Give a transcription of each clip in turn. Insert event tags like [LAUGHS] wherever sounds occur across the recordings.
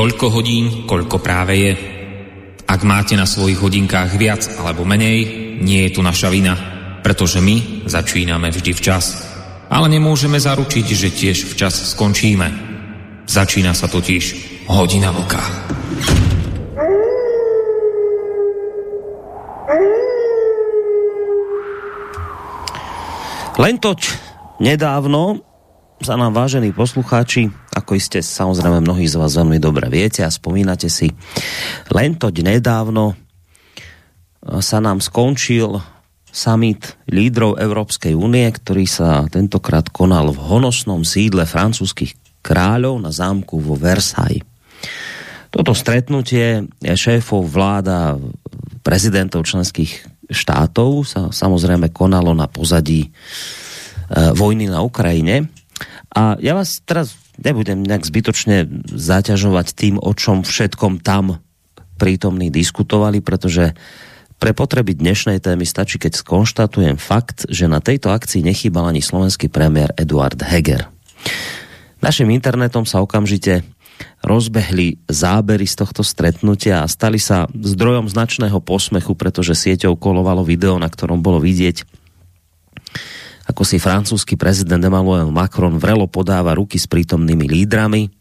Toľko hodín, koľko práve je. Ak máte na svojich hodinkách viac alebo menej, nie je tu naša vina, pretože my začíname vždy včas. Ale nemôžeme zaručiť, že tiež včas skončíme. Začína sa totiž hodina vlka. Len toť nedávno sa nám, vážení poslucháči, ako iste samozrejme mnohí z vás veľmi dobre viete a spomínate si, len toť nedávno sa nám skončil summit lídrov Európskej únie, ktorý sa tentokrát konal v honosnom sídle francúzských kráľov na zámku vo Versailles. Toto stretnutie šéfov vláda prezidentov členských štátov sa samozrejme konalo na pozadí e, vojny na Ukrajine. A ja vás teraz nebudem nejak zbytočne zaťažovať tým, o čom všetkom tam prítomní diskutovali, pretože pre potreby dnešnej témy stačí, keď skonštatujem fakt, že na tejto akcii nechýbal ani slovenský premiér Eduard Heger. Našim internetom sa okamžite rozbehli zábery z tohto stretnutia a stali sa zdrojom značného posmechu, pretože sieťou kolovalo video, na ktorom bolo vidieť, ako si francúzsky prezident Emmanuel Macron vrelo podáva ruky s prítomnými lídrami,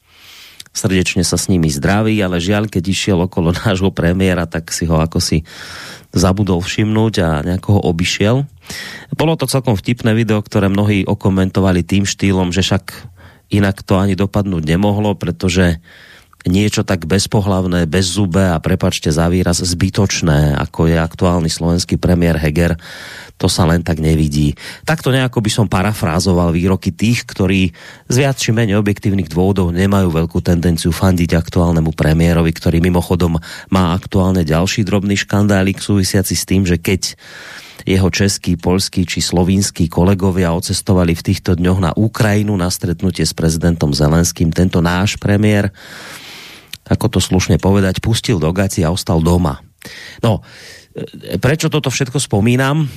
srdečne sa s nimi zdraví, ale žiaľ, keď išiel okolo [LAUGHS] nášho premiéra, tak si ho ako si zabudol všimnúť a nejako ho obišiel. Bolo to celkom vtipné video, ktoré mnohí okomentovali tým štýlom, že však inak to ani dopadnúť nemohlo, pretože niečo tak bezpohlavné, bez zube a prepačte za výraz zbytočné, ako je aktuálny slovenský premiér Heger, to sa len tak nevidí. Takto nejako by som parafrázoval výroky tých, ktorí z viac či menej objektívnych dôvodov nemajú veľkú tendenciu fandiť aktuálnemu premiérovi, ktorý mimochodom má aktuálne ďalší drobný škandálik súvisiaci s tým, že keď jeho český, polský či slovinský kolegovia ocestovali v týchto dňoch na Ukrajinu na stretnutie s prezidentom Zelenským. Tento náš premiér ako to slušne povedať, pustil do gaci a ostal doma. No, e, prečo toto všetko spomínam?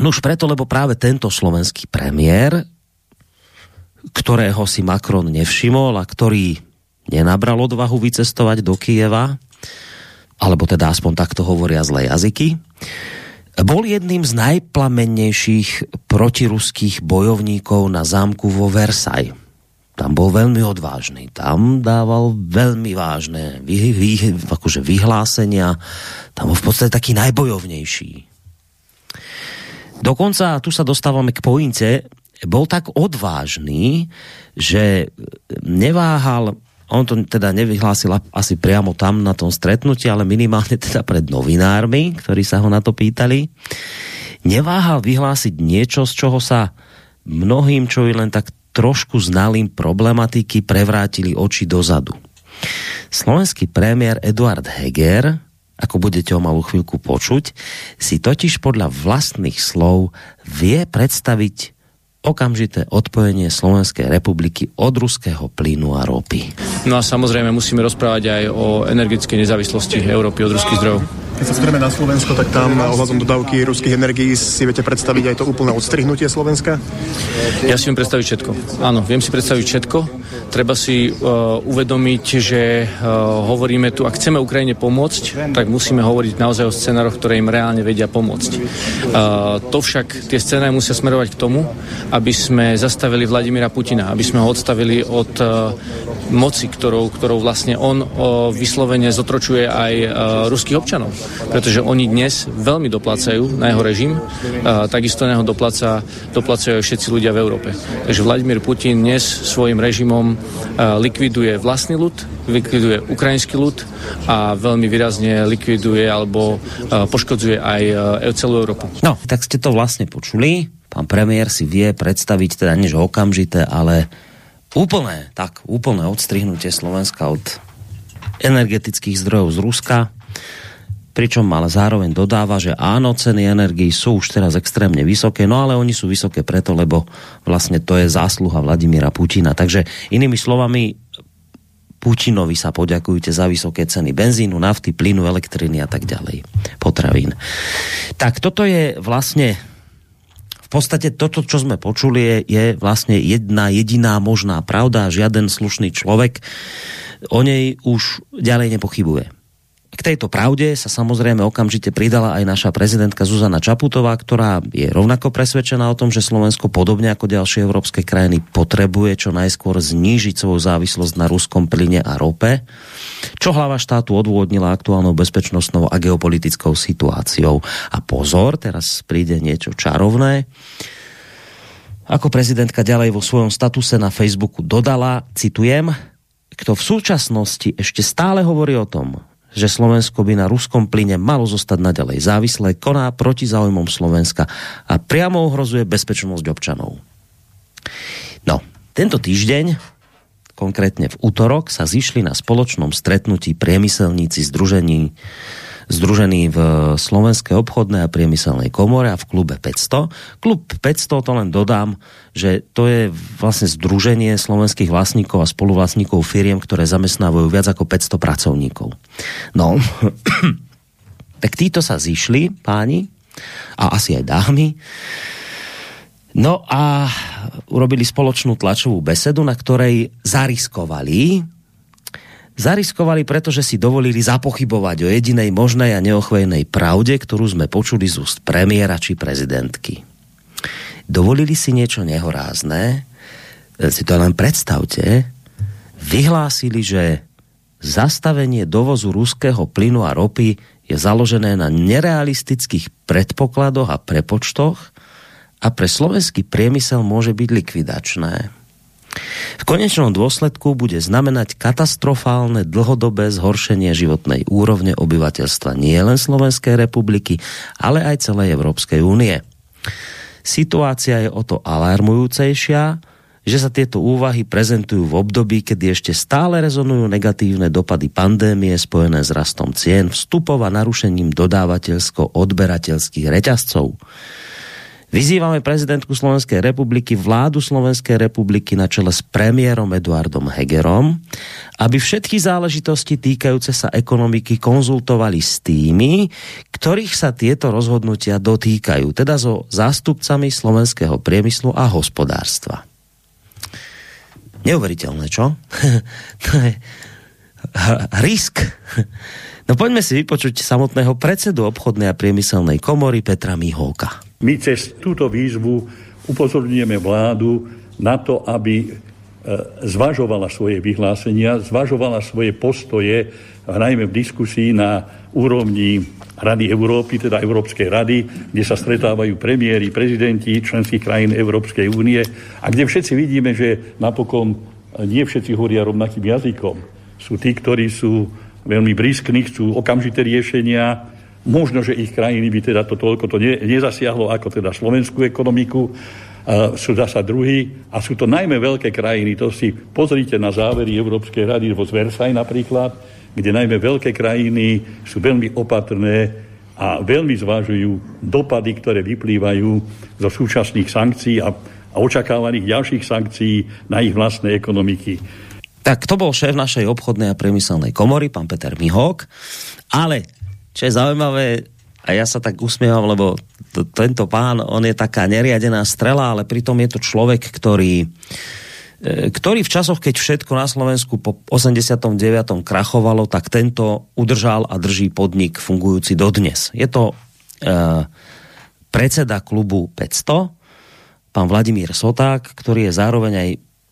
No už preto, lebo práve tento slovenský premiér, ktorého si Macron nevšimol a ktorý nenabral odvahu vycestovať do Kieva, alebo teda aspoň takto hovoria zlé jazyky, bol jedným z najplamennejších protiruských bojovníkov na zámku vo Versailles tam bol veľmi odvážny. Tam dával veľmi vážne vy, vy, akože vyhlásenia. Tam bol v podstate taký najbojovnejší. Dokonca, tu sa dostávame k pointe, bol tak odvážný, že neváhal, on to teda nevyhlásil asi priamo tam na tom stretnutí, ale minimálne teda pred novinármi, ktorí sa ho na to pýtali, neváhal vyhlásiť niečo, z čoho sa mnohým, čo len tak trošku znalým problematiky prevrátili oči dozadu. Slovenský premiér Eduard Heger, ako budete o malú chvíľku počuť, si totiž podľa vlastných slov vie predstaviť okamžité odpojenie Slovenskej republiky od ruského plynu a ropy. No a samozrejme musíme rozprávať aj o energetickej nezávislosti Európy od ruských zdrojov. Keď sa na Slovensko, tak tam ohľadom dodávky ruských energií si viete predstaviť aj to úplné odstrihnutie Slovenska? Ja si viem predstaviť všetko. Áno, viem si predstaviť všetko. Treba si uh, uvedomiť, že uh, hovoríme tu, ak chceme Ukrajine pomôcť, tak musíme hovoriť naozaj o scenároch, ktoré im reálne vedia pomôcť. Uh, to však, tie scenáre musia smerovať k tomu, aby sme zastavili Vladimíra Putina, aby sme ho odstavili od uh, moci, ktorou, ktorou vlastne on uh, vyslovene zotročuje aj uh, ruských občanov pretože oni dnes veľmi doplácajú na jeho režim, a takisto na jeho dopláca, doplácajú aj všetci ľudia v Európe. Takže Vladimír Putin dnes svojim režimom likviduje vlastný ľud, likviduje ukrajinský ľud a veľmi výrazne likviduje alebo poškodzuje aj celú Európu. No, tak ste to vlastne počuli. Pán premiér si vie predstaviť teda než okamžité, ale úplné, tak úplné odstrihnutie Slovenska od energetických zdrojov z Ruska pričom ale zároveň dodáva, že áno, ceny energií sú už teraz extrémne vysoké, no ale oni sú vysoké preto, lebo vlastne to je zásluha Vladimíra Putina. Takže inými slovami, Putinovi sa poďakujte za vysoké ceny benzínu, nafty, plynu, elektriny a tak ďalej, potravín. Tak toto je vlastne v podstate toto, čo sme počuli, je, je vlastne jedna jediná možná pravda. Žiaden slušný človek o nej už ďalej nepochybuje. K tejto pravde sa samozrejme okamžite pridala aj naša prezidentka Zuzana Čaputová, ktorá je rovnako presvedčená o tom, že Slovensko podobne ako ďalšie európske krajiny potrebuje čo najskôr znížiť svoju závislosť na ruskom plyne a rope, čo hlava štátu odôvodnila aktuálnou bezpečnostnou a geopolitickou situáciou. A pozor, teraz príde niečo čarovné. Ako prezidentka ďalej vo svojom statuse na Facebooku dodala, citujem, kto v súčasnosti ešte stále hovorí o tom, že Slovensko by na ruskom plyne malo zostať naďalej závislé, koná proti záujmom Slovenska a priamo ohrozuje bezpečnosť občanov. No, tento týždeň, konkrétne v útorok, sa zišli na spoločnom stretnutí priemyselníci združení združený v Slovenskej obchodnej a priemyselnej komore a v klube 500. Klub 500, to len dodám, že to je vlastne združenie slovenských vlastníkov a spoluvlastníkov firiem, ktoré zamestnávajú viac ako 500 pracovníkov. No, [CLEARS THROAT] tak títo sa zišli, páni, a asi aj dámy, No a urobili spoločnú tlačovú besedu, na ktorej zariskovali, Zariskovali, pretože si dovolili zapochybovať o jedinej možnej a neochvejnej pravde, ktorú sme počuli z úst premiéra či prezidentky. Dovolili si niečo nehorázné, e, si to len predstavte, vyhlásili, že zastavenie dovozu ruského plynu a ropy je založené na nerealistických predpokladoch a prepočtoch a pre slovenský priemysel môže byť likvidačné. V konečnom dôsledku bude znamenať katastrofálne dlhodobé zhoršenie životnej úrovne obyvateľstva nie len Slovenskej republiky, ale aj celej Európskej únie. Situácia je o to alarmujúcejšia, že sa tieto úvahy prezentujú v období, kedy ešte stále rezonujú negatívne dopady pandémie spojené s rastom cien, vstupov a narušením dodávateľsko-odberateľských reťazcov. Vyzývame prezidentku Slovenskej republiky, vládu Slovenskej republiky na čele s premiérom Eduardom Hegerom, aby všetky záležitosti týkajúce sa ekonomiky konzultovali s tými, ktorých sa tieto rozhodnutia dotýkajú, teda so zástupcami slovenského priemyslu a hospodárstva. Neuveriteľné, čo? [LAUGHS] to je risk. No poďme si vypočuť samotného predsedu obchodnej a priemyselnej komory Petra Miholka. My cez túto výzvu upozorňujeme vládu na to, aby e, zvažovala svoje vyhlásenia, zvažovala svoje postoje, najmä v diskusii na úrovni Rady Európy, teda Európskej rady, kde sa stretávajú premiéry, prezidenti členských krajín Európskej únie a kde všetci vidíme, že napokon nie všetci hovoria rovnakým jazykom. Sú tí, ktorí sú veľmi blízkni, chcú okamžité riešenia, Možno, že ich krajiny by teda to toľko to ne, nezasiahlo ako teda slovenskú ekonomiku. Uh, sú zasa druhí a sú to najmä veľké krajiny. To si pozrite na závery Európskej rady vo Versailles napríklad, kde najmä veľké krajiny sú veľmi opatrné a veľmi zvážujú dopady, ktoré vyplývajú zo súčasných sankcií a, a očakávaných ďalších sankcií na ich vlastné ekonomiky. Tak to bol šéf našej obchodnej a priemyselnej komory, pán Peter Mihok. Ale čo je zaujímavé, a ja sa tak usmievam, lebo tento pán, on je taká neriadená strela, ale pritom je to človek, ktorý e, ktorý v časoch, keď všetko na Slovensku po 89. krachovalo, tak tento udržal a drží podnik fungujúci dodnes. Je to uh, predseda klubu 500, pán Vladimír Soták, ktorý je zároveň aj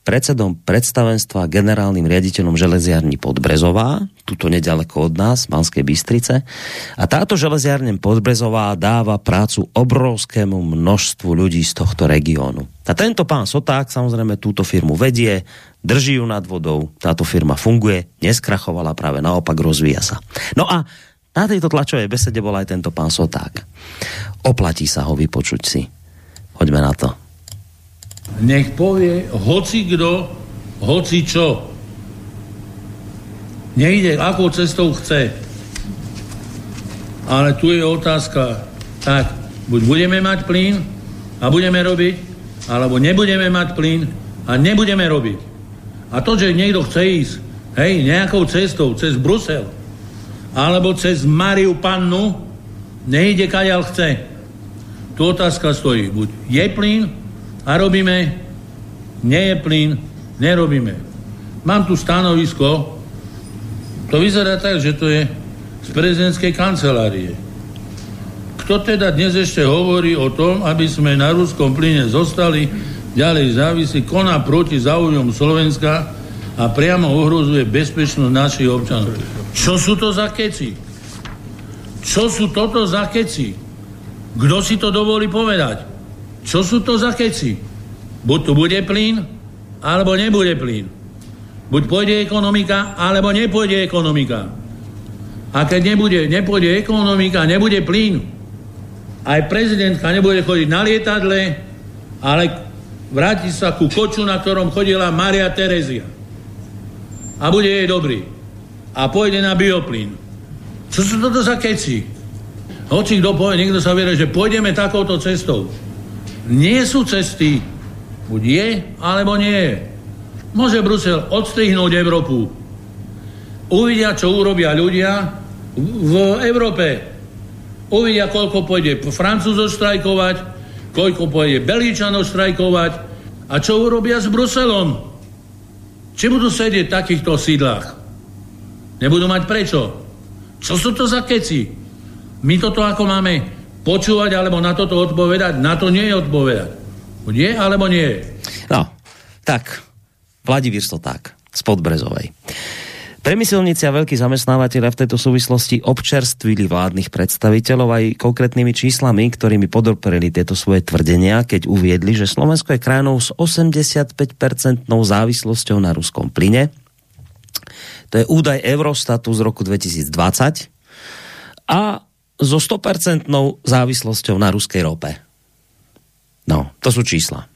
predsedom predstavenstva generálnym riaditeľom železiarní Podbrezová, tuto nedaleko od nás, Banskej Bystrice. A táto železiarne Podbrezová dáva prácu obrovskému množstvu ľudí z tohto regiónu. A tento pán Soták samozrejme túto firmu vedie, drží ju nad vodou, táto firma funguje, neskrachovala, práve naopak rozvíja sa. No a na tejto tlačovej besede bol aj tento pán Soták. Oplatí sa ho vypočuť si. Poďme na to nech povie hoci kdo, hoci čo. Nejde, akou cestou chce. Ale tu je otázka, tak, buď budeme mať plyn a budeme robiť, alebo nebudeme mať plyn a nebudeme robiť. A to, že niekto chce ísť, hej, nejakou cestou, cez Brusel, alebo cez Mariu Pannu, nejde kaďal chce. Tu otázka stojí, buď je plyn, a robíme, nie je plyn, nerobíme. Mám tu stanovisko To vyzerá tak, že to je z prezidentskej kancelárie. Kto teda dnes ešte hovorí o tom, aby sme na ruskom plyne zostali ďalej závisí, koná proti záujom Slovenska a priamo ohrozuje bezpečnosť našich občanov. Čo sú to za keci? Čo sú toto za keci? Kto si to dovolí povedať? Čo sú to za keci? Buď tu bude plyn, alebo nebude plyn. Buď pôjde ekonomika, alebo nepôjde ekonomika. A keď nebude, nepôjde ekonomika, nebude plyn, aj prezidentka nebude chodiť na lietadle, ale vráti sa ku koču, na ktorom chodila Maria Terezia. A bude jej dobrý. A pôjde na bioplyn. Čo sú toto za keci? Hoci kto povie, niekto sa vie, že pôjdeme takouto cestou. Nie sú cesty. Buď je, alebo nie je. Môže Brusel odstrihnúť Európu. Uvidia, čo urobia ľudia v Európe Uvidia, koľko pôjde Francúzov štrajkovať, koľko pôjde Belíčanov štrajkovať a čo urobia s Bruselom. Či budú sedieť v takýchto sídlách? Nebudú mať prečo. Čo sú to za keci? My toto ako máme počúvať alebo na toto odpovedať? Na to nie je odpovedať. Je alebo nie je? No, tak, Vladimír tak, z Podbrezovej. Premyselníci a veľkí zamestnávateľia v tejto súvislosti občerstvili vládnych predstaviteľov aj konkrétnymi číslami, ktorými podopreli tieto svoje tvrdenia, keď uviedli, že Slovensko je krajinou s 85-percentnou závislosťou na ruskom plyne. To je údaj Eurostatu z roku 2020 a so 100% závislosťou na ruskej rope. No, to sú čísla.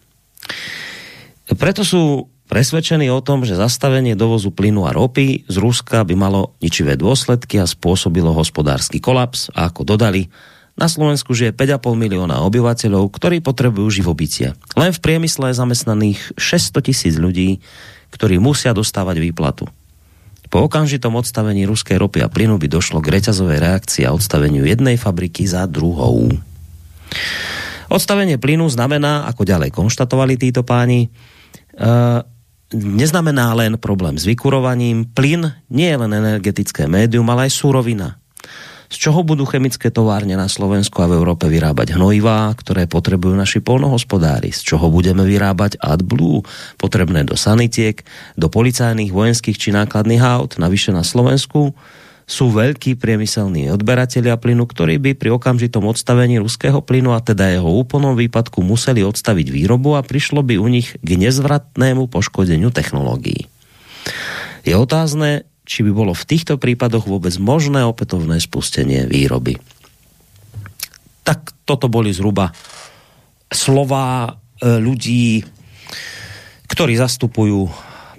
Preto sú presvedčený o tom, že zastavenie dovozu plynu a ropy z Ruska by malo ničivé dôsledky a spôsobilo hospodársky kolaps a ako dodali, na Slovensku žije 5,5 milióna obyvateľov, ktorí potrebujú živobytie. Len v priemysle je zamestnaných 600 tisíc ľudí, ktorí musia dostávať výplatu. Po okamžitom odstavení ruskej ropy a plynu by došlo k reťazovej reakcii a odstaveniu jednej fabriky za druhou. Odstavenie plynu znamená, ako ďalej konštatovali títo páni, uh, neznamená len problém s vykurovaním. Plyn nie je len energetické médium, ale aj súrovina. Z čoho budú chemické továrne na Slovensku a v Európe vyrábať hnojivá, ktoré potrebujú naši polnohospodári? Z čoho budeme vyrábať AdBlue, potrebné do sanitiek, do policajných, vojenských či nákladných aut? Navyše na Slovensku sú veľkí priemyselní odberatelia plynu, ktorí by pri okamžitom odstavení ruského plynu a teda jeho úplnom výpadku museli odstaviť výrobu a prišlo by u nich k nezvratnému poškodeniu technológií. Je otázne, či by bolo v týchto prípadoch vôbec možné opätovné spustenie výroby. Tak toto boli zhruba slova e, ľudí, ktorí zastupujú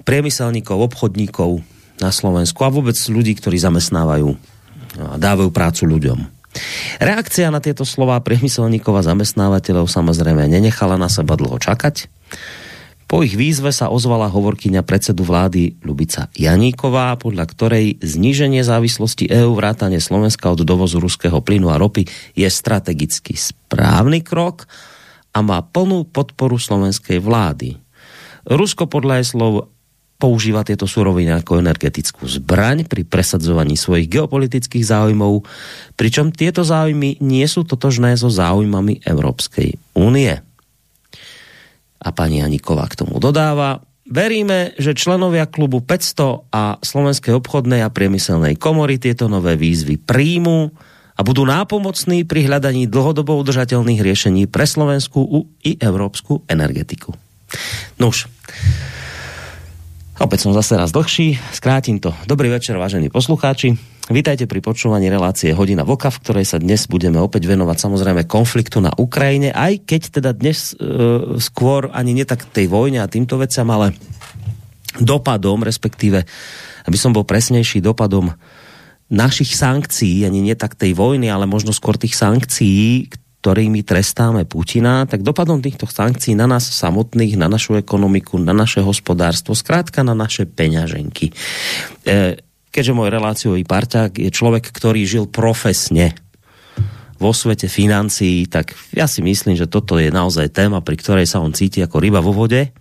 priemyselníkov, obchodníkov, na Slovensku a vôbec ľudí, ktorí zamestnávajú a dávajú prácu ľuďom. Reakcia na tieto slova priemyselníkov a zamestnávateľov samozrejme nenechala na seba dlho čakať. Po ich výzve sa ozvala hovorkyňa predsedu vlády Lubica Janíková, podľa ktorej zníženie závislosti EÚ vrátane Slovenska od dovozu ruského plynu a ropy je strategicky správny krok a má plnú podporu slovenskej vlády. Rusko podľa jej slov používa tieto suroviny ako energetickú zbraň pri presadzovaní svojich geopolitických záujmov, pričom tieto záujmy nie sú totožné so záujmami Európskej únie. A pani Aniková k tomu dodáva, Veríme, že členovia klubu 500 a Slovenskej obchodnej a priemyselnej komory tieto nové výzvy príjmu a budú nápomocní pri hľadaní dlhodobo udržateľných riešení pre slovenskú i európsku energetiku. Nuž, Opäť som zase raz dlhší, skrátim to. Dobrý večer, vážení poslucháči. Vítajte pri počúvaní relácie Hodina Voka, v ktorej sa dnes budeme opäť venovať samozrejme konfliktu na Ukrajine, aj keď teda dnes e, skôr ani nie tak tej vojne a týmto veciam, ale dopadom, respektíve, aby som bol presnejší, dopadom našich sankcií, ani nie tak tej vojny, ale možno skôr tých sankcií, ktorými trestáme Putina, tak dopadom týchto sankcií na nás samotných, na našu ekonomiku, na naše hospodárstvo, zkrátka na naše peňaženky. E, keďže môj reláciový parťák je človek, ktorý žil profesne vo svete financií, tak ja si myslím, že toto je naozaj téma, pri ktorej sa on cíti ako ryba vo vode.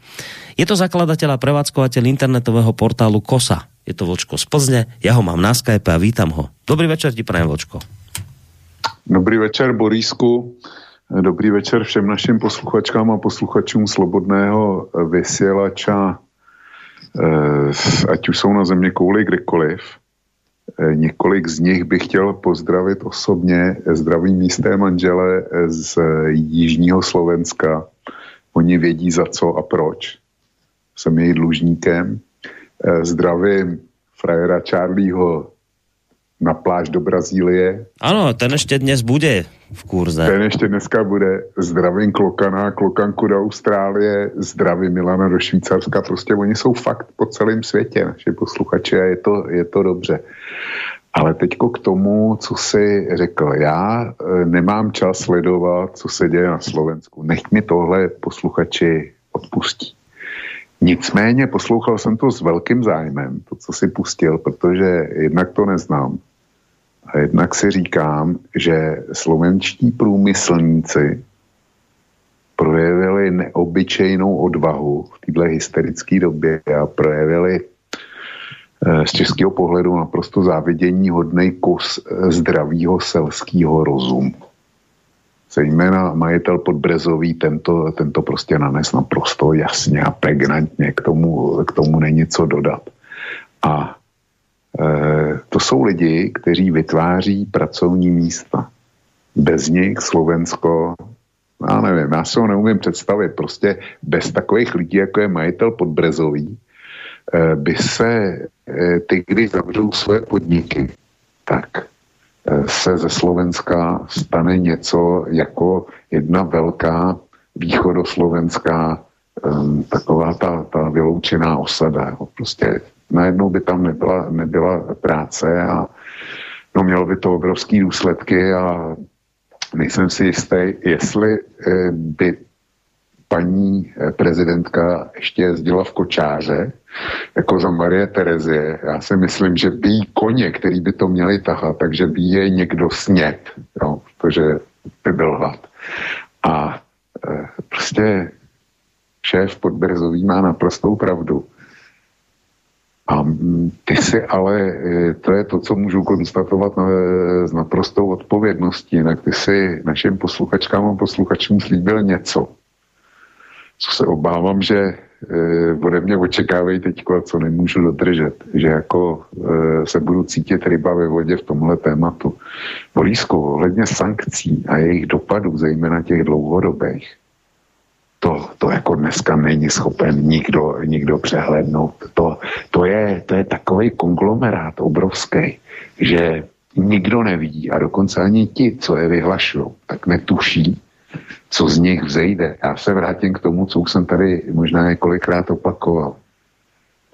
Je to zakladateľ a prevádzkovateľ internetového portálu KOSA, Je to Vočko z Plzne, ja ho mám na Skype a vítam ho. Dobrý večer ti prajem, Vočko. Dobrý večer, Borísku. Dobrý večer všem našim posluchačkám a posluchačům Slobodného vysielača, eh, ať už jsou na země kouli kdekoliv. Eh, několik z nich bych chtěl pozdravit osobně. Zdravím místé manžele z Jižního Slovenska. Oni vědí za co a proč. Jsem jejich dlužníkem. Eh, zdravím frajera Charlieho na pláž do Brazílie. Ano, ten ještě dnes bude v kurze. Ten ještě dneska bude. Zdravím Klokana, Klokanku do Austrálie, zdravím Milana do Švýcarska. Prostě oni jsou fakt po celém světě, naši posluchači, a je to, je to dobře. Ale teďko k tomu, co si řekl. Já e, nemám čas sledovat, co se děje na Slovensku. Nech mi tohle posluchači odpustí. Nicméně poslouchal jsem to s velkým zájmem, to, co si pustil, protože jednak to neznám. A jednak si říkám, že slovenští průmyslníci projevili neobyčejnou odvahu v této hysterické době a projevili eh, z českého pohledu naprosto závidění hodnej kus eh, zdravého selského rozumu. Zejména majitel Podbrezový tento, tento prostě nanes naprosto jasně a pregnantně, k tomu, k tomu není co dodat. A Eh, to jsou lidi, kteří vytváří pracovní místa. Bez nich Slovensko, já nevím, já se ho neumím představit, prostě bez takových lidí, jako je majitel Podbrezový, eh, by se eh, ty, kdy zavřou své podniky, tak se ze Slovenska stane něco jako jedna velká východoslovenská taková ta, ta vyloučená osada. Prostě najednou by tam nebyla, nebyla práce a no, mělo by to obrovské důsledky a nejsem si jistý, jestli eh, by paní eh, prezidentka ještě jezdila v kočáře, jako za Marie Terezie. Já si myslím, že by koně, který by to měli tahat, takže by je někdo snět, jo, protože by byl hlad. A e, prostě šéf Podbrzový má naprostou pravdu. A ty si ale, e, to je to, co můžu konstatovat na, s naprostou odpovědností, jinak ty si našim posluchačkám a posluchačům slíbil něco, co se obávám, že e, ode mě očekávají teď, co nemůžu dodržet, že jako e, se budu cítit ryba ve vodě v tomhle tématu. Bolízko, ohledně sankcí a jejich dopadů, zejména těch dlouhodobých, to, to jako dneska není schopen nikdo, nikdo přehlednout. To, to, je, to je takový konglomerát obrovský, že nikdo nevidí a dokonce ani ti, co je vyhlašují, tak netuší, co z nich vzejde. Já se vrátím k tomu, co už jsem tady možná několikrát opakoval.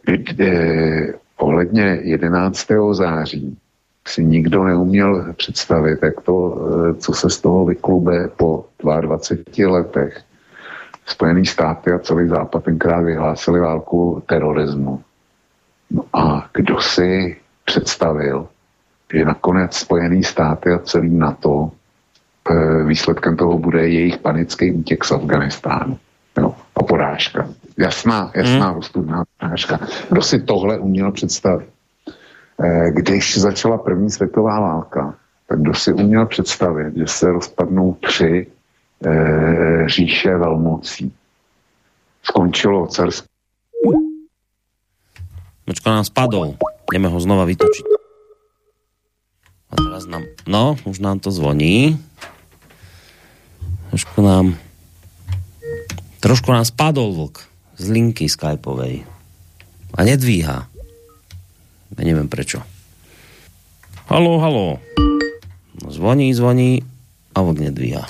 Kde, ohledně 11. září si nikdo neuměl představit, jak to, co se z toho vyklube po 22 letech Spojené státy a celý západ tenkrát vyhlásili válku terorismu. No a kdo si představil, že nakonec Spojené státy a celý NATO výsledkem toho bude jejich panický útěk z Afganistánu. Jo, a porážka. Jasná, jasná hmm. ostudná porážka. Kdo si tohle uměl představit? E, když začala první světová válka, tak kdo si uměl představit, že se rozpadnou tři e, říše velmocí. Skončilo carské. Počko nám spadol. Jdeme ho znova vytočiť. A teraz nám... No, už nám to zvoní. Trošku nám... Trošku nám spadol vlk z linky skypovej. A nedvíha. Ja neviem prečo. Halo, halo. No, zvoní, zvoní a vlk nedvíha.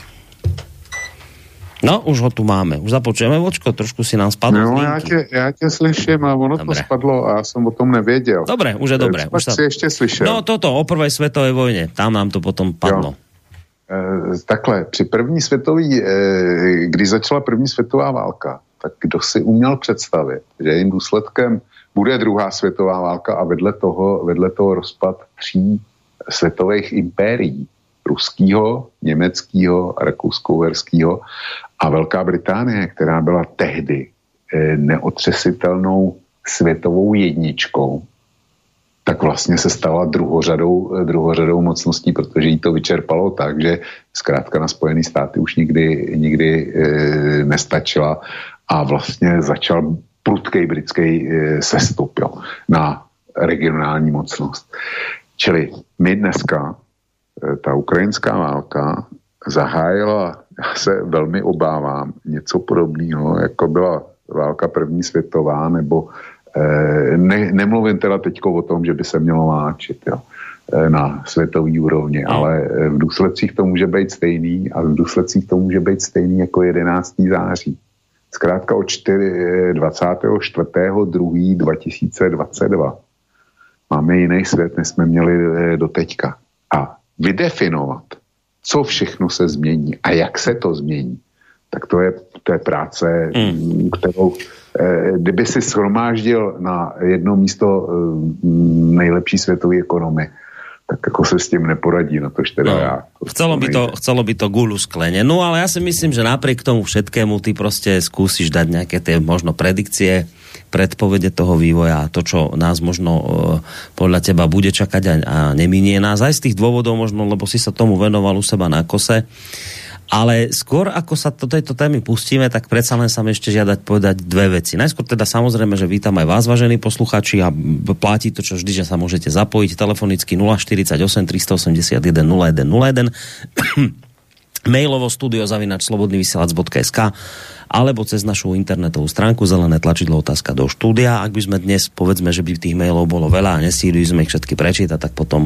No, už ho tu máme. Už započujeme, Vočko, trošku si nám spadlo No, já tě, já tě slyším, a ono Dobre. to spadlo a já jsem o tom nevěděl. Dobre, už je dobré. Už sa... si ještě slyšel. No, toto, o prvej světové vojně. Tam nám to potom padlo. E, takhle, při první světové, e, když začala první světová válka, tak kdo si uměl představit, že jejím důsledkem bude druhá světová válka a vedle toho, vedle toho rozpad tří světových impérií? Ruského, německého, rakousko-uherského a Velká Británie, která byla tehdy eh, neotřesitelnou světovou jedničkou, tak vlastně se stala druhořadou, druhořadou mocností, protože jí to vyčerpalo tak, že zkrátka na Spojené státy už nikdy, nikdy e, nestačila a vlastně začal prudký britský e, sestup jo, na regionální mocnost. Čili my dneska, e, ta ukrajinská válka zahájila, já se velmi obávám, něco podobného, jako byla válka první světová nebo Eh, ne, nemluvím teda teď o tom, že by se mělo váčit jo, eh, na světový úrovni, no. ale eh, v důsledcích to může být stejný a v důsledcích to může být stejný jako 11. září. Zkrátka od 24.2.2022 máme jiný svět, než jsme měli do teďka. A vydefinovat, co všechno se změní a jak se to změní, tak to je, to je práce, mm. kterou Eh, kdyby si shromáždil na jedno místo eh, nejlepší světové ekonomy, tak jako se s tím neporadí, na to teda no, já. To chcelo, by to, chcelo by to gulu sklene. No ale já si myslím, že napriek tomu všetkému ty prostě skúsiš dať nějaké tie možno predikcie, predpovede toho vývoja a to, čo nás možno uh, podľa teba bude čakať a, a neminie nás aj z tých dôvodov možno, lebo si sa tomu venoval u seba na kose. Ale skôr ako sa do tejto témy pustíme, tak predsa len sa ešte žiadať povedať dve veci. Najskôr teda samozrejme, že vítam aj vás, vážení posluchači a platí to, čo vždy, že sa môžete zapojiť telefonicky 048 381 0101 mailovo studiozavinač slobodnyvysielac.sk alebo cez našu internetovú stránku zelené tlačidlo otázka do štúdia. Ak by sme dnes, povedzme, že by tých mailov bolo veľa a nesíli sme ich všetky prečítať, tak potom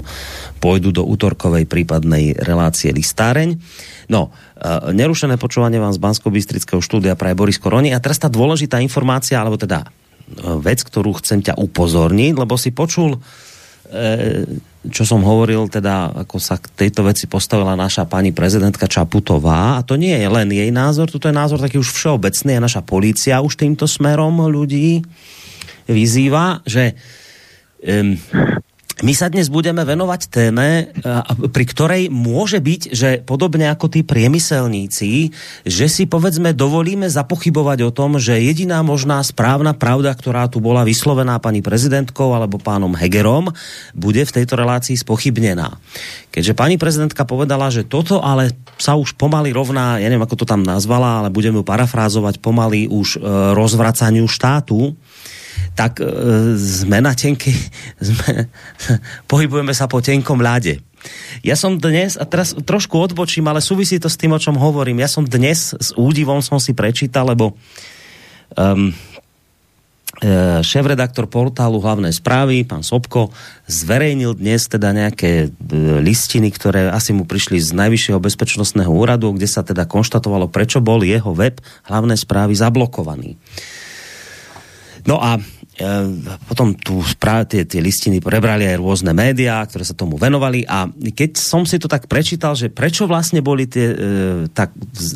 pôjdu do útorkovej prípadnej relácie listáreň. No, nerušené počúvanie vám z Bansko-Bystrického štúdia praje Boris Koroni. A teraz tá dôležitá informácia, alebo teda uh, vec, ktorú chcem ťa upozorniť, lebo si počul, uh, čo som hovoril, teda ako sa k tejto veci postavila naša pani prezidentka Čaputová. A to nie je len jej názor, toto je názor taký už všeobecný a naša polícia už týmto smerom ľudí vyzýva, že um, my sa dnes budeme venovať téme, pri ktorej môže byť, že podobne ako tí priemyselníci, že si povedzme dovolíme zapochybovať o tom, že jediná možná správna pravda, ktorá tu bola vyslovená pani prezidentkou alebo pánom Hegerom, bude v tejto relácii spochybnená. Keďže pani prezidentka povedala, že toto ale sa už pomaly rovná, ja neviem, ako to tam nazvala, ale budeme ju parafrázovať pomaly už e, rozvracaniu štátu, tak e, sme na tenky, [LAUGHS] sme, pohybujeme sa po tenkom ľade. Ja som dnes, a teraz trošku odbočím, ale súvisí to s tým, o čom hovorím. Ja som dnes s údivom som si prečítal, lebo um, šéf-redaktor portálu hlavné správy, pán Sobko, zverejnil dnes teda nejaké e, listiny, ktoré asi mu prišli z Najvyššieho bezpečnostného úradu, kde sa teda konštatovalo, prečo bol jeho web hlavné správy zablokovaný. No a e, potom tu tie, tie listiny prebrali aj rôzne médiá, ktoré sa tomu venovali a keď som si to tak prečítal, že prečo vlastne boli tie, e, tak,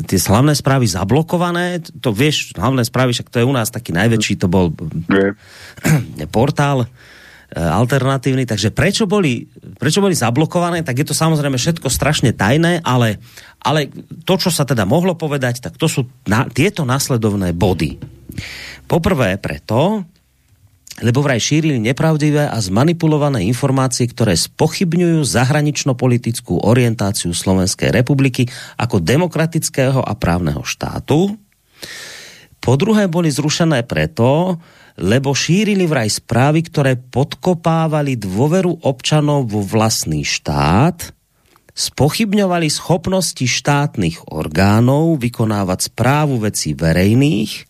tie hlavné správy zablokované, to vieš, hlavné správy, však to je u nás taký najväčší, to bol [CLEARS THROAT] portál. e, alternatívny, takže prečo boli, prečo boli zablokované, tak je to samozrejme všetko strašne tajné, ale, ale to, čo sa teda mohlo povedať, tak to sú na, tieto následovné body. Poprvé preto, lebo vraj šírili nepravdivé a zmanipulované informácie, ktoré spochybňujú zahranično-politickú orientáciu Slovenskej republiky ako demokratického a právneho štátu. Po druhé boli zrušené preto, lebo šírili vraj správy, ktoré podkopávali dôveru občanov vo vlastný štát, spochybňovali schopnosti štátnych orgánov vykonávať správu vecí verejných,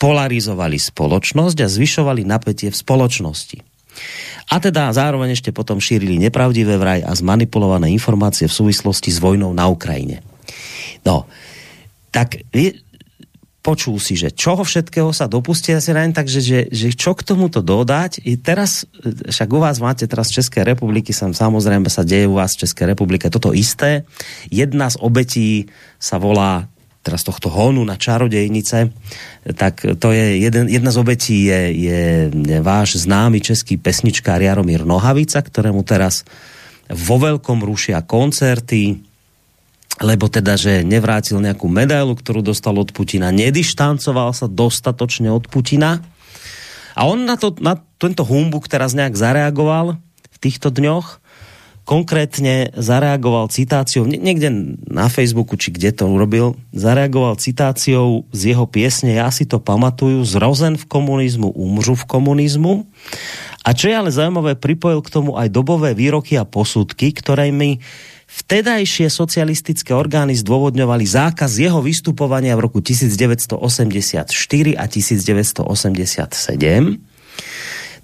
polarizovali spoločnosť a zvyšovali napätie v spoločnosti. A teda zároveň ešte potom šírili nepravdivé vraj a zmanipulované informácie v súvislosti s vojnou na Ukrajine. No, tak počul si, že čoho všetkého sa dopustí asi reň, takže že, že čo k tomuto dodať. I teraz, však u vás máte teraz České republiky, sem samozrejme sa deje u vás v České republike toto isté. Jedna z obetí sa volá teraz tohto honu na čarodejnice, tak to je jeden, jedna z obetí je, je, je váš známy český pesničkár Jaromír Nohavica, ktorému teraz vo veľkom rušia koncerty, lebo teda, že nevrátil nejakú medailu, ktorú dostal od Putina, nedištancoval sa dostatočne od Putina. A on na, to, na tento humbuk teraz nejak zareagoval v týchto dňoch, konkrétne zareagoval citáciou, niekde na Facebooku, či kde to urobil, zareagoval citáciou z jeho piesne Ja si to pamatuju, zrozen v komunizmu, umřu v komunizmu. A čo je ale zaujímavé, pripojil k tomu aj dobové výroky a posudky, ktoré mi vtedajšie socialistické orgány zdôvodňovali zákaz jeho vystupovania v roku 1984 a 1987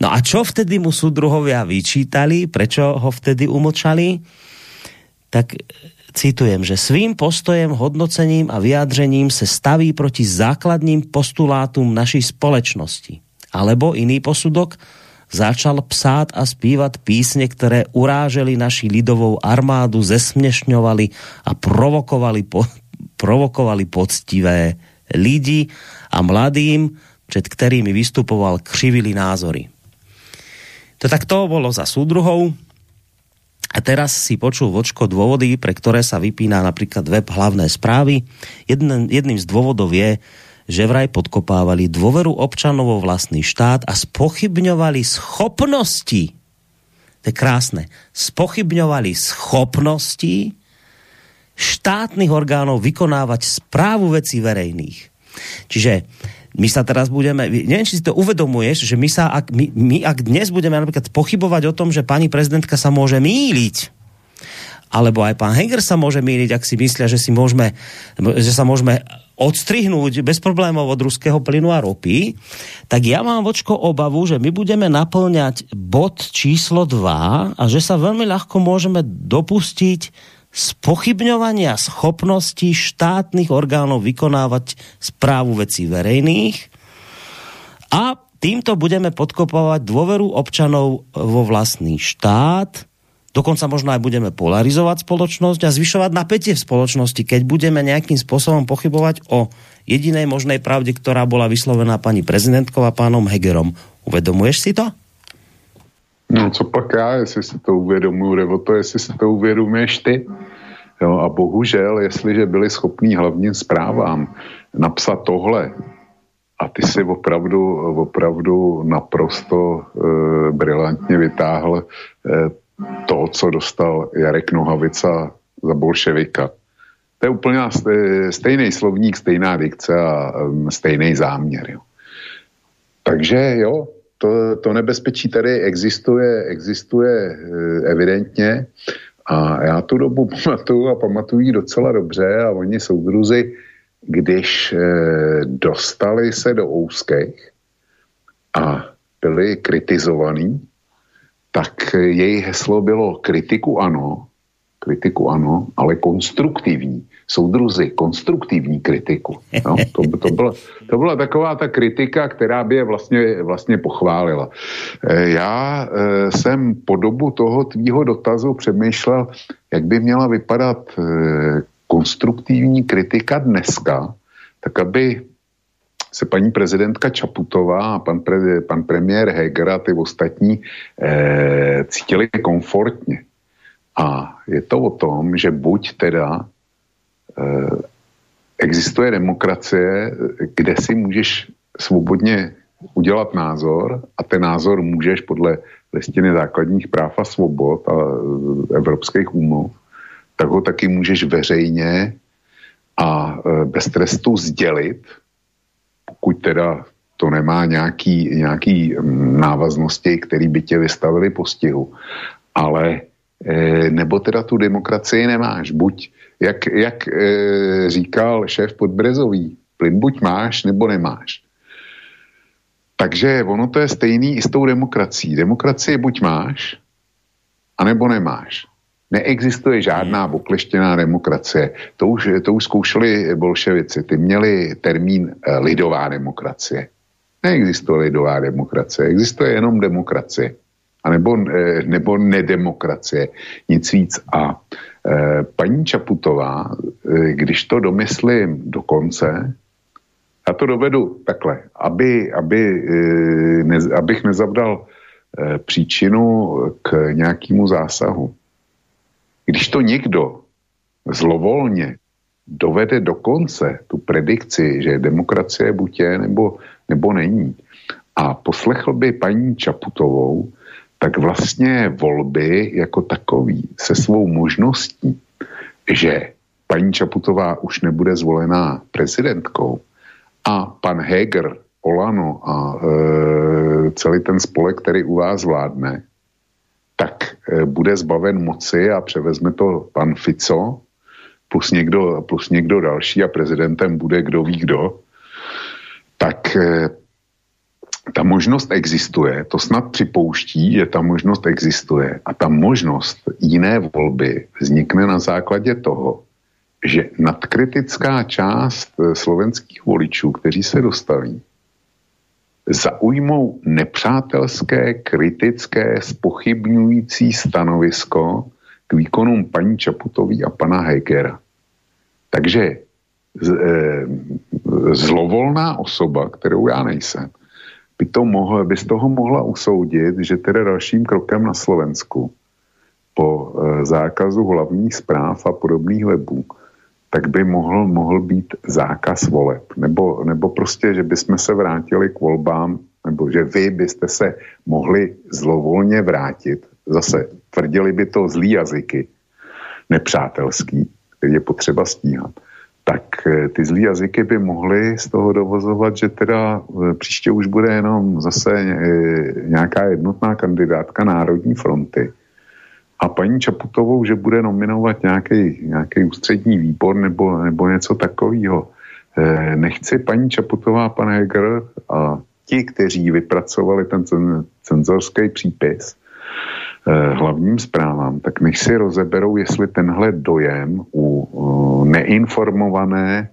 No a čo vtedy mu súdruhovia vyčítali, prečo ho vtedy umlčali? Tak citujem, že svým postojem, hodnocením a vyjádřením se staví proti základním postulátum našej společnosti. Alebo iný posudok, začal psát a zpívat písne, které uráželi naši lidovou armádu, zesměšňovali a provokovali, po, provokovali poctivé lidi a mladým, před kterými vystupoval, křivili názory. To tak to bolo za súdruhou. A teraz si počul vočko dôvody, pre ktoré sa vypína napríklad web hlavné správy. Jeden, jedným z dôvodov je, že vraj podkopávali dôveru občanov vo vlastný štát a spochybňovali schopnosti, to je krásne, spochybňovali schopnosti štátnych orgánov vykonávať správu vecí verejných. Čiže my sa teraz budeme, neviem, či si to uvedomuješ, že my sa, ak, my, my ak dnes budeme napríklad pochybovať o tom, že pani prezidentka sa môže míliť, alebo aj pán Heger sa môže míliť, ak si myslia, že, si môžeme, že sa môžeme odstrihnúť bez problémov od ruského plynu a ropy, tak ja mám vočko obavu, že my budeme naplňať bod číslo 2 a že sa veľmi ľahko môžeme dopustiť spochybňovania schopností štátnych orgánov vykonávať správu vecí verejných. A týmto budeme podkopovať dôveru občanov vo vlastný štát, dokonca možno aj budeme polarizovať spoločnosť a zvyšovať napätie v spoločnosti, keď budeme nejakým spôsobom pochybovať o jedinej možnej pravde, ktorá bola vyslovená pani prezidentkou a pánom Hegerom. Uvedomuješ si to? No co pak já, jestli si to uvědomuji, nebo to, jestli si to uvědomuješ ty. Jo, a bohužel, jestliže byli schopní hlavním zprávám napsat tohle, a ty si opravdu, opravdu naprosto e, brilantně vytáhl e, to, co dostal Jarek Nohavica za bolševika. To je úplně stejný slovník, stejná dikce a um, stejný záměr. Jo. Takže jo, to, to nebezpečí tady existuje, existuje e, evidentně a já tu dobu [LAUGHS] pamatuju a pamatuju docela dobře a oni soudruzi, když e, dostali se do úzkých a byli kritizovaní, tak jejich heslo bylo kritiku ano, kritiku ano, ale konstruktivní. Soudruzi, konstruktivní kritiku. No, to, to, byla, to byla taková ta kritika, která by je vlastně, vlastně pochválila. Eh, já eh, jsem po dobu toho tvýho dotazu přemýšlel, jak by měla vypadat eh, konstruktivní kritika dneska, tak aby se paní prezidentka Čaputová a pan, pre, pan premiér Heger a ty ostatní eh, cítili komfortně. A je to o tom, že buď teda eh, existuje demokracie, kde si můžeš svobodně udělat názor a ten názor můžeš podle listiny základních práv a svobod a evropských úmluv, tak ho taky můžeš veřejně a eh, bez trestu sdělit, pokud teda to nemá nějaký, nějaký mm, návaznosti, který by tě vystavili postihu. Ale e, nebo teda tu demokracii nemáš. Buď, jak, jak e, říkal šéf Podbrezový, plyn buď máš, nebo nemáš. Takže ono to je stejný i s tou demokracií. Demokracie buď máš, anebo nemáš. Neexistuje žádná okleštěná demokracie. To už, to už zkoušeli bolševici. Ty měli termín eh, lidová demokracie. Neexistuje lidová demokracie, existuje jenom demokracie. A nebo, eh, nebo nedemokracie. Nic víc. A e, paní Čaputová, když to domyslím do konce, já to dovedu takhle, aby, aby, ne, abych nezavdal příčinu k nějakému zásahu když to někdo zlovolně dovede do konce tu predikci, že demokracie buď je nebo, nebo není, a poslechl by paní Čaputovou, tak vlastně volby jako takový se svou možností, že paní Čaputová už nebude zvolená prezidentkou a pan Heger, Olano a e, celý ten spolek, který u vás vládne, tak e, bude zbaven moci a převezme to pan Fico plus někdo, plus někdo další a prezidentem bude kdo ví kdo, tak e, ta možnost existuje, to snad připouští, že ta možnost existuje. A ta možnost jiné volby vznikne na základě toho, že nadkritická část eh, slovenských voličů, kteří se dostaví, zaujmou nepřátelské, kritické, spochybňující stanovisko k výkonům paní Čaputový a pana Hegera. Takže e, zlovolná osoba, kterou já nejsem, by, to mohl, by z toho mohla usoudit, že teda dalším krokem na Slovensku po e, zákazu hlavních zpráv a podobných webů, tak by mohl, mohl být zákaz voleb. Nebo, nebo prostě, že bychom se vrátili k volbám, nebo že vy byste se mohli zlovolně vrátit. Zase tvrdili by to zlý jazyky, nepřátelský, který je potřeba stíhat tak eh, ty zlý jazyky by mohly z toho dovozovat, že teda eh, příště už bude jenom zase eh, nějaká jednotná kandidátka Národní fronty. A paní Čaputovou, že bude nominovat nějaký, nějaký ústřední výbor nebo, nebo něco takového. Nechci paní Čaputová, pan Heger a ti, kteří vypracovali ten cenzorský přípis, Eh, hlavním zprávám, tak nech si rozeberou, jestli tenhle dojem u neinformované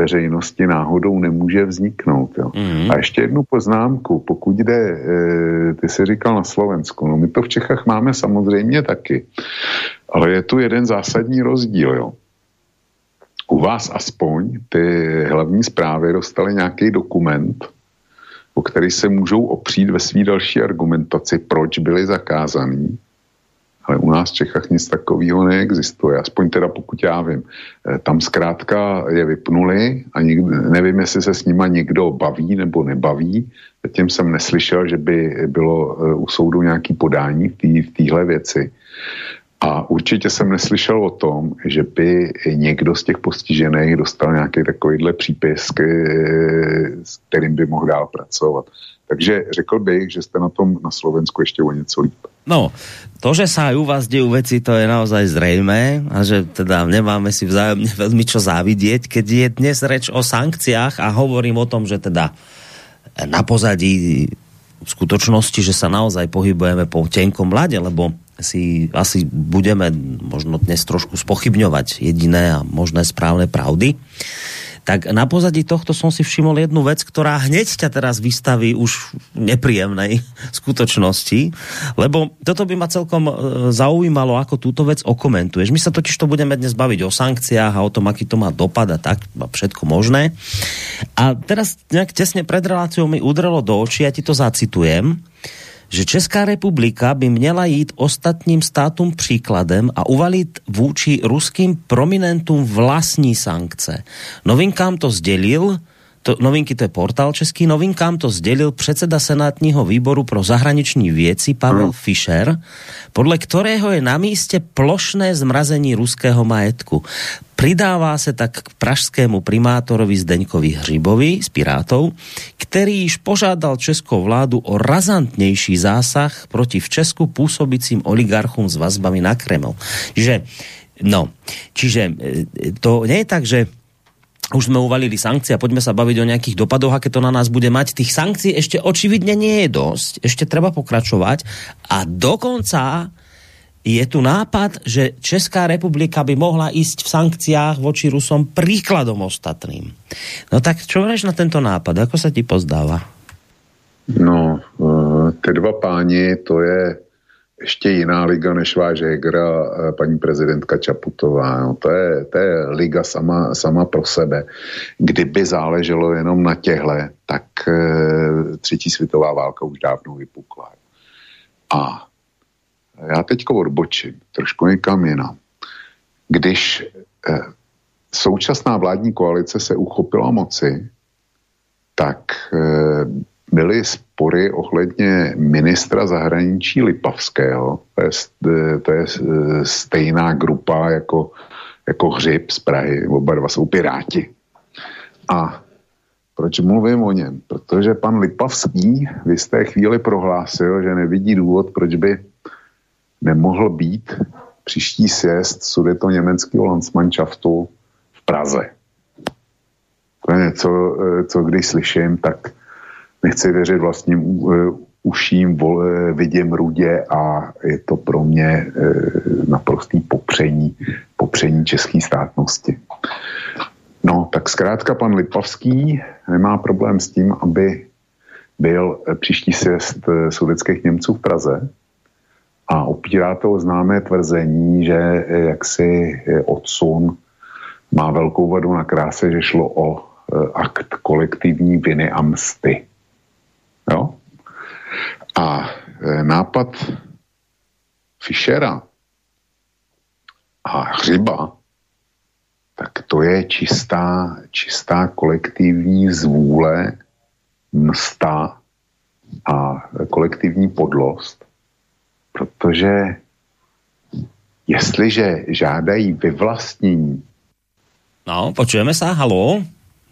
veřejnosti náhodou nemůže vzniknout. Jo. Mm. A ještě jednu poznámku, pokud jde, e, ty jsi říkal na Slovensku, no my to v Čechách máme samozřejmě taky, ale je tu jeden zásadní rozdíl. Jo. U vás aspoň ty hlavní zprávy dostaly nějaký dokument, o který se můžou opřít ve své další argumentaci, proč byly zakázaný. Ale u nás v Čechách nic takového neexistuje, aspoň teda pokud já vím. Eh, tam zkrátka je vypnuli a nikdo, nevím, jestli se s nima někdo baví nebo nebaví. Zatím jsem neslyšel, že by bylo eh, u soudu nějaký podání v téhle věci. A určitě jsem neslyšel o tom, že by někdo z těch postižených dostal nějaký takovýhle přípis, s kterým by mohl dál pracovat. Takže řekl bych, že jste na tom na Slovensku ještě o něco líp. No, to, že sa aj u vás dejú veci, to je naozaj zrejmé a že teda nemáme si vzájomne veľmi čo závidieť, keď je dnes reč o sankciách a hovorím o tom, že teda na pozadí skutočnosti, že sa naozaj pohybujeme po tenkom mlade, lebo si asi budeme možno dnes trošku spochybňovať jediné a možné správne pravdy. Tak na pozadí tohto som si všimol jednu vec, ktorá hneď ťa teraz vystaví už nepríjemnej [LAUGHS] skutočnosti, lebo toto by ma celkom e, zaujímalo, ako túto vec okomentuješ. My sa totiž to budeme dnes baviť o sankciách a o tom, aký to má dopad a tak, a všetko možné. A teraz nejak tesne pred reláciou mi udrelo do očí, ja ti to zacitujem že Česká republika by měla jít ostatním státům příkladem a uvalit vůči ruským prominentům vlastní sankce. Novinkám to sdělil to, novinky, to je portál český, novinkám to sdělil předseda Senátního výboru pro zahraniční věci Pavel no. Fischer, podle kterého je na místě plošné zmrazení ruského majetku. Pridává se tak k pražskému primátorovi Zdeňkovi Hřibovi z Pirátov, který již požádal českou vládu o razantnější zásah proti v Česku působícím oligarchům s vazbami na Kreml. Že, no, čiže e, to nie je tak, že už sme uvalili sankcie a poďme sa baviť o nejakých dopadoch, aké to na nás bude mať. Tých sankcií ešte očividne nie je dosť, ešte treba pokračovať a dokonca je tu nápad, že Česká republika by mohla ísť v sankciách voči Rusom príkladom ostatným. No tak čo hovoríš na tento nápad? Ako sa ti pozdáva? No, eh, ty dva páni, to je ještě jiná liga než váš Heger a paní prezidentka Čaputová. No, to, je, to je liga sama, sama pro sebe. Kdyby záleželo jenom na těhle, tak e, třetí světová válka už dávno vypukla. A já teďko odbočím trošku někam jinam. Když e, současná vládní koalice se uchopila moci, tak e, byly spory ohledně ministra zahraničí Lipavského, to je, to je stejná grupa jako, jako Hřib z Prahy, oba dva jsou piráti. A proč mluvím o něm? Protože pan Lipavský v jisté chvíli prohlásil, že nevidí důvod, proč by nemohl být příští sjezd sudeto německého Landsmannschaftu v Praze. To je něco, eh, co když slyším, tak nechci věřit vlastním eh, uším, eh, vidím rudě a je to pro mě naprostý popření, popření české státnosti. No, tak zkrátka pan Lipavský nemá problém s tím, aby byl příští sjezd sudeckých Němců v Praze a opírá to o známé tvrzení, že jaksi odsun má velkou vadu na kráse, že šlo o Eh, akt kolektivní viny a msty. Jo? A eh, nápad Fischera a Hřiba, tak to je čistá, čistá kolektivní zvůle, msta a kolektivní podlost, protože jestliže žádají vyvlastnění. No, počujeme se, halo?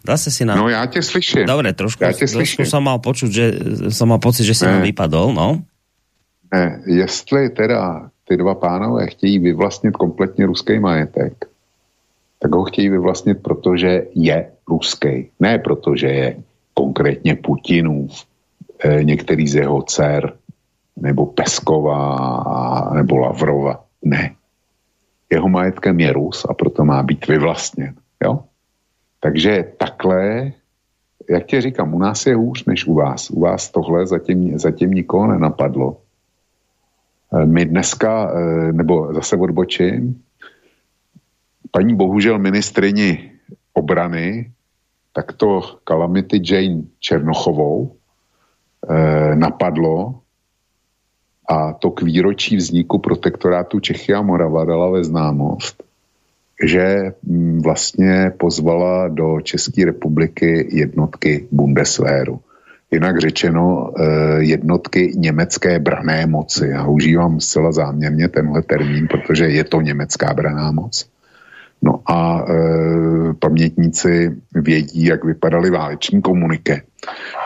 Zase si na... No já tě slyším. Dobre, trošku, já tě trošku som mal počuť, že som mal pocit, že si ne. nám vypadol, no. Ne, jestli teda ty dva pánové chtějí vyvlastnit kompletně ruský majetek, tak ho chtějí vyvlastnit, protože je ruský. Ne protože je konkrétně Putinův, e, některý z jeho dcer, nebo Peskova, nebo Lavrova. Ne. Jeho majetkem je Rus a proto má být vyvlastněn. Jo? Takže takhle, jak tě říkám, u nás je hůř než u vás. U vás tohle zatím, zatím nikoho nenapadlo. E, my dneska, e, nebo zase odbočím, paní bohužel ministrini obrany, tak to Calamity Jane Černochovou eh, napadlo a to k výročí vzniku protektorátu Čechy a Morava dala ve známost že mm, vlastně pozvala do České republiky jednotky Bundeswehru. Jinak řečeno eh, jednotky německé brané moci. Já užívám zcela záměrně tenhle termín, protože je to německá braná moc. No a e, pamětníci vědí, jak vypadaly váleční komunike.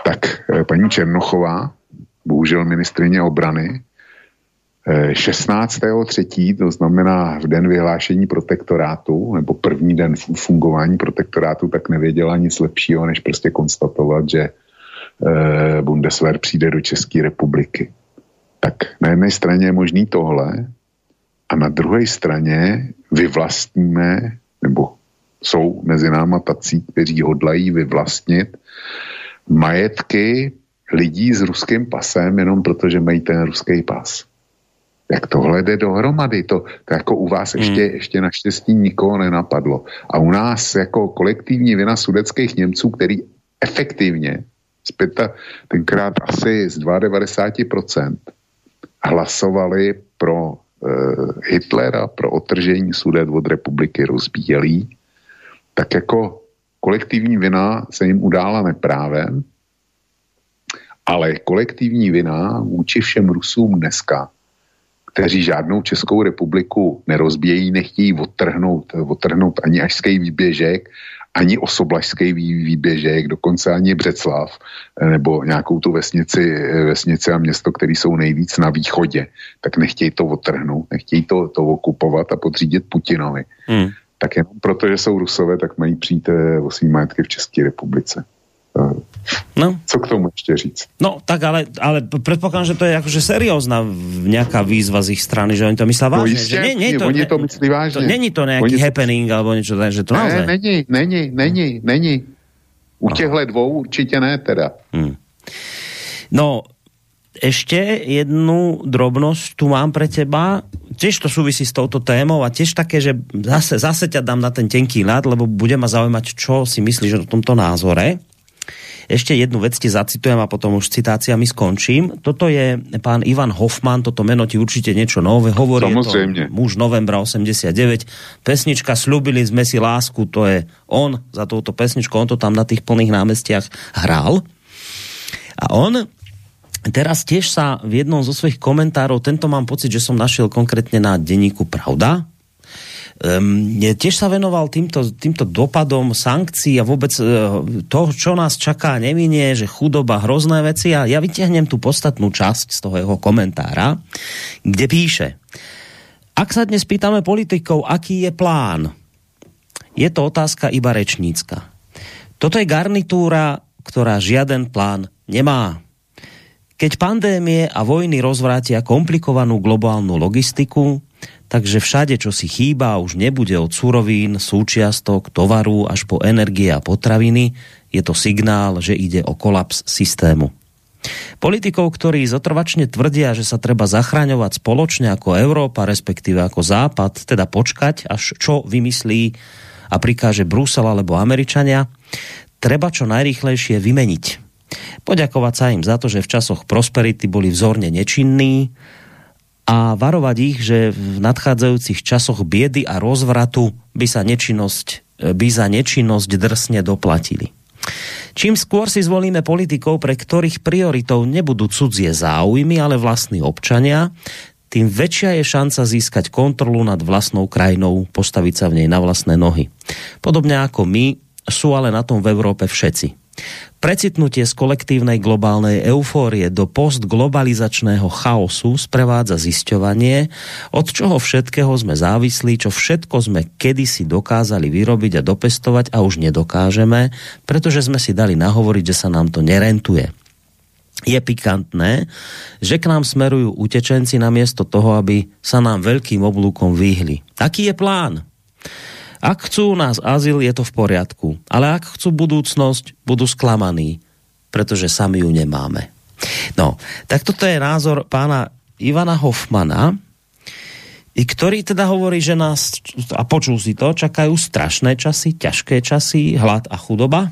Tak e, paní Černochová, bohužel ministrině obrany, 16.3., eh, to znamená v den vyhlášení protektorátu, nebo první den fungování protektorátu, tak nevěděla nic lepšího, než prostě konstatovat, že eh, Bundeswehr přijde do České republiky. Tak na jedné straně je možný tohle a na druhé straně vyvlastníme, nebo jsou mezi náma tací, kteří hodlají vyvlastnit majetky lidí s ruským pasem jenom protože mají ten ruský pas. Jak tohle jde dohromady? To, to jako u vás ještě, hmm. ještě naštěstí nikoho nenapadlo. A u nás jako kolektivní vina sudeckých Němců, který efektivně zpěta, tenkrát asi z 92% hlasovali pro e, Hitlera, pro otržení sudet od republiky rozbíjelý, tak jako kolektivní vina se jim udála neprávem, ale kolektivní vina vůči všem Rusům dneska kteří žádnou Českou republiku nerozbějí, nechtějí odtrhnout, odtrhnout ani ažský výběžek, ani osoblažský výběžek, dokonce ani Břeclav, nebo nějakou tu vesnici, vesnici a město, které jsou nejvíc na východě, tak nechtějí to odtrhnout, nechtějí to, to okupovat a podřídit Putinovi. Hmm. Tak jenom proto, že jsou rusové, tak mají přijít eh, o svý majetky v České republice. No. Co k tomu ještě říct? No, tak ale, ale předpokládám, že to je jakože seriózna nějaká výzva z ich strany, že oni to myslí vážně. No jistě, že nie, nie, to, oni to myslí vážně. To, není to nějaký oni... happening alebo něco, že to ne, naozaj. není, není, není, není. U těchto dvou určitě ne teda. Hmm. No, ešte jednu drobnosť tu mám pre teba. Tiež to súvisí s touto témou a tiež také, že zase, zase ťa dám na ten tenký ľad, lebo bude ma zaujímať, čo si myslíš o tomto názore. Ešte jednu vec ti zacitujem a potom už citáciami skončím. Toto je pán Ivan Hoffman, toto meno ti určite niečo nové hovorí. Samozrejme. To muž novembra 89. Pesnička Sľubili sme si lásku, to je on za touto pesničkou, on to tam na tých plných námestiach hrál. A on teraz tiež sa v jednom zo svojich komentárov, tento mám pocit, že som našiel konkrétne na denníku Pravda, um, tiež sa venoval týmto, týmto dopadom sankcií a vôbec uh, to, čo nás čaká, neminie, že chudoba, hrozné veci a ja vytiahnem tú podstatnú časť z toho jeho komentára, kde píše, ak sa dnes pýtame politikov, aký je plán, je to otázka iba rečnícka. Toto je garnitúra, ktorá žiaden plán nemá. Keď pandémie a vojny rozvrátia komplikovanú globálnu logistiku, takže všade, čo si chýba, už nebude od surovín, súčiastok, tovaru až po energie a potraviny, je to signál, že ide o kolaps systému. Politikov, ktorí zotrvačne tvrdia, že sa treba zachraňovať spoločne ako Európa, respektíve ako Západ, teda počkať, až čo vymyslí a prikáže Brusel alebo Američania, treba čo najrychlejšie vymeniť. Poďakovať sa im za to, že v časoch prosperity boli vzorne nečinní a varovať ich, že v nadchádzajúcich časoch biedy a rozvratu by, sa nečinnosť, by za nečinnosť drsne doplatili. Čím skôr si zvolíme politikov, pre ktorých prioritou nebudú cudzie záujmy, ale vlastní občania, tým väčšia je šanca získať kontrolu nad vlastnou krajinou, postaviť sa v nej na vlastné nohy. Podobne ako my, sú ale na tom v Európe všetci. Precitnutie z kolektívnej globálnej eufórie do postglobalizačného chaosu sprevádza zisťovanie, od čoho všetkého sme závislí, čo všetko sme kedysi dokázali vyrobiť a dopestovať a už nedokážeme, pretože sme si dali nahovoriť, že sa nám to nerentuje. Je pikantné, že k nám smerujú utečenci namiesto toho, aby sa nám veľkým oblúkom vyhli. Aký je plán? Ak chcú nás azyl, je to v poriadku. Ale ak chcú budúcnosť, budú sklamaní, pretože sami ju nemáme. No, tak toto je názor pána Ivana Hoffmana, i ktorý teda hovorí, že nás, a počul si to, čakajú strašné časy, ťažké časy, hlad a chudoba.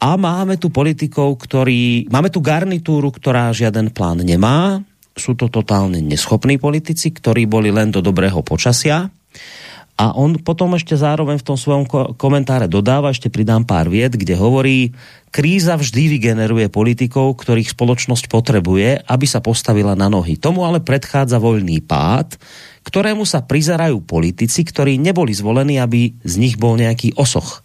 A máme tu politikov, ktorí, máme tu garnitúru, ktorá žiaden plán nemá. Sú to totálne neschopní politici, ktorí boli len do dobrého počasia a on potom ešte zároveň v tom svojom komentáre dodáva, ešte pridám pár vied, kde hovorí, kríza vždy vygeneruje politikov, ktorých spoločnosť potrebuje, aby sa postavila na nohy. Tomu ale predchádza voľný pád, ktorému sa prizerajú politici, ktorí neboli zvolení, aby z nich bol nejaký osoch.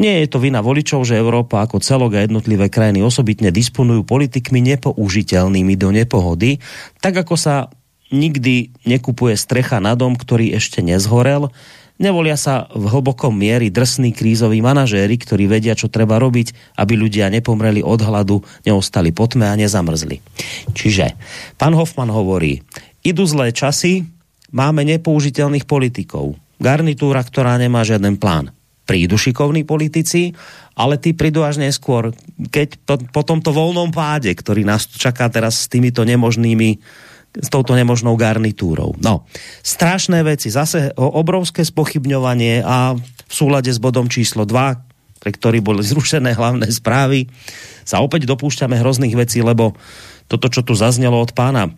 Nie je to vina voličov, že Európa ako celok a jednotlivé krajiny osobitne disponujú politikmi nepoužiteľnými do nepohody, tak ako sa nikdy nekupuje strecha na dom, ktorý ešte nezhorel. Nevolia sa v hlbokom miery drsní krízoví manažéri, ktorí vedia, čo treba robiť, aby ľudia nepomreli od hladu, neostali potme a nezamrzli. Čiže pán Hoffman hovorí, idú zlé časy, máme nepoužiteľných politikov, garnitúra, ktorá nemá žiaden plán. Prídu šikovní politici, ale tí prídu až neskôr, keď po, po tomto voľnom páde, ktorý nás čaká teraz s týmito nemožnými s touto nemožnou garnitúrou. No, strašné veci, zase obrovské spochybňovanie a v súlade s bodom číslo 2, pre ktorý boli [LAUGHS] zrušené hlavné správy, sa opäť dopúšťame hrozných vecí, lebo toto, čo tu zaznelo od pána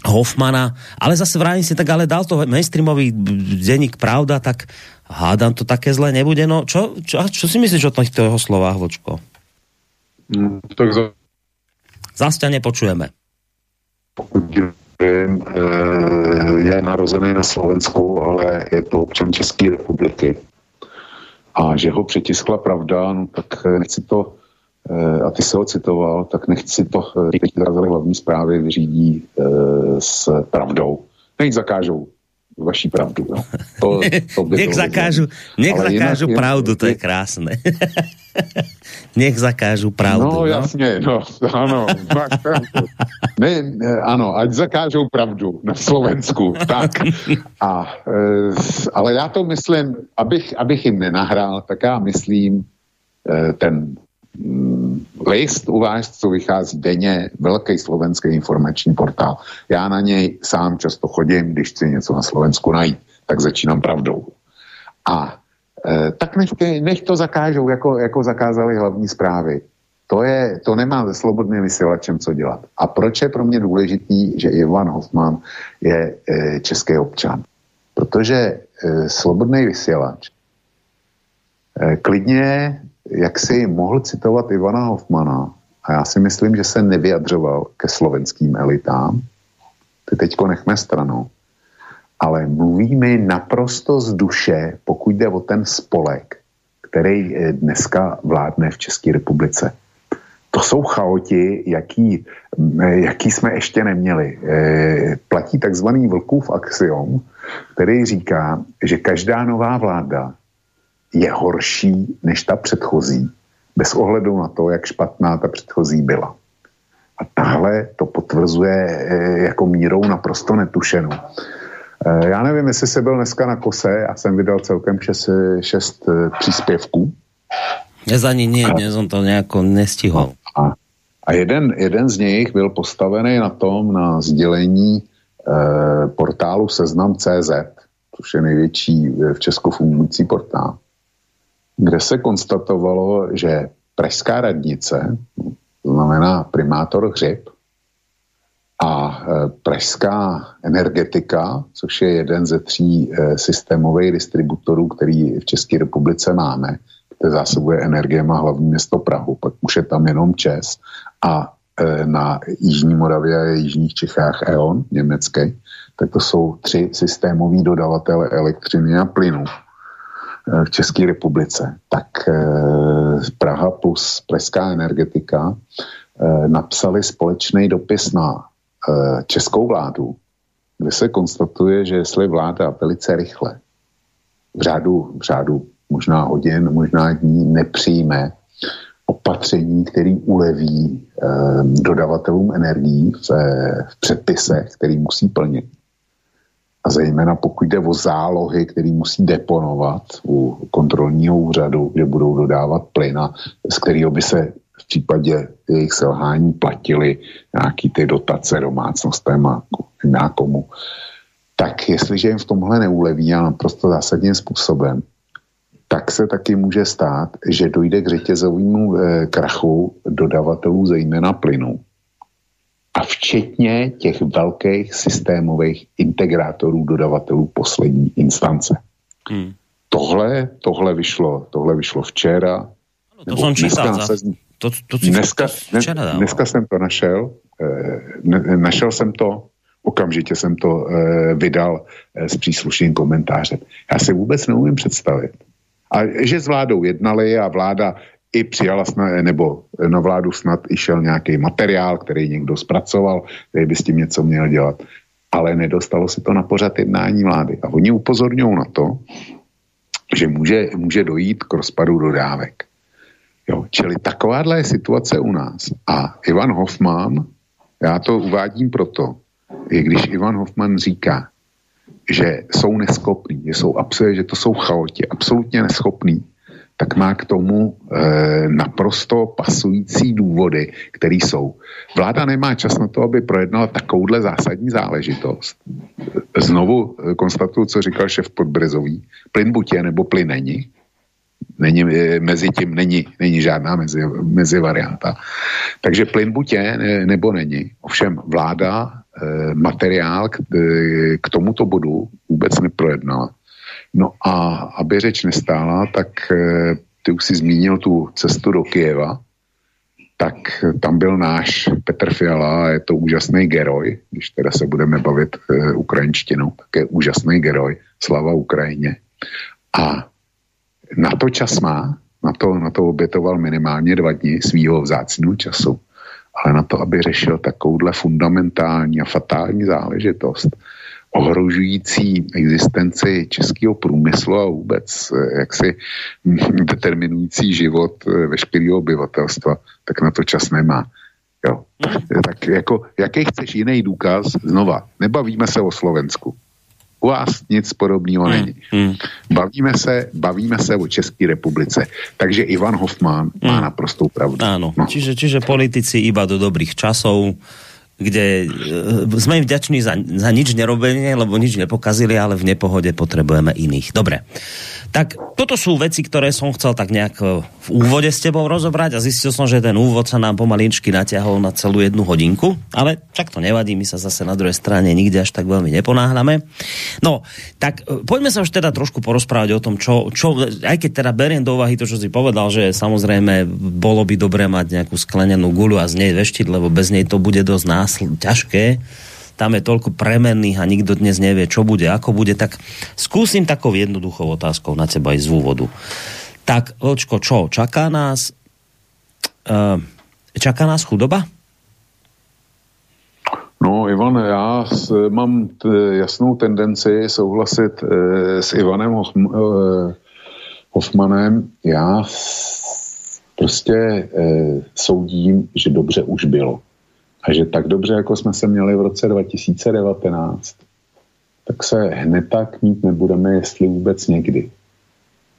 Hoffmana, ale zase vrátim si, tak ale dal to mainstreamový denník Pravda, tak hádam to také zle nebude. No, čo, čo, čo si myslíš o týchto jeho slovách, Vočko? Mm, tak za... Zase ťa nepočujeme pokud vím, eh, je narozený na Slovensku, ale je to občan České republiky. A že ho přetiskla pravda, no tak nechci to, eh, a ty se ho citoval, tak nechci to, teď hlavní zprávy vyřídí eh, s pravdou. Nech zakážou vaší pravdu. No. To, [LAUGHS] to by nech zakážu, nech zakážu jinak, pravdu, to je krásné. [LAUGHS] nech zakážu pravdu. No, no? jasně, no, ano. ne, ne, ano, ať zakážou pravdu na Slovensku, tak. A, e, ale já to myslím, abych, abych jim nenahrál, tak já myslím e, ten list u vás, co vychází denně, velký slovenský informační portál. Já na něj sám často chodím, když chci něco na Slovensku najít, tak začínám pravdou. A e, tak nech, nech to zakážou, jako, jako zakázali hlavní zprávy. To, je, to nemá se slobodným vysílačem co dělat. A proč je pro mě důležitý, že Ivan Hoffman je e, český občan? Protože e, slobodný vysílač e, klidně jak si mohl citovat Ivana Hoffmana a já si myslím, že se nevyjadřoval ke slovenským elitám, ty teďko nechme stranou, ale mluví mi naprosto z duše, pokud jde o ten spolek, který eh, dneska vládne v České republice. To jsou chaoti, jaký, eh, jaký jsme ještě neměli. E, platí takzvaný vlkův axiom, který říká, že každá nová vláda je horší než ta předchozí, bez ohledu na to, jak špatná ta předchozí byla. A tahle to potvrzuje jako mírou naprosto netušenou. Eh, já nevím, jestli jsi byl dneska na kose, já jsem vydal celkem šest, šest eh, příspěvků. Dnes ani nie, dnes on to nějak nestihol. A, a jeden, jeden z nich byl postavený na tom, na sdělení eh, portálu Seznam.cz, což je největší v Česku fungující portál, kde se konstatovalo, že Pražská radnice, to znamená primátor Hřib, a e, pražská energetika, což je jeden ze tří e, systémových distributorů, který v České republice máme, které zásobuje energie, má hlavní město Prahu, pak už je tam jenom Čes a e, na Jižní Moravě a Jižních Čechách E.ON, německý, tak to jsou tři systémoví dodavatele elektřiny a plynu v České republice. Tak Praha plus Pražská energetika napsali společný dopis na Eh, českou vládu, kde se konstatuje, že jestli vláda velice rychle, v řádu, v řádu možná hodin, možná dní nepřijme opatření, který uleví eh, dodavatelům energií v, v předpisech, který musí plnit. A zejména pokud jde o zálohy, který musí deponovat u kontrolního úřadu, kde budou dodávat plyna, z kterého by se případě jejich selhání platili nějaký ty dotace domácnostem a nějakomu. Tak jestliže jim v tomhle neuleví a naprosto zásadním způsobem, tak se taky může stát, že dojde k řetězovému e, krachu dodavatelů zejména plynu. A včetně těch velkých systémových integrátorů dodavatelů poslední instance. Hmm. Tohle, tohle, vyšlo, tohle vyšlo včera. No, to jsem čítal. Za... To, to dneska, ne, dneska jsem to našel, eh, ne, našel jsem to, okamžitě jsem to eh, vydal eh, s příslušným komentářem. Já si vůbec neumím představit. A že s vládou jednali a vláda i přijala snad, nebo na vládu snad i šel nějaký materiál, který někdo zpracoval, který by s tím něco měl dělat. Ale nedostalo se to na pořad jednání vlády. A oni upozorňují na to, že může, může dojít k rozpadu dodávek. Jo, čili takováhle je situace u nás. A Ivan Hoffman, já to uvádím proto, i když Ivan Hoffman říká, že jsou neschopní, že, jsou, že to jsou chaoti, absolutně neschopní, tak má k tomu e, naprosto pasující důvody, které jsou. Vláda nemá čas na to, aby projednala takovouhle zásadní záležitost. Znovu eh, konstatuju, co říkal šef Podbrezový. Plyn buď je, nebo plyn není. Není, eh, mezi tím není, není žádná mezi, mezi varianta. Takže plyn buď je, nebo není. Ovšem vláda e, materiál k, k tomuto bodu vůbec neprojednala. No a aby řeč nestála, tak e, ty už si zmínil tu cestu do Kieva, tak tam byl náš Petr Fiala, je to úžasný geroj, když teda se budeme bavit e, ukrajinštinou, tak je úžasný geroj, slava Ukrajině. A na to čas má, na to, na to obětoval minimálně dva dny svýho vzácného času, ale na to, aby řešil takovouhle fundamentální a fatální záležitost, ohrožující existenci českého průmyslu a vůbec eh, jaksi [LAUGHS] determinující život eh, veškerého obyvatelstva, tak na to čas nemá. Jo. Mhm. Tak jako, jaký chceš jiný důkaz? Znova, nebavíme se o Slovensku. U vás nic podobného hmm. není. Bavíme se, bavíme se o České republice. Takže Ivan Hoffman hmm. má naprostou pravdu. Áno, no. čiže, čiže politici iba do dobrých časov kde e, sme im vďační za, za nič nerobenie, lebo nič nepokazili, ale v nepohode potrebujeme iných. Dobre. Tak toto sú veci, ktoré som chcel tak nejak e, v úvode s tebou rozobrať a zistil som, že ten úvod sa nám pomalinčky natiahol na celú jednu hodinku, ale čak to nevadí, my sa zase na druhej strane nikde až tak veľmi neponáhľame. No, tak e, poďme sa už teda trošku porozprávať o tom, čo, čo aj keď teda beriem do úvahy to, čo si povedal, že samozrejme bolo by dobré mať nejakú sklenenú gulu a z nej veštiť, lebo bez nej to bude dosť ťažké tam je toľko premenných a nikto dnes nevie, čo bude, ako bude, tak skúsim takou jednoduchou otázkou na teba aj z úvodu. Tak, Vlčko, čo, čaká nás uh, čaká nás chudoba? No, Ivan, já s, mám t, jasnou tendenci souhlasit e, s Ivanem Hoffm, e, Hoffmanem. Já prostě e, soudím, že dobře už bylo. A že tak dobře, jako jsme se měli v roce 2019, tak se hned tak mít nebudeme, jestli vůbec někdy.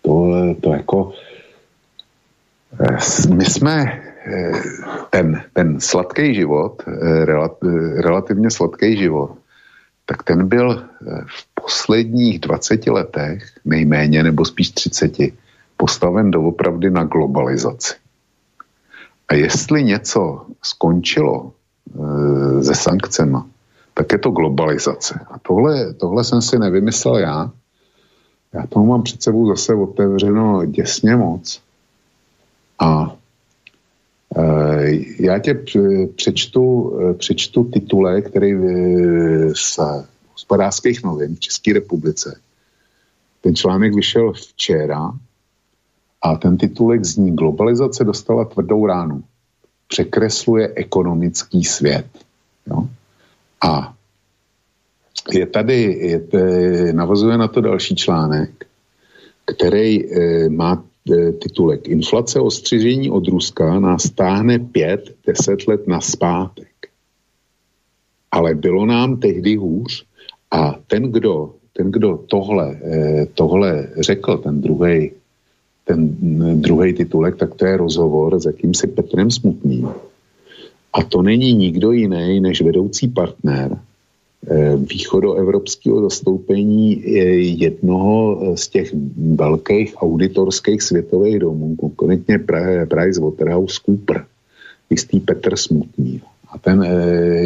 To, to jako... Eh, my jsme eh, ten, ten sladký život, eh, relativně sladký život, tak ten byl v posledních 20 letech, nejméně nebo spíš 30, postaven doopravdy na globalizaci. A jestli něco skončilo se sankcema, tak je to globalizace. A tohle, tohle jsem si nevymyslel já. Já tomu mám před sebou zase otevřeno děsně moc. A e, já tě přečtu, eh, přečtu titule, který z hospodářských novin v České republice. Ten článek vyšel včera a ten titulek zní Globalizace dostala tvrdou ránu překresluje ekonomický svět. Jo? A je tady, je, navazuje na to další článek, který e, má e, titulek Inflace ostřižení od Ruska nás stáhne pět, deset let na zpátek. Ale bylo nám tehdy hůř a ten, kdo, ten, kdo tohle, e, tohle řekl, ten druhý ten druhý titulek, tak to je rozhovor s jakýmsi Petrem Smutným. A to není nikdo jiný než vedoucí partner eh, východoevropského zastoupení jednoho z těch velkých auditorských světových domů, konkrétně Price Waterhouse Cooper, jistý Petr Smutný. A ten e,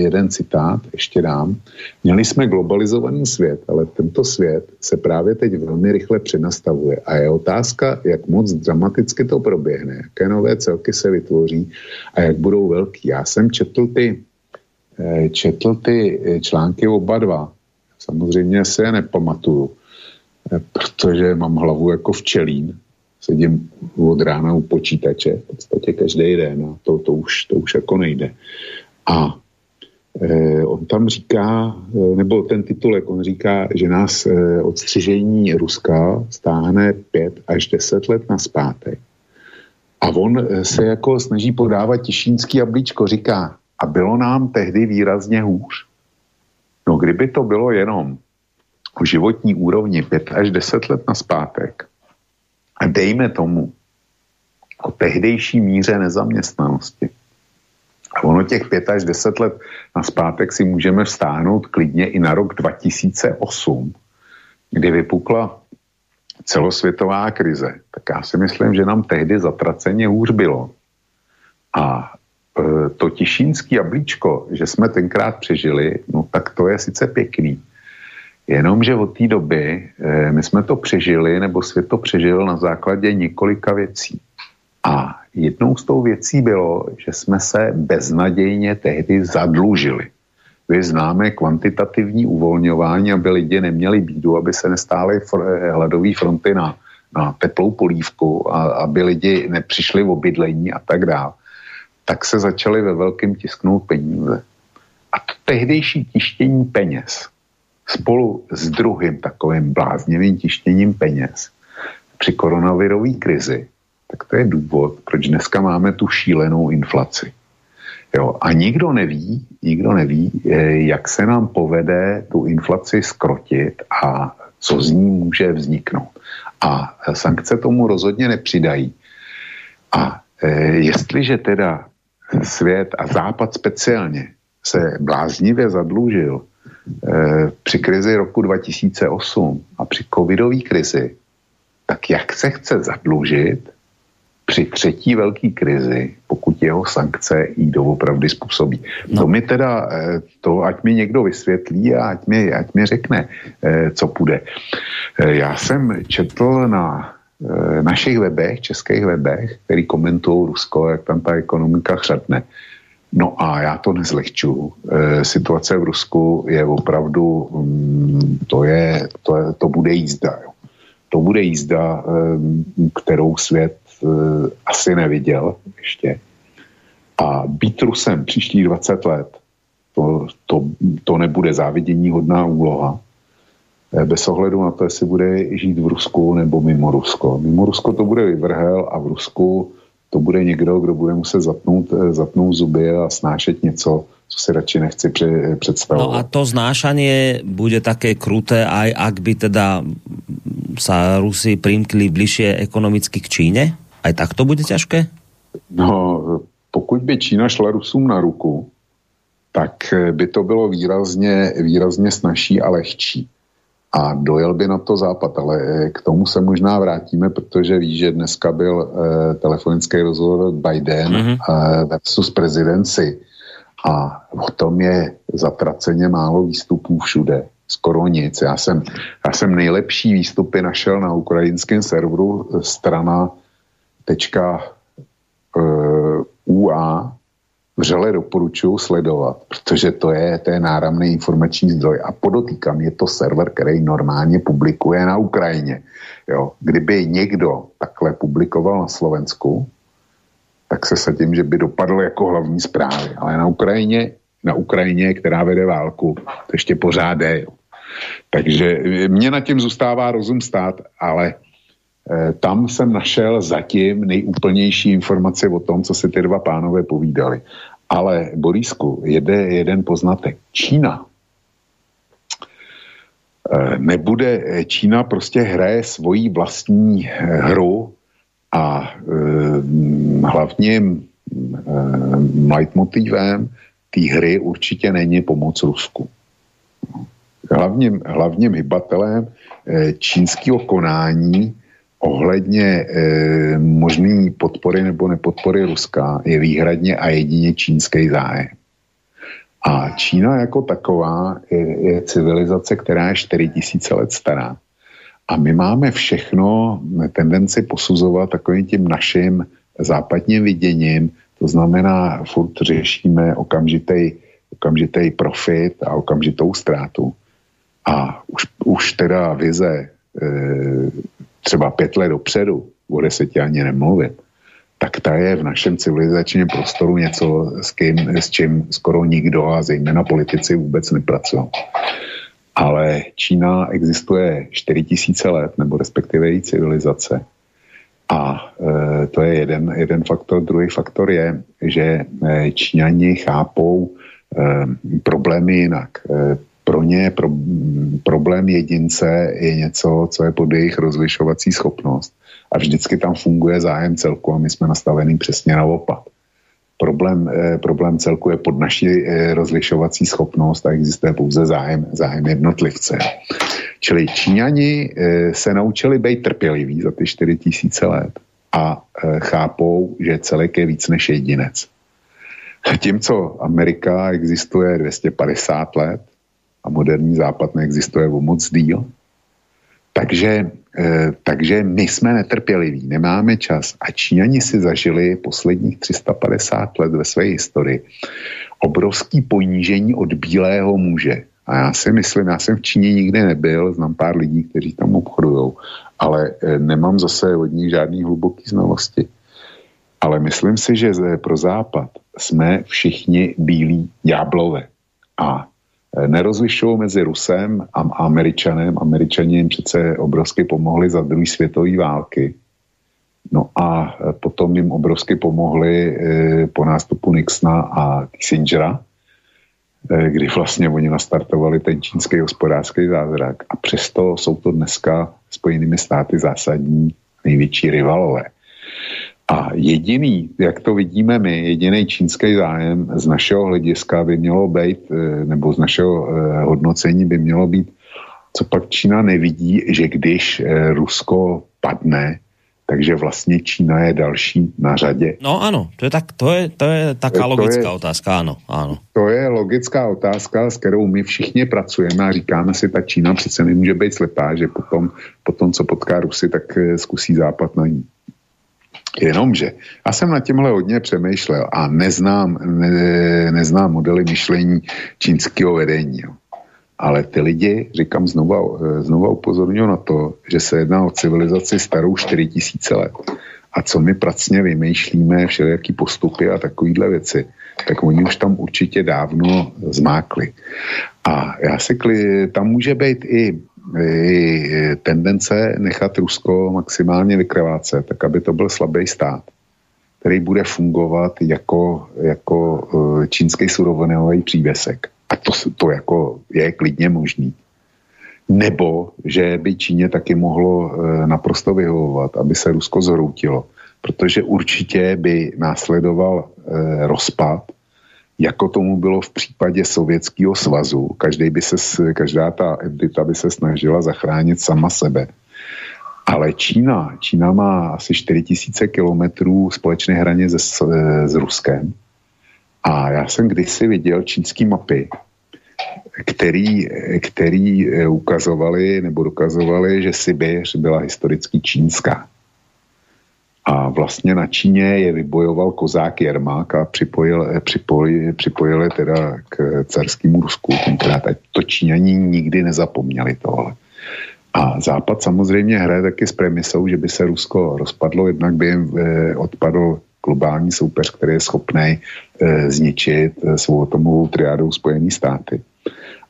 jeden citát ještě dám. Měli jsme globalizovaný svět, ale tento svět se právě teď velmi rychle přenastavuje. A je otázka, jak moc dramaticky to proběhne, jaké nové celky se vytvoří a jak budou velký. Já jsem četl ty, e, četl ty eh, články oba dva. Samozřejmě se je nepamatuju, protože mám hlavu jako včelín. Sedím od rána u počítače, v podstatě každý den a to, to, už, to už jako nejde. A eh, on tam říká, eh, nebo ten titulek, on říká, že nás eh, odstřižení Ruska stáhne pět až deset let na zpátek. A on eh, se jako snaží podávat tišínský jablíčko, říká, a bylo nám tehdy výrazně hůř. No kdyby to bylo jenom o životní úrovni 5 až 10 let na zpátek a dejme tomu o tehdejší míře nezaměstnanosti, ono těch pět až deset let na zpátek si můžeme vstáhnout klidně i na rok 2008, kdy vypukla celosvětová krize. Tak já si myslím, že nám tehdy zatraceně hůř bylo. A e, to tišínský jablíčko, že jsme tenkrát přežili, no tak to je sice pěkný. Jenomže od té doby e, my jsme to přežili, nebo svět to přežil na základě několika věcí. A jednou z tou věcí bylo, že jsme se beznadějně tehdy zadlužili. Vy známe kvantitativní uvolňování, aby lidi neměli bídu, aby se nestály hladové fronty na, na teplou polívku a aby lidi nepřišli v obydlení a tak dále. Tak se začaly ve velkém tisknout peníze. A to tehdejší tištění peněz spolu s druhým takovým bláznivým tištěním peněz při koronavirové krizi tak to je důvod, proč dneska máme tu šílenou inflaci. Jo, a nikdo neví, nikdo neví, eh, jak se nám povede tu inflaci skrotit a co z ní může vzniknout. A sankce tomu rozhodně nepřidají. A e, jestliže teda svět a západ speciálně se bláznivě zadlužil eh, při krizi roku 2008 a při covidové krizi, tak jak se chce zadlužit při třetí velké krizi, pokud jeho sankce jí doopravdy způsobí. No. To mi teda, eh, to ať mi někdo vysvětlí a ať mi, ať mi řekne, eh, co půjde. Eh, já jsem četl na našich webech, českých webech, který komentují Rusko, jak tam ta ekonomika chřadne. No a já to nezlehču. Situace v Rusku je opravdu, mm, to, je, to, je, to bude jízda. Jo. To bude jízda, kterou svět asi neviděl ještě. A být Rusem příští 20 let, to, to, to nebude závidění hodná úloha. Eh, bez ohledu na to, jestli bude žít v Rusku nebo mimo Rusko. Mimo Rusko to bude vyvrhel a v Rusku to bude někdo, kdo bude muset zatnout, eh, zatnout zuby a snášet něco, co si radši nechci představovat. No a to znášanie bude také kruté, aj ak by teda sa Rusi primkli bližšie ekonomicky k Číne? Aj tak to bude těžké? No, pokud by Čína šla Rusům na ruku, tak by to bylo výrazně, výrazně snažší a lehčí. A dojel by na to západ, ale k tomu se možná vrátíme, protože víš, že dneska byl eh, telefonický rozhovor Biden mm-hmm. eh, versus prezidenci. A o tom je zatraceně málo výstupů všude. Skoro nic. Já jsem, já jsem nejlepší výstupy našel na ukrajinském serveru strana .ua vřele doporučuji sledovat, protože to je, to je náramný informační zdroj a podotýkám, je to server, který normálně publikuje na Ukrajině. Jo. Kdyby někdo takhle publikoval na Slovensku, tak se sadím, že by dopadl jako hlavní zprávy. Ale na Ukrajině, na Ukrajině, která vede válku, to ještě pořád je. Takže mě na tím zůstává rozum stát, ale Eh, tam jsem našel zatím nejúplnější informace o tom, co si ty dva pánové povídali. Ale Borisku, jede jeden poznatek. Čína eh, nebude, eh, Čína prostě hraje svoji vlastní hru a hlavním leitmotivem té hry určitě není pomoc Rusku. Hlavním, hlavním hybatelem čínského konání ohledně e, možný podpory nebo nepodpory Ruska je výhradně a jedině čínský zájem. A Čína jako taková je, je civilizace, která je 4000 let stará. A my máme všechno tendenci posuzovat takovým tím naším západním viděním, to znamená, furt řešíme okamžitý, okamžitý profit a okamžitou ztrátu. A už, už teda vize e, třeba pět let dopředu, o deseti ani nemluvím, tak ta je v našem civilizačním prostoru něco, s, kým, s čím skoro nikdo a zejména politici vůbec nepracují. Ale Čína existuje 4000 let, nebo respektive její civilizace. A e, to je jeden, jeden faktor. Druhý faktor je, že e, Číňani chápou e, problémy jinak. E, pro ně pro, problém jedince je něco, co je pod jejich rozlišovací schopnost. A vždycky tam funguje zájem celku a my jsme nastavení přesně naopak. Problém, eh, problém celku je pod naší eh, rozlišovací schopnost a existuje pouze zájem, zájem jednotlivce. Čili Číňani eh, se naučili být trpěliví za ty 4000 let a eh, chápou, že celek je víc než jedinec. Zatímco Amerika existuje 250 let, a moderní západ neexistuje o moc díl. Takže, eh, takže my jsme netrpěliví, nemáme čas a Číňani si zažili posledních 350 let ve své historii obrovský ponížení od bílého muže. A já si myslím, já jsem v Číně nikdy nebyl, znám pár lidí, kteří tam obchodují, ale eh, nemám zase od nich žádný hluboký znalosti. Ale myslím si, že pro Západ jsme všichni bílí ďáblové. A nerozlišují mezi Rusem a Američanem. Američani jim přece obrovsky pomohli za druhé světové války. No a potom jim obrovsky pomohli eh, po nástupu Nixona a Kissingera, eh, kdy vlastně oni nastartovali ten čínský hospodářský zázrak. A přesto jsou to dneska Spojenými státy zásadní největší rivalové. A jediný, jak to vidíme my, jediný čínský zájem z našeho hlediska by mělo být, eh, nebo z našeho eh, hodnocení by mělo být, co pak Čína nevidí, že když eh, Rusko padne, takže vlastně Čína je další na řadě. No ano, to je, tak, to je, to je taká to logická je, otázka, ano, ano. To je logická otázka, s kterou my všichni pracujeme a říkáme si, ta Čína přece nemůže být slepá, že potom, potom co potká Rusy, tak zkusí západ na ní. Jenomže já jsem na tímhle hodně přemýšlel a neznám, ne, neznám modely myšlení čínského vedení. Jo. Ale ty lidi, říkám znova, znova upozorňuji na to, že se jedná o civilizaci starou 4000 let. A co my pracně vymýšlíme, všelijaký postupy a takovýhle věci, tak oni už tam určitě dávno zmákli. A já si, tam může být i tendence nechat Rusko maximálně vykrvácet, tak aby to byl slabý stát, který bude fungovat jako, jako e, čínský surovinový přívesek. A to, to jako je klidně možný. Nebo, že by Číně taky mohlo e, naprosto vyhovovat, aby se Rusko zhroutilo, protože určitě by následoval rozpad jako tomu bylo v případě Sovětského svazu. Každý by se, každá ta entita by se snažila zachránit sama sebe. Ale Čína, Čína má asi 4000 kilometrů společné hranice s, s Ruskem. A já jsem kdysi viděl čínský mapy, který, který ukazovali nebo dokazovali, že Sibiř byla historicky čínská. A vlastně na Číně je vybojoval kozák Jermák a připojil, eh, připojil, připojili teda k carskému Rusku tenkrát. A to Číňani nikdy nezapomněli tohle. A Západ samozřejmě hraje taky s premisou, že by se Rusko rozpadlo, jednak by jim eh, odpadl globální soupeř, který je schopný eh, zničit svou atomovou triádou Spojený státy.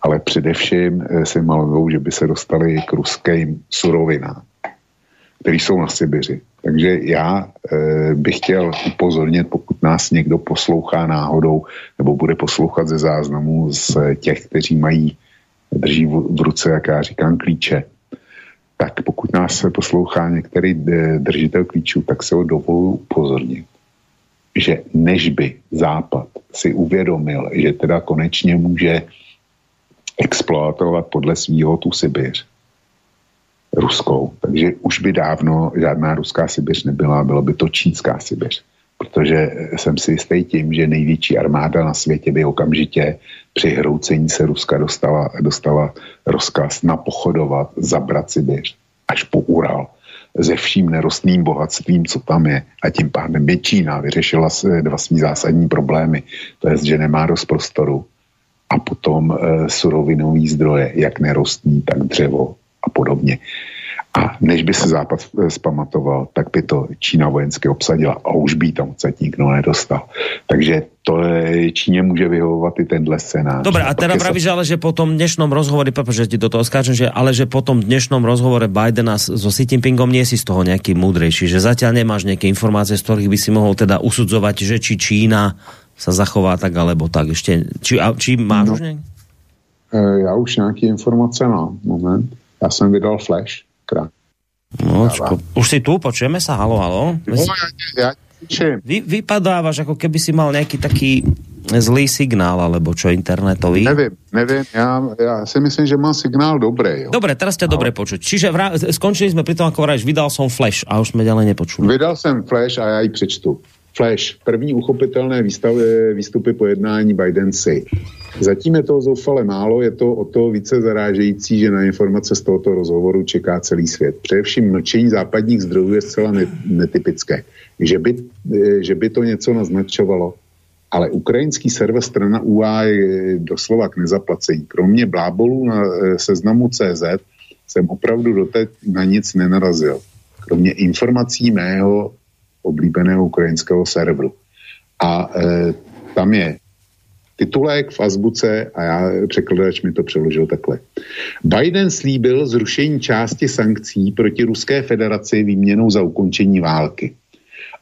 Ale především si malují, že by se dostali k ruským surovinám, které jsou na Sibiři. Takže já e, bych chtěl upozornit, pokud nás někdo poslouchá náhodou nebo bude poslouchat ze záznamů z těch, kteří mají, drží v, v ruce, jak já říkám, klíče, tak pokud nás poslouchá některý e, držitel klíčů, tak se ho dovolu upozornit, že než by Západ si uvědomil, že teda konečně může exploatovat podle svýho tu Sibiř, ruskou. Takže už by dávno žádná ruská Sibiř nebyla, bylo by to čínská Sibiř. Protože jsem si jistý tím, že největší armáda na světě by okamžitě při hroucení se Ruska dostala, dostala rozkaz napochodovat, zabrat Sibiř až po Ural se vším nerostným bohatstvím, co tam je. A tím pádem by Čína vyřešila dva svý zásadní problémy. To je, že nemá dost prostoru a potom e, surovinový zdroje, jak nerostný, tak dřevo a podobně. A než by se Západ zpamatoval, tak by to Čína vojensky obsadila a už by tam odsaď nikdo nedostal. Takže to je, Číně může vyhovovat i tenhle scénář. Dobre, a teda pravíš, sa... ale že po tom dnešnom rozhovore, že ti do toho skáčem, že, ale že po tom dnešnom rozhovore Bidena so Xi Jinpingom nie si z toho nejaký múdrejší, že zatiaľ nemáš nejaké informácie, z ktorých by si mohol teda usudzovať, že či Čína sa zachová tak alebo tak. Ešte, či, či máš no, už nejak? E, já už nějaké informace mám. Moment. Já jsem vydal flash. Krát. No, čko, už si tu, počujeme sa, halo, halo. No, ja, ja Vy, vypadávaš, ako keby si mal nejaký taký zlý signál, alebo čo, internetový? Nevím, nevím, já, já si myslím, že mám signál dobrý. Jo. Dobre, teraz ťa dobre počuť. Čiže vrá, skončili sme pri tom, ako vrajíš, vydal som flash a už sme ďalej nepočuli. Vydal jsem flash a já ji přečtu. Flash. První uchopitelné výstavy, výstupy po jednání Biden si. Zatím je toho zoufale málo, je to o to více zarážející, že na informace z tohoto rozhovoru čeká celý svět. Především mlčení západních zdrojů je zcela netypické. Že by, že by to něco naznačovalo, ale ukrajinský server strana UA je doslova k nezaplacení. Kromě blábolů na eh, seznamu CZ jsem opravdu doteď na nic nenarazil. Kromě informací mého oblíbeného ukrajinského serveru. A e, tam je titulek v azbuce a já překladač mi to přeložil takhle. Biden slíbil zrušení části sankcí proti Ruské federaci výměnou za ukončení války.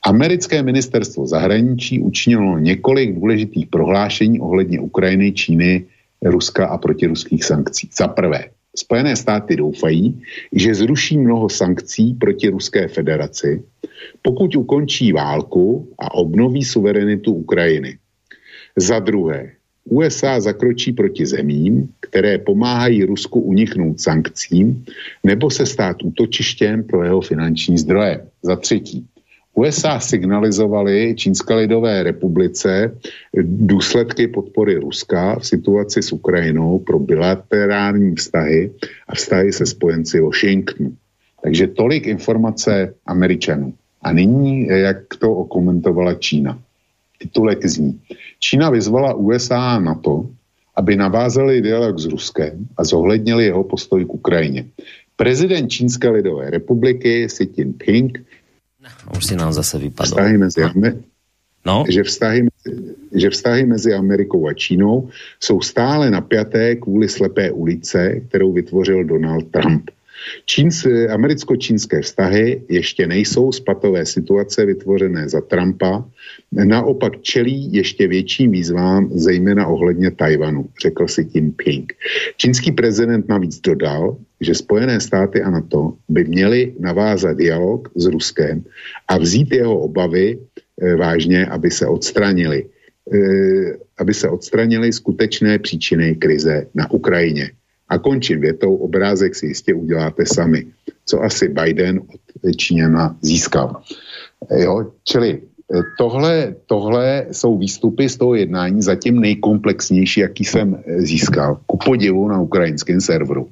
Americké ministerstvo zahraničí učinilo několik důležitých prohlášení ohledně Ukrajiny, Číny, Ruska a protiruských sankcí. Za prvé, Spojené státy doufají, že zruší mnoho sankcí proti Ruské federaci, pokud ukončí válku a obnoví suverenitu Ukrajiny. Za druhé, USA zakročí proti zemím, které pomáhají Rusku uniknout sankcím nebo se stát útočištěm pro jeho finanční zdroje. Za třetí, USA signalizovali Čínské lidové republice důsledky podpory Ruska v situaci s Ukrajinou pro bilaterální vztahy a vztahy se spojenci Washingtonu. Takže tolik informace Američanů. A nyní, jak to okomentovala Čína. Titulek zní. Čína vyzvala USA na to, aby navázali dialog s Ruskem a zohlednili jeho postoj k Ukrajině. Prezident Čínské lidové republiky Xi Jinping už si nám zase vypadl. Vztahy mezi, no? že, vztahy, že vztahy mezi Amerikou a Čínou jsou stále napjaté kvůli slepé ulice, kterou vytvořil Donald Trump. Číns, americko-čínské vztahy ještě nejsou z patové situace vytvořené za Trumpa, naopak čelí ještě větším výzvám, zejména ohledně Tajvanu, řekl si Jinping. Čínský prezident navíc dodal, že Spojené státy a NATO by měly navázat dialog s Ruskem a vzít jeho obavy e, vážně, aby se odstranili. E, aby se odstranili skutečné příčiny krize na Ukrajině. A končím větou, obrázek si jistě uděláte sami. Co asi Biden od Číňana získal. Jo, čili eh, tohle, tohle jsou výstupy z toho jednání zatím nejkomplexnější, jaký jsem eh, získal. Ku podivu na ukrajinském serveru.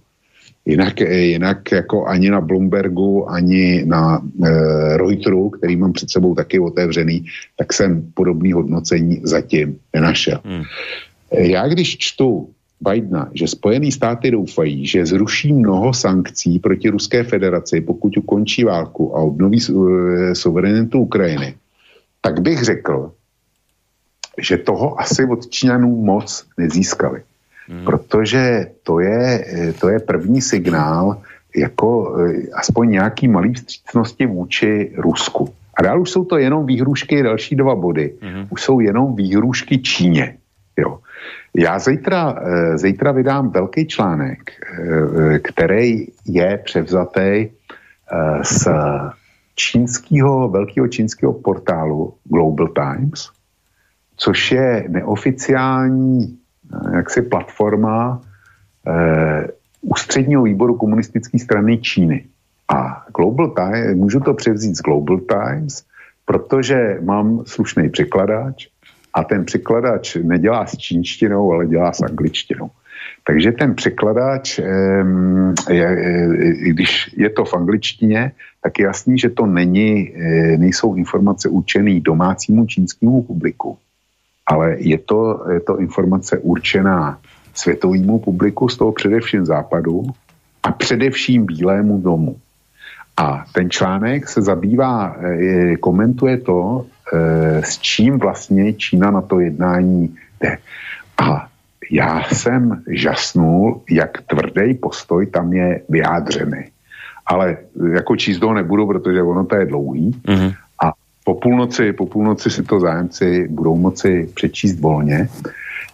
Jinak, eh, jinak jako ani na Bloombergu, ani na e, Reuteru, který mám před sebou taky otevřený, tak jsem podobný hodnocení zatím nenašel. Hmm. Já když čtu Bidena, že Spojené státy doufají, že zruší mnoho sankcí proti Ruské federaci, pokud ukončí válku a obnoví eh, suverenitu Ukrajiny, tak bych řekl, že toho asi od Číňanů moc nezískali. Hmm. Protože to je, eh, to je první signál jako eh, aspoň nějaký malý vstřícnosti vůči Rusku. A dál už jsou to jenom výhrušky, další dva body, hmm. už jsou jenom výhrušky Číně. Jo. Já zítra, eh, zítra vydám velký článek, eh, který je převzatý eh, z čínského, velkého čínského portálu Global Times, což je neoficiální jaksi platforma ústředního výboru komunistické strany Číny. A Global Times, můžu to převzít z Global Times, protože mám slušný překladač a ten překladač nedělá s čínštinou, ale dělá s angličtinou. Takže ten překladač, když je to v angličtině, tak je jasný, že to není, eh, nejsou informace určené domácímu čínskému publiku, ale je to, je to informace určená světovému publiku, z toho především západu a především Bílému domu. A ten článek se zabývá, eh, komentuje to, s čím vlastně Čína na to jednání jde. A já jsem žasnul, jak tvrdý postoj tam je vyjádřený. Ale jako číst nebudu, protože ono to je dlouhý. Mm-hmm. A po půlnoci, po půlnoci si to zájemci budou moci přečíst volně.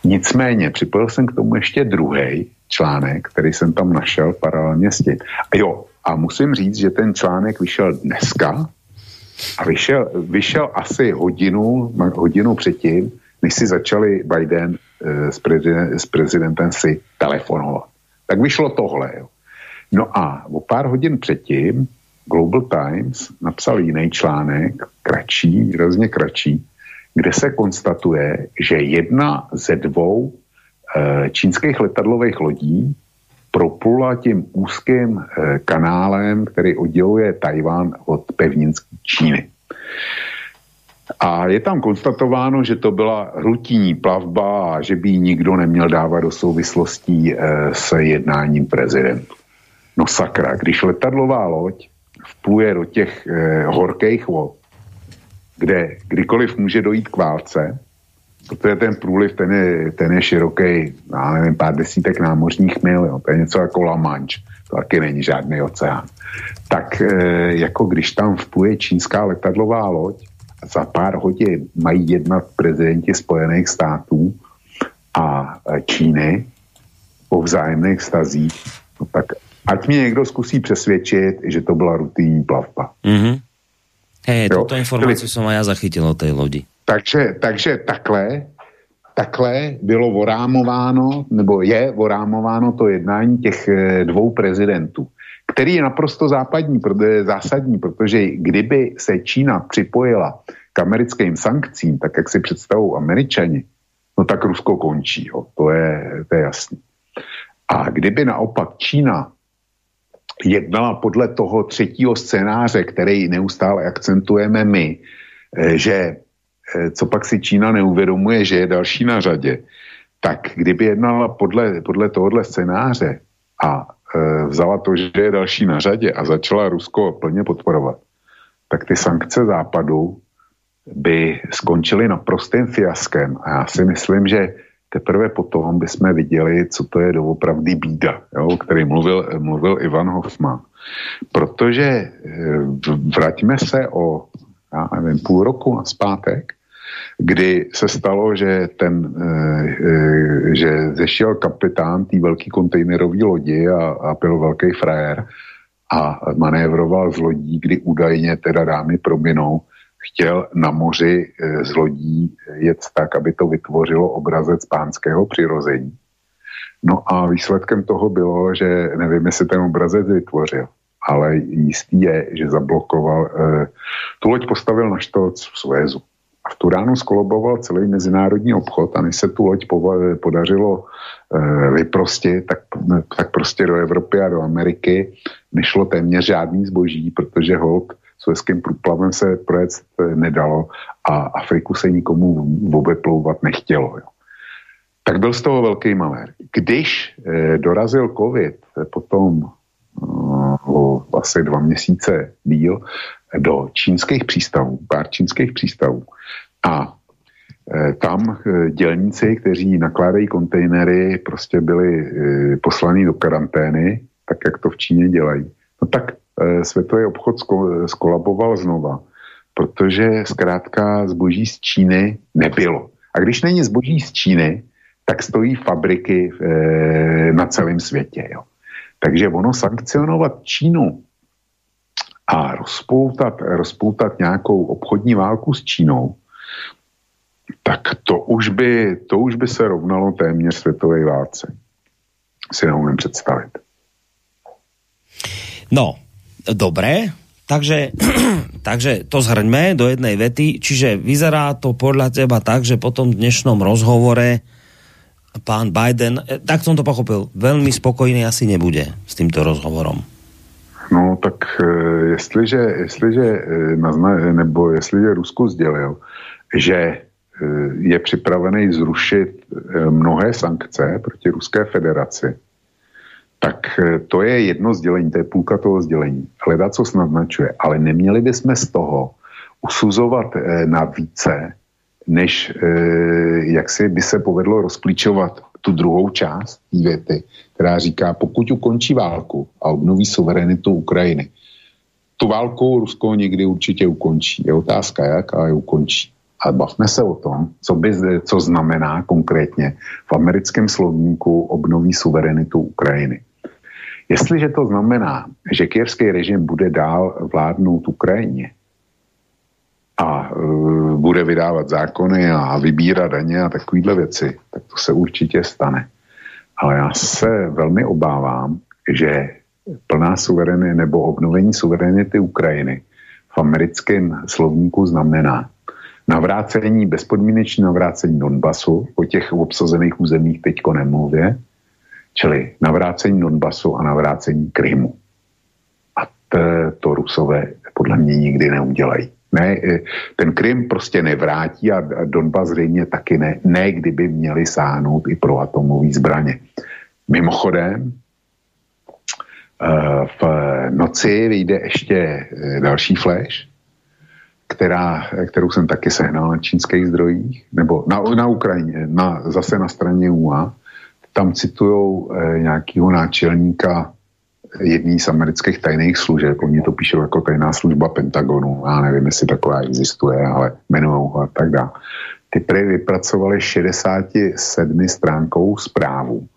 Nicméně připojil jsem k tomu ještě druhý článek, který jsem tam našel paralelně s tím. A jo, a musím říct, že ten článek vyšel dneska, a vyšel, vyšel asi hodinu, hodinu předtím, než si začali Biden e, s, prezident, s prezidentem si telefonovat. Tak vyšlo tohle. Jo. No a o pár hodin předtím Global Times napsal jiný článek, kratší, výrazně kratší, kde se konstatuje, že jedna ze dvou e, čínských letadlových lodí proplula tím úzkým eh, kanálem, který odděluje Tajván od pevninské Číny. A je tam konstatováno, že to byla rutinní plavba a že by ji nikdo neměl dávat do souvislostí e, s jednáním prezidentu. No sakra, když letadlová loď vpluje do těch e, horkých vod, kde kdykoliv může dojít k válce, protože ten průliv, ten je, ten je široký, já nevím, pár desítek námořních mil, jo. to je něco jako La Manche, to taky není žádný oceán. Tak e, jako když tam vpluje čínská letadlová loď, za pár hodin mají jednat prezidenti Spojených států a Číny o vzájemných stazích, No tak ať mě někdo zkusí přesvědčit, že to byla rutinní plavba. Mm-hmm. Hej, tuto informaci jsem já zachytil o té lodi. Takže, takže takhle, takhle bylo vorámováno, nebo je vorámováno to jednání těch eh, dvou prezidentů, který je naprosto západní, zásadní, protože kdyby se Čína připojila k americkým sankcím, tak jak si představují američani, no tak Rusko končí, jo. To, je, to je jasný. A kdyby naopak Čína jednala podle toho třetího scénáře, který neustále akcentujeme my, eh, že eh, co pak si Čína neuvědomuje, že je další na řadě, tak kdyby jednala podle, podle tohohle scénáře a e, vzala to, že je další na řadě a začala Rusko plně podporovat, tak ty sankce západu by skončily naprostým fiaskem. A já si myslím, že teprve potom bychom viděli, co to je doopravdy bída, jo, o který mluvil, mluvil Ivan Hoffman. Protože eh, vrátíme se o já nevím, půl roku na zpátek, kdy se stalo, že ten, eh, eh, že zešel kapitán té velké kontejnerové lodi a, a byl velký frajer a manévroval z lodí, kdy údajně teda dámy prominou, chtěl na moři eh, z lodí jet tak, aby to vytvořilo obrazec pánského přirození. No a výsledkem toho bylo, že nevím, jestli ten obrazec vytvořil, ale jistý je, že zablokoval, eh, tu loď postavil na štoc v Suezu. A v tu ránu skoloboval celý mezinárodní obchod a než se tu loď podařilo eh, vyprostit, tak, tak prostě do Evropy a do Ameriky nešlo téměř žádný zboží, protože hold Suezkým průplavem se projet nedalo a Afriku se nikomu obeplouvat nechtělo. Jo. Tak byl z toho velký malér. Když eh, dorazil covid eh, potom eh, o asi dva měsíce díl do čínských přístavů, pár čínských přístavů a eh, tam eh, dělníci, kteří nakládají kontejnery, prostě byli eh, poslaní do karantény, tak jak to v Číně dělají. No tak světový obchod skolaboval znova, protože zkrátka zboží z Číny nebylo. A když není zboží z Číny, tak stojí fabriky na celém světě. Jo. Takže ono sankcionovat Čínu a rozpoutat, rozpoutat nějakou obchodní válku s Čínou, tak to už by, to už by se rovnalo téměř světové válce. Si neumím představit. No, Dobré, takže, [CLEARS THROAT] takže to zhrňme do jednej vety. Čiže vyzerá to podľa teba tak, že po tom dnešnom rozhovore pán Biden, eh, tak som to pochopil, veľmi spokojný asi nebude s týmto rozhovorom. Tak eh, jestliže, jestliže, eh, nebo jestliže Rusko sdělil, že je připravený zrušit mnohé sankce proti Ruské federaci, tak eh, to je jedno sdělení, to je půlka toho sdělení. Hledat, co naznačuje. Ale neměli bychom z toho usuzovat eh, na více, než eh, jak si by se povedlo rozklíčovat tu druhou část té věty, která říká, pokud ukončí válku a obnoví suverenitu Ukrajiny, tu válku Rusko někdy určitě ukončí. Je otázka, jak, ale ukončí. Ale bavme se o tom, co, by, co znamená konkrétně v americkém slovníku obnoví suverenitu Ukrajiny. Jestliže to znamená, že kyrský režim bude dál vládnout Ukrajině a uh, bude vydávat zákony a vybírat daně a takovéhle věci, tak to se určitě stane. Ale já se velmi obávám, že plná suverenity nebo obnovení suverenity Ukrajiny v americkém slovníku znamená navrácení, bezpodmínečné navrácení Donbasu, o těch obsazených územích teďko nemluvě, čili navrácení Donbasu a navrácení Krymu. A to Rusové podle mě nikdy neudělají. Ne, e, ten Krym prostě nevrátí a Donbas zřejmě taky ne, ne kdyby měli sáhnout i pro atomové zbraně. Mimochodem, e, v noci vyjde ještě e, další flash, která, kterou jsem taky sehnal na čínských zdrojích, nebo na, na Ukrajině, na, zase na straně UA. Tam citují eh, nějakého náčelníka jedný z amerických tajných služeb. Oni to píšou jako tajná služba Pentagonu. Já nevím, jestli taková existuje, ale jmenují ho a tak dále. Ty prý vypracovali 67 stránkou zprávu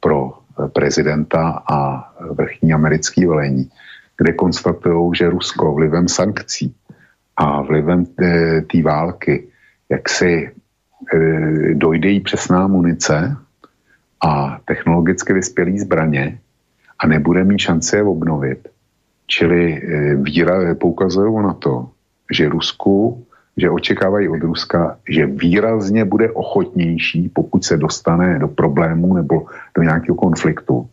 pro prezidenta a vrchní americký velení, kde konstatují, že Rusko vlivem sankcí a vlivem té války, jak si dojde jí přesná munice a technologicky vyspělý zbraně a nebude mít šance je obnovit. Čili e, víra poukazují na to, že Rusku, že očekávají od Ruska, že výrazně bude ochotnější, pokud se dostane do problému nebo do nějakého konfliktu,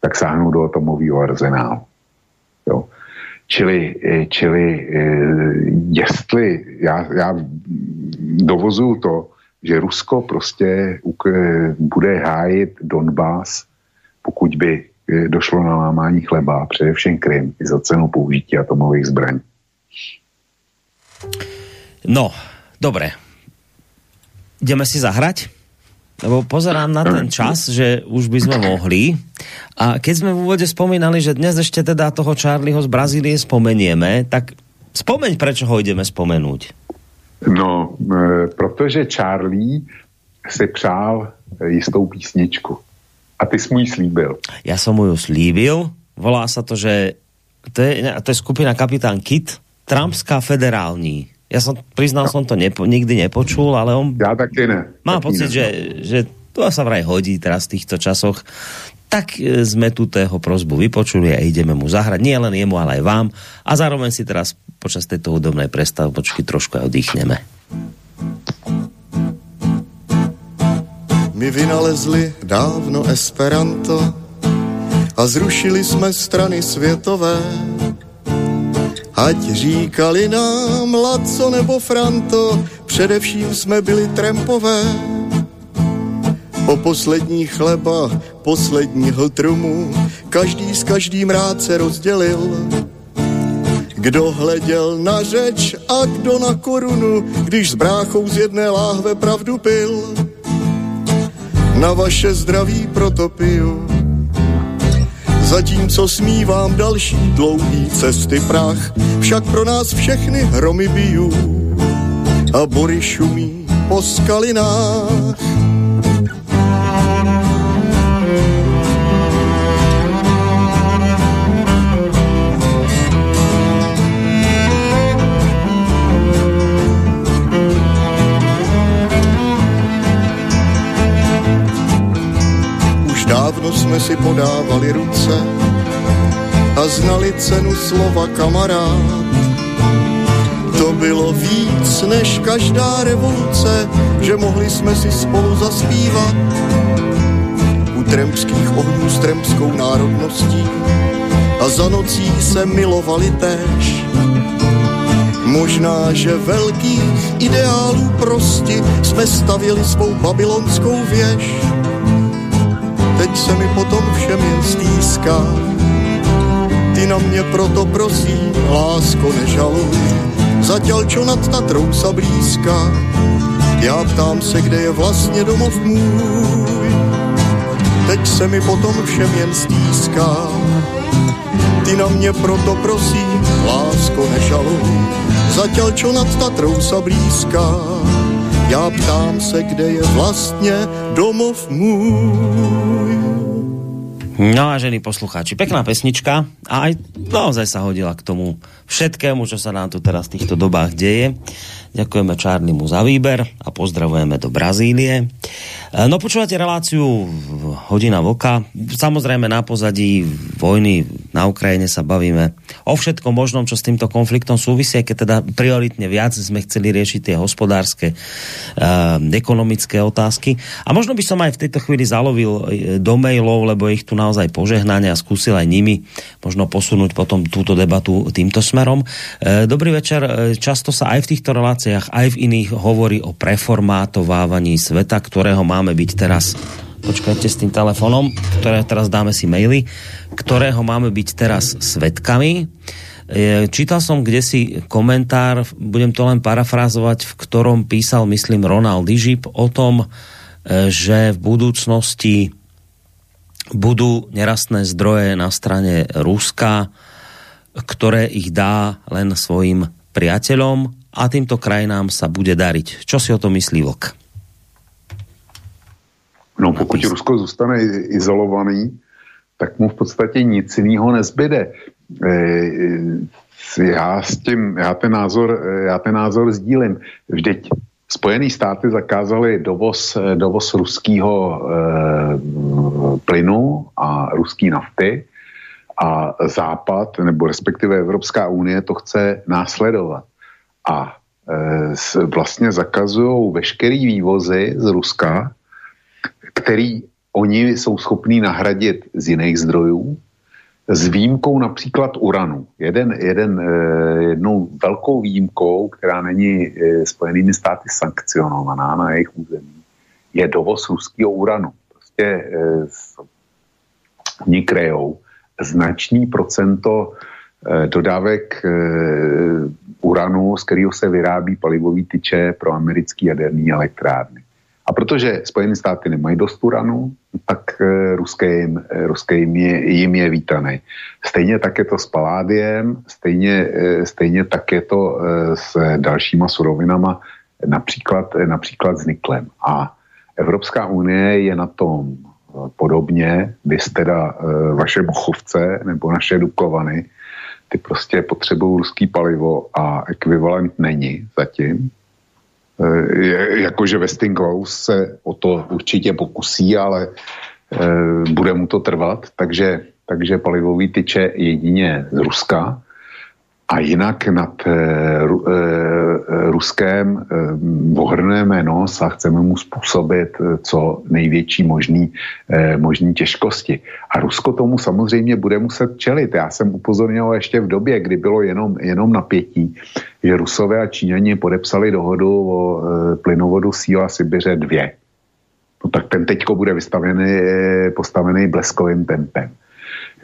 tak sáhnou do atomového arzenálu. Jo. Čili, eh, čili eh, jestli já, já dovozuju to, že Rusko prostě bude hájit Donbass, pokud by eh, došlo na lámání chleba, především Krym, i za cenu použití atomových zbraní. No, dobre. Ideme si zahrať? Lebo pozerám na ten čas, že už by sme mohli. A keď sme v úvode spomínali, že dnes ešte teda toho Charlieho z Brazílie spomenieme, tak spomeň, prečo ho ideme spomenúť. No, e, protože Charlie si přál jistou písničku. A ty jsi mu ji slíbil. Ja som mu ju slíbil. Volá sa to, že to je, to je skupina Kapitán Kit, Trumpská federální. Ja som, priznal som to, nepo, nikdy nepočul, ale on... Ja taky ne. Mám taky pocit, ne. že, že to sa vraj hodí teraz v týchto časoch. Tak e, sme tu tého prozbu vypočuli a ideme mu zahrať. Nie len jemu, ale aj vám. A zároveň si teraz počas tejto hudobnej prestavočky trošku aj oddychneme. My vynalezli dávno Esperanto a zrušili jsme strany světové Ať říkali nám Laco nebo Franto, především jsme byli trempové. Po poslední chleba, posledního trumu, každý s každým rád se rozdělil. Kdo hleděl na řeč a kdo na korunu, když s bráchou z jedné láhve pravdu pil. Na vaše zdraví proto piju Zatímco smívám další dlouhý cesty prach, však pro nás všechny hromy bijou a bory šumí po skalinách. Dávno jsme si podávali ruce a znali cenu slova kamarád. To bylo víc než každá revoluce, že mohli jsme si spolu zaspívat. U tremských ohňů s tremskou národností a za nocí se milovali též. Možná, že velkých ideálů prosti jsme stavili svou babylonskou věž. Se mi potom všem jen stýská. Ty na mě proto prosím, lásko nežaluj, zatěl čo nad Tatrou sa blízka. Já ptám se, kde je vlastně domov můj. Teď se mi potom všem jen stýská. Ty na mě proto prosím, lásko nežaluj, zatěl čo nad Tatrou sa blízka. Já ptám se, kde je vlastně domov můj. No vážení poslucháči, pekná pesnička a aj naozaj sa hodila k tomu všetkému, čo sa nám tu teraz v týchto dobách deje. Ďakujeme Čárnimu za výber a pozdravujeme do Brazílie. No počúvate reláciu Hodina Voka. Samozrejme na pozadí vojny na Ukrajine sa bavíme o všetkom možnom, čo s týmto konfliktom súvisí, keď teda prioritne viac sme chceli riešiť tie hospodárske, uh, ekonomické otázky. A možno by som aj v tejto chvíli zalovil do mailov, lebo ich tu naozaj požehnania a skúsil aj nimi možno posunúť potom túto debatu týmto smerom. Uh, dobrý večer. Často sa aj v týchto reláciách, aj v iných hovorí o preformátovávaní sveta, ktorého máme byť teraz počkajte s tým telefonom, ktoré teraz dáme si maily, ktorého máme byť teraz svetkami. Čítal som kde si komentár, budem to len parafrázovať, v ktorom písal, myslím, Ronald Dižip o tom, že v budúcnosti budú nerastné zdroje na strane Ruska, ktoré ich dá len svojim priateľom a týmto krajinám sa bude dariť. Čo si o to myslí Vlk? No pokud Rusko zůstane izolovaný, tak mu v podstatě nic jiného nezbyde. Já s tím, já ten názor, já ten názor sdílím. Vždyť Spojené státy zakázaly dovoz, dovoz ruského e, plynu a ruské nafty a Západ, nebo respektive Evropská unie to chce následovat. A e, vlastně zakazují veškerý vývozy z Ruska, který oni jsou schopní nahradit z jiných zdrojů, s výjimkou například uranu. Jeden, jeden, eh, jednou velkou výjimkou, která není eh, Spojenými státy sankcionovaná na jejich území, je dovoz ruského uranu. Prostě eh, oni krejou značný procento dodávek uranu, z kterého se vyrábí palivový tyče pro americké jaderné elektrárny. A protože Spojené státy nemají dost uranu, tak eh, ruské jim, eh, ruské jim, je, jim je vítané. Stejně tak je to s paládiem, stejně, eh, stejně tak je to s dalšíma surovinama, například, například s niklem. A Evropská unie je na tom podobně, vy teda vaše bochovce nebo naše duklovany, ty prostě potřebují ruský palivo a ekvivalent není zatím, Eh, jakože Westinghouse se o to určitě pokusí, ale e, bude mu to trvat, takže, takže palivový tyče jedině z Ruska a jinak nad e, ru, e, Ruskem e, ohrneme nos a chceme mu způsobit co největší možný, možný těžkosti. A Rusko tomu samozřejmě bude muset čelit. Já jsem upozornil ještě v době, kdy bylo jenom, jenom napětí, že Rusové a Číňani podepsali dohodu o e, plynovodu Síla Sibiře 2. No tak ten teďko bude vystavený, e, postavený bleskovým tempem.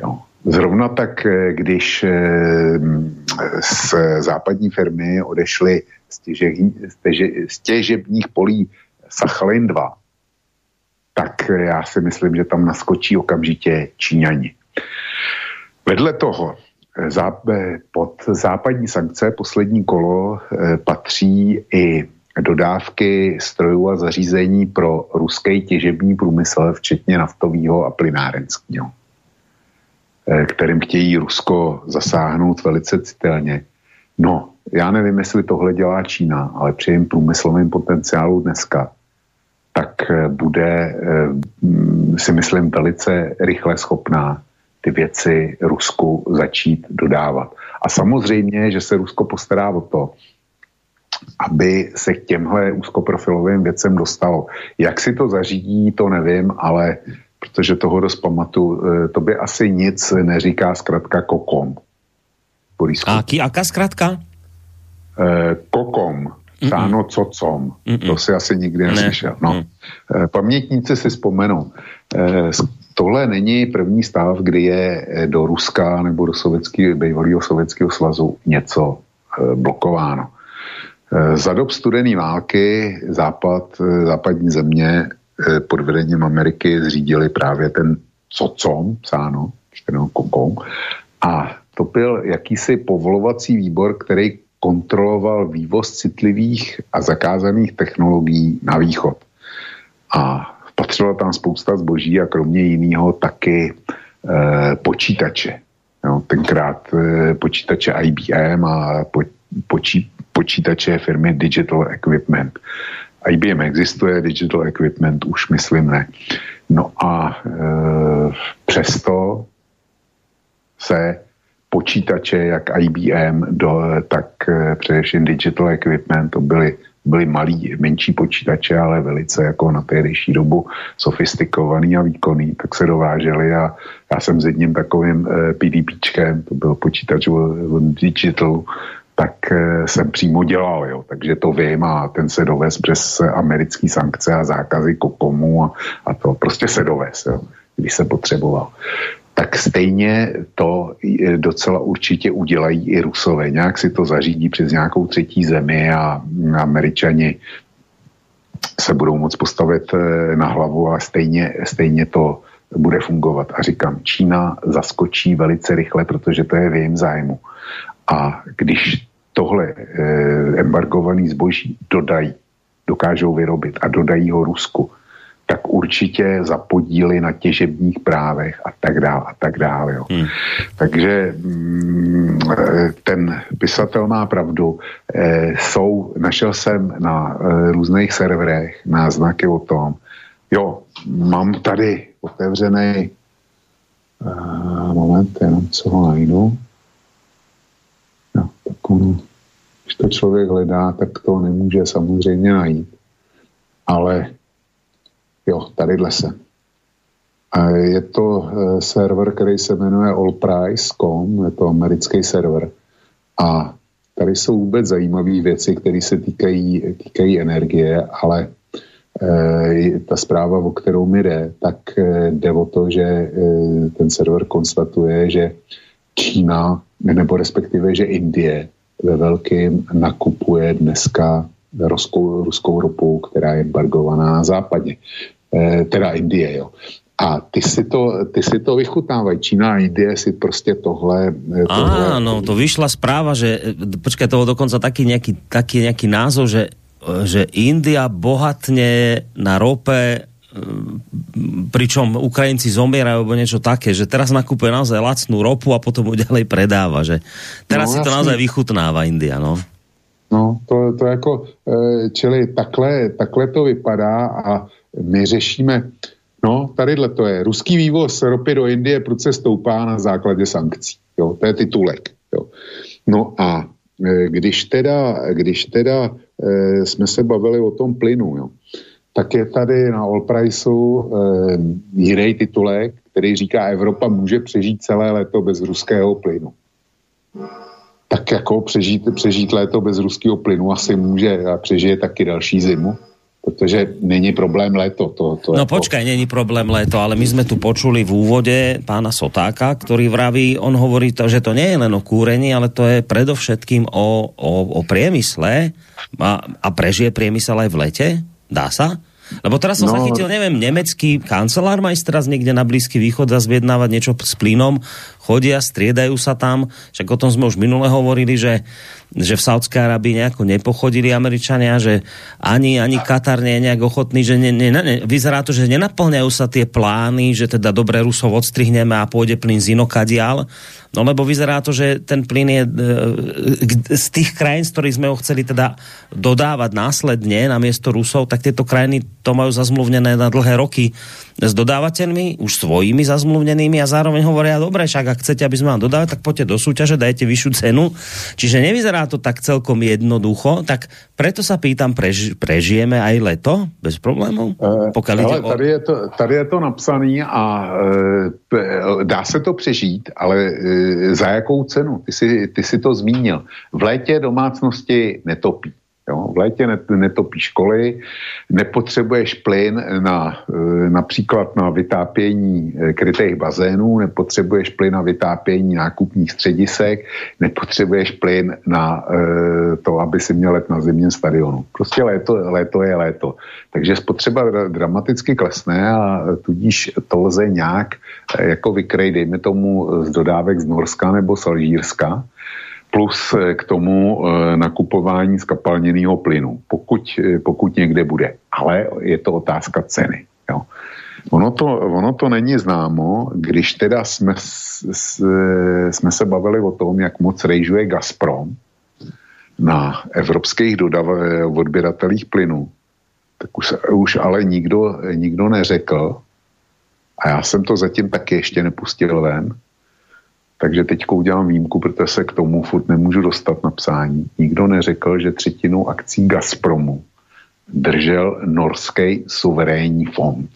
Jo. Zrovna tak, e, když e, z západní firmy odešly z těžebních polí Sachalin 2, tak já si myslím, že tam naskočí okamžitě Číňani. Vedle toho pod západní sankce poslední kolo eh, patří i dodávky strojů a zařízení pro ruský těžební průmysl, včetně naftového a plynárenského, eh, kterým chtějí Rusko zasáhnout velice citelně. No, já nevím, jestli tohle dělá Čína, ale při jejím průmyslovém potenciálu dneska, tak eh, bude, si myslím, velice rychle schopná ty věci Rusku začít dodávat. A samozřejmě, že se Rusko postará o to, aby se k těmhle úzkoprofilovým věcem dostalo. Jak si to zařídí, to nevím, ale protože toho dost pamatu, eh, to by asi nic neříká zkrátka kokom. A jaká zkrátka? Eh, kokom. Sáno cocom. To si asi nikdy neslyšel. No. Mm. Eh, pamětníci si vzpomenou. Tohle není první stav, kdy je eh, do Ruska nebo do sovětského, bývalého sovětského svazu něco eh, blokováno. Eh, za dob studené války západ, západní země pod vedením Ameriky zřídili právě ten COCOM, psáno, čtenou kokom, a to byl jakýsi povolovací výbor, který kontroloval vývoz citlivých a zakázaných technologií na východ. A patřila tam spousta zboží a kromě jiného taky e, počítače. Jo, tenkrát e, počítače IBM a po, počí, počítače firmy Digital Equipment. IBM existuje, Digital Equipment už myslím ne. No a e, přesto se počítače, jak IBM, do, tak e, především Digital Equipment, to byly byly malý, menší počítače, ale velice jako na tehdejší dobu sofistikovaný a výkonný, tak se dováželi a já jsem s jedním takovým eh, PDPčkem, to byl počítač od Digital, tak eh, jsem přímo dělal, jo, takže to vím a ten se dovez přes americké sankce a zákazy kokomu a, a to prostě se dovez, jo, když se potřeboval tak stejně to docela určitě udělají i Rusové. Nějak si to zařídí přes nějakou třetí zemi a Američani se budou moct postavit eh, na hlavu a stejně, stejně to bude fungovat. A říkám, Čína zaskočí velice rychle, protože to je v jejím zájmu. A když tohle eh, embargovaný zboží dodají, dokážou vyrobit a dodají ho Rusku, tak určitě zapodíli na těžebních právech a tak dále a tak dále. Jo. Hmm. Takže mm, ten pisatel má pravdu. E, jsou, našel jsem na e, různých serverech náznaky o tom, jo, mám tady otevřený moment, jenom co ho najdu. No, tak ono, když to člověk hledá, tak to nemůže samozřejmě najít. Ale Jo, tadyhle se. Je to uh, server, který se jmenuje allprice.com, je to americký server. A tady jsou vůbec zajímavé věci, které se týkají, týkají energie, ale e, ta zpráva, o kterou mi jde, tak e, jde o to, že e, ten server konstatuje, že Čína, nebo respektive, že Indie ve velkým nakupuje dneska ruskou, ruskou ropu, která je embargovaná na západě. Eh, teda Indie, jo. A ty si to, ty si to vychutávají. Čína a Indie si prostě tohle... Eh, tohle... Áno, to vyšla správa, že, eh, počkaj, to dokonca taký nejaký, taký nejaký názov, že, že India bohatne na rope pričom Ukrajinci zomierajú alebo niečo také, že teraz nakupuje naozaj lacnú ropu a potom ju ďalej predáva, že teraz no, si to naozaj vychutnáva India, no. No, to, to jako, čili takhle, takhle to vypadá a my řešíme, no, tadyhle to je, ruský vývoz ropy do Indie proces stoupá na základě sankcí, jo, to je titulek, jo. No a e, když teda, když teda e, jsme se bavili o tom plynu, jo, tak je tady na All Priceu e, jiný titulek, který říká, Evropa může přežít celé léto bez ruského plynu. Tak jako přežít, přežít léto bez ruského plynu asi může a přežije taky další zimu protože není problém léto. To, to no jako... počkaj, není problém léto, ale my jsme tu počuli v úvode pána Sotáka, ktorý vraví, on hovorí to, že to nie je len o kúrení, ale to je predovšetkým o, o, o priemysle a, a prežije priemysel aj v lete? Dá sa? Lebo teraz som no, zachytil, neviem, nemecký kancelár má teraz niekde na Blízky východ a zviednávať niečo s plynom, chodia, striedajú sa tam, však o tom sme už minule hovorili, že že v Saudskej Arabii nejako nepochodili Američania, že ani, ani Katar nie je nejak ochotný, že ne, ne, ne, vyzerá to, že nenaplňajú sa tie plány, že teda dobre Rusov odstrihneme a pôjde plyn z inokadial, no lebo vyzerá to, že ten plyn je e, z tých krajín, z ktorých sme ho chceli teda dodávať následne na miesto Rusov, tak tieto krajiny to majú zazmluvnené na dlhé roky s dodávateľmi, už svojimi zazmluvnenými a zároveň hovoria, dobre, však ak chcete, aby sme vám dodávali, tak poďte do súťaže, dajte vyššiu cenu. Čiže nevyzerá to tak celkom jednoducho, tak preto sa pýtam, prež, prežijeme aj leto bez problémů? Uh, ale o... tady, je to, tady je to napsaný a uh, dá se to přežít, ale uh, za jakou cenu? Ty si, ty si to zmínil. V létě domácnosti netopí. Jo? V létě netopí školy, nepotřebuješ plyn na, e, například na vytápění e, krytých bazénů, nepotřebuješ plyn na vytápění nákupních středisek, nepotřebuješ plyn na e, to, aby si měl let na zimním stadionu. Prostě léto, léto je léto. Takže spotřeba dramaticky klesne a tudíž to lze nějak jako vykrej, dejme tomu z dodávek z Norska nebo z Alžírska, plus eh, k tomu eh, nakupování skapalněného plynu, pokud, eh, pokud někde bude. Ale je to otázka ceny. Jo. Ono to, ono to není známo, když teda jsme, s, jsme se bavili o tom, jak moc rejžuje Gazprom na evropských dodav, odběratelích plynu, tak už, už ale nikdo, nikdo neřekl, a já jsem to zatím taky ještě nepustil ven, takže teď udělám výjimku, protože se k tomu furt nemůžu dostat na psání. Nikdo neřekl, že třetinu akcí Gazpromu držel norský suverénní fond.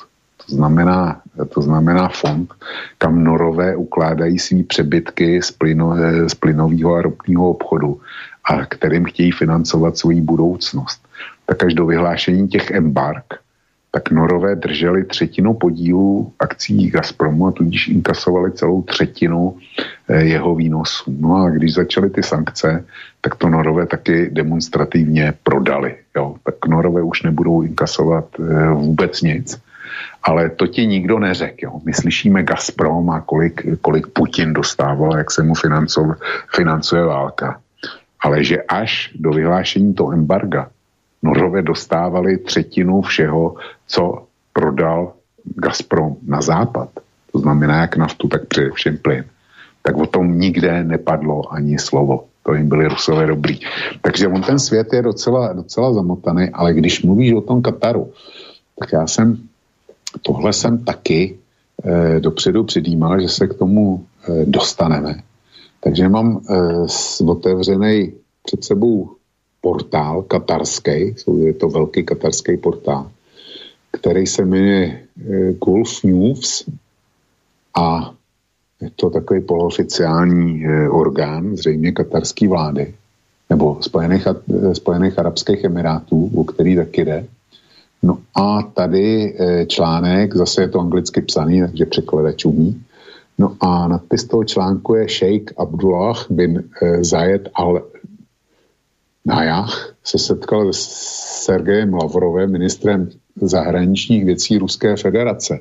To znamená, to znamená fond, kam norové ukládají svý přebytky z, plyno, z plynového a ropného obchodu a kterým chtějí financovat svoji budoucnost. Tak až do vyhlášení těch embark tak Norové drželi třetinu podílu akcí Gazpromu a tudíž inkasovali celou třetinu jeho výnosů. No a když začaly ty sankce, tak to Norové taky demonstrativně prodali. Jo? Tak Norové už nebudou inkasovat eh, vůbec nic. Ale to ti nikdo neřekl. My slyšíme Gazprom a kolik, kolik Putin dostával, jak se mu financuje válka. Ale že až do vyhlášení toho embarga Norové dostávali třetinu všeho, co prodal Gazprom na západ, to znamená jak naftu, tak především plyn, tak o tom nikde nepadlo ani slovo. To jim byli rusové dobrý. Takže on ten svět je docela, docela zamotaný, ale když mluvíš o tom Kataru, tak já jsem, tohle jsem taky eh, dopředu předjímal, že se k tomu eh, dostaneme. Takže mám eh, otevřený před sebou portál katarský, je to velký katarský portál, který se jmenuje eh, Gulf News a je to takový poloficiální eh, orgán, zřejmě katarský vlády, nebo Spojených, eh, Spojených Arabských Emirátů, o který taky jde. No a tady článek, zase je to anglicky psaný, takže překladač umí. No a nadpis toho článku je Sheikh Abdullah bin Zayed al Najach se setkal s Sergejem Lavrovem, ministrem zahraničních věcí Ruské federace.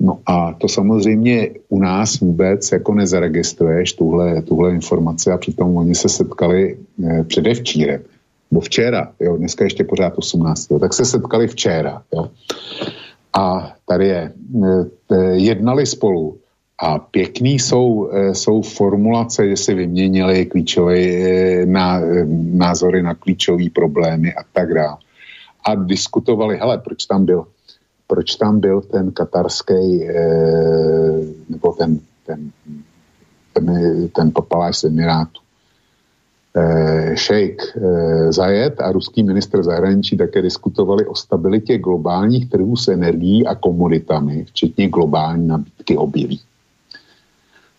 No a to samozřejmě u nás vůbec jako nezaregistruješ tuhle, tuhle informaci a přitom oni se setkali eh, předevčírem, nebo včera, jo, dneska ještě pořád 18. tak se setkali včera. Jo. A tady je, eh, jednali spolu a pěkný jsou, eh, jsou formulace, že si vyměnili klíčové eh, názory na klíčové problémy a tak dále. A diskutovali, hele, proč tam byl, proč tam byl ten katarský, eh, nebo ten, ten, ten, ten papaláš z Emirátu. Šejk Zajed a ruský ministr zahraničí také diskutovali o stabilitě globálních trhů s energií a komoditami, včetně globální nabídky obilí.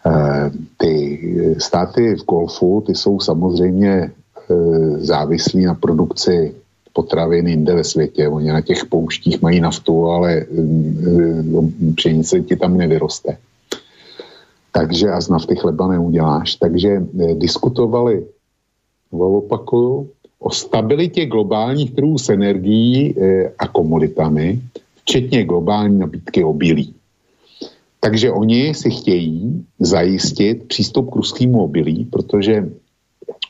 Eh, ty státy v Golfu, ty jsou samozřejmě eh, závislí na produkci potravin jinde ve světě. Oni na těch pouštích mají naftu, ale eh, pšenice ti tam nevyroste. Takže a z nafty chleba neuděláš. Takže diskutovali, opakuju, o stabilitě globálních trhů s energií a komoditami, včetně globální nabídky obilí. Takže oni si chtějí zajistit přístup k ruskému obilí, protože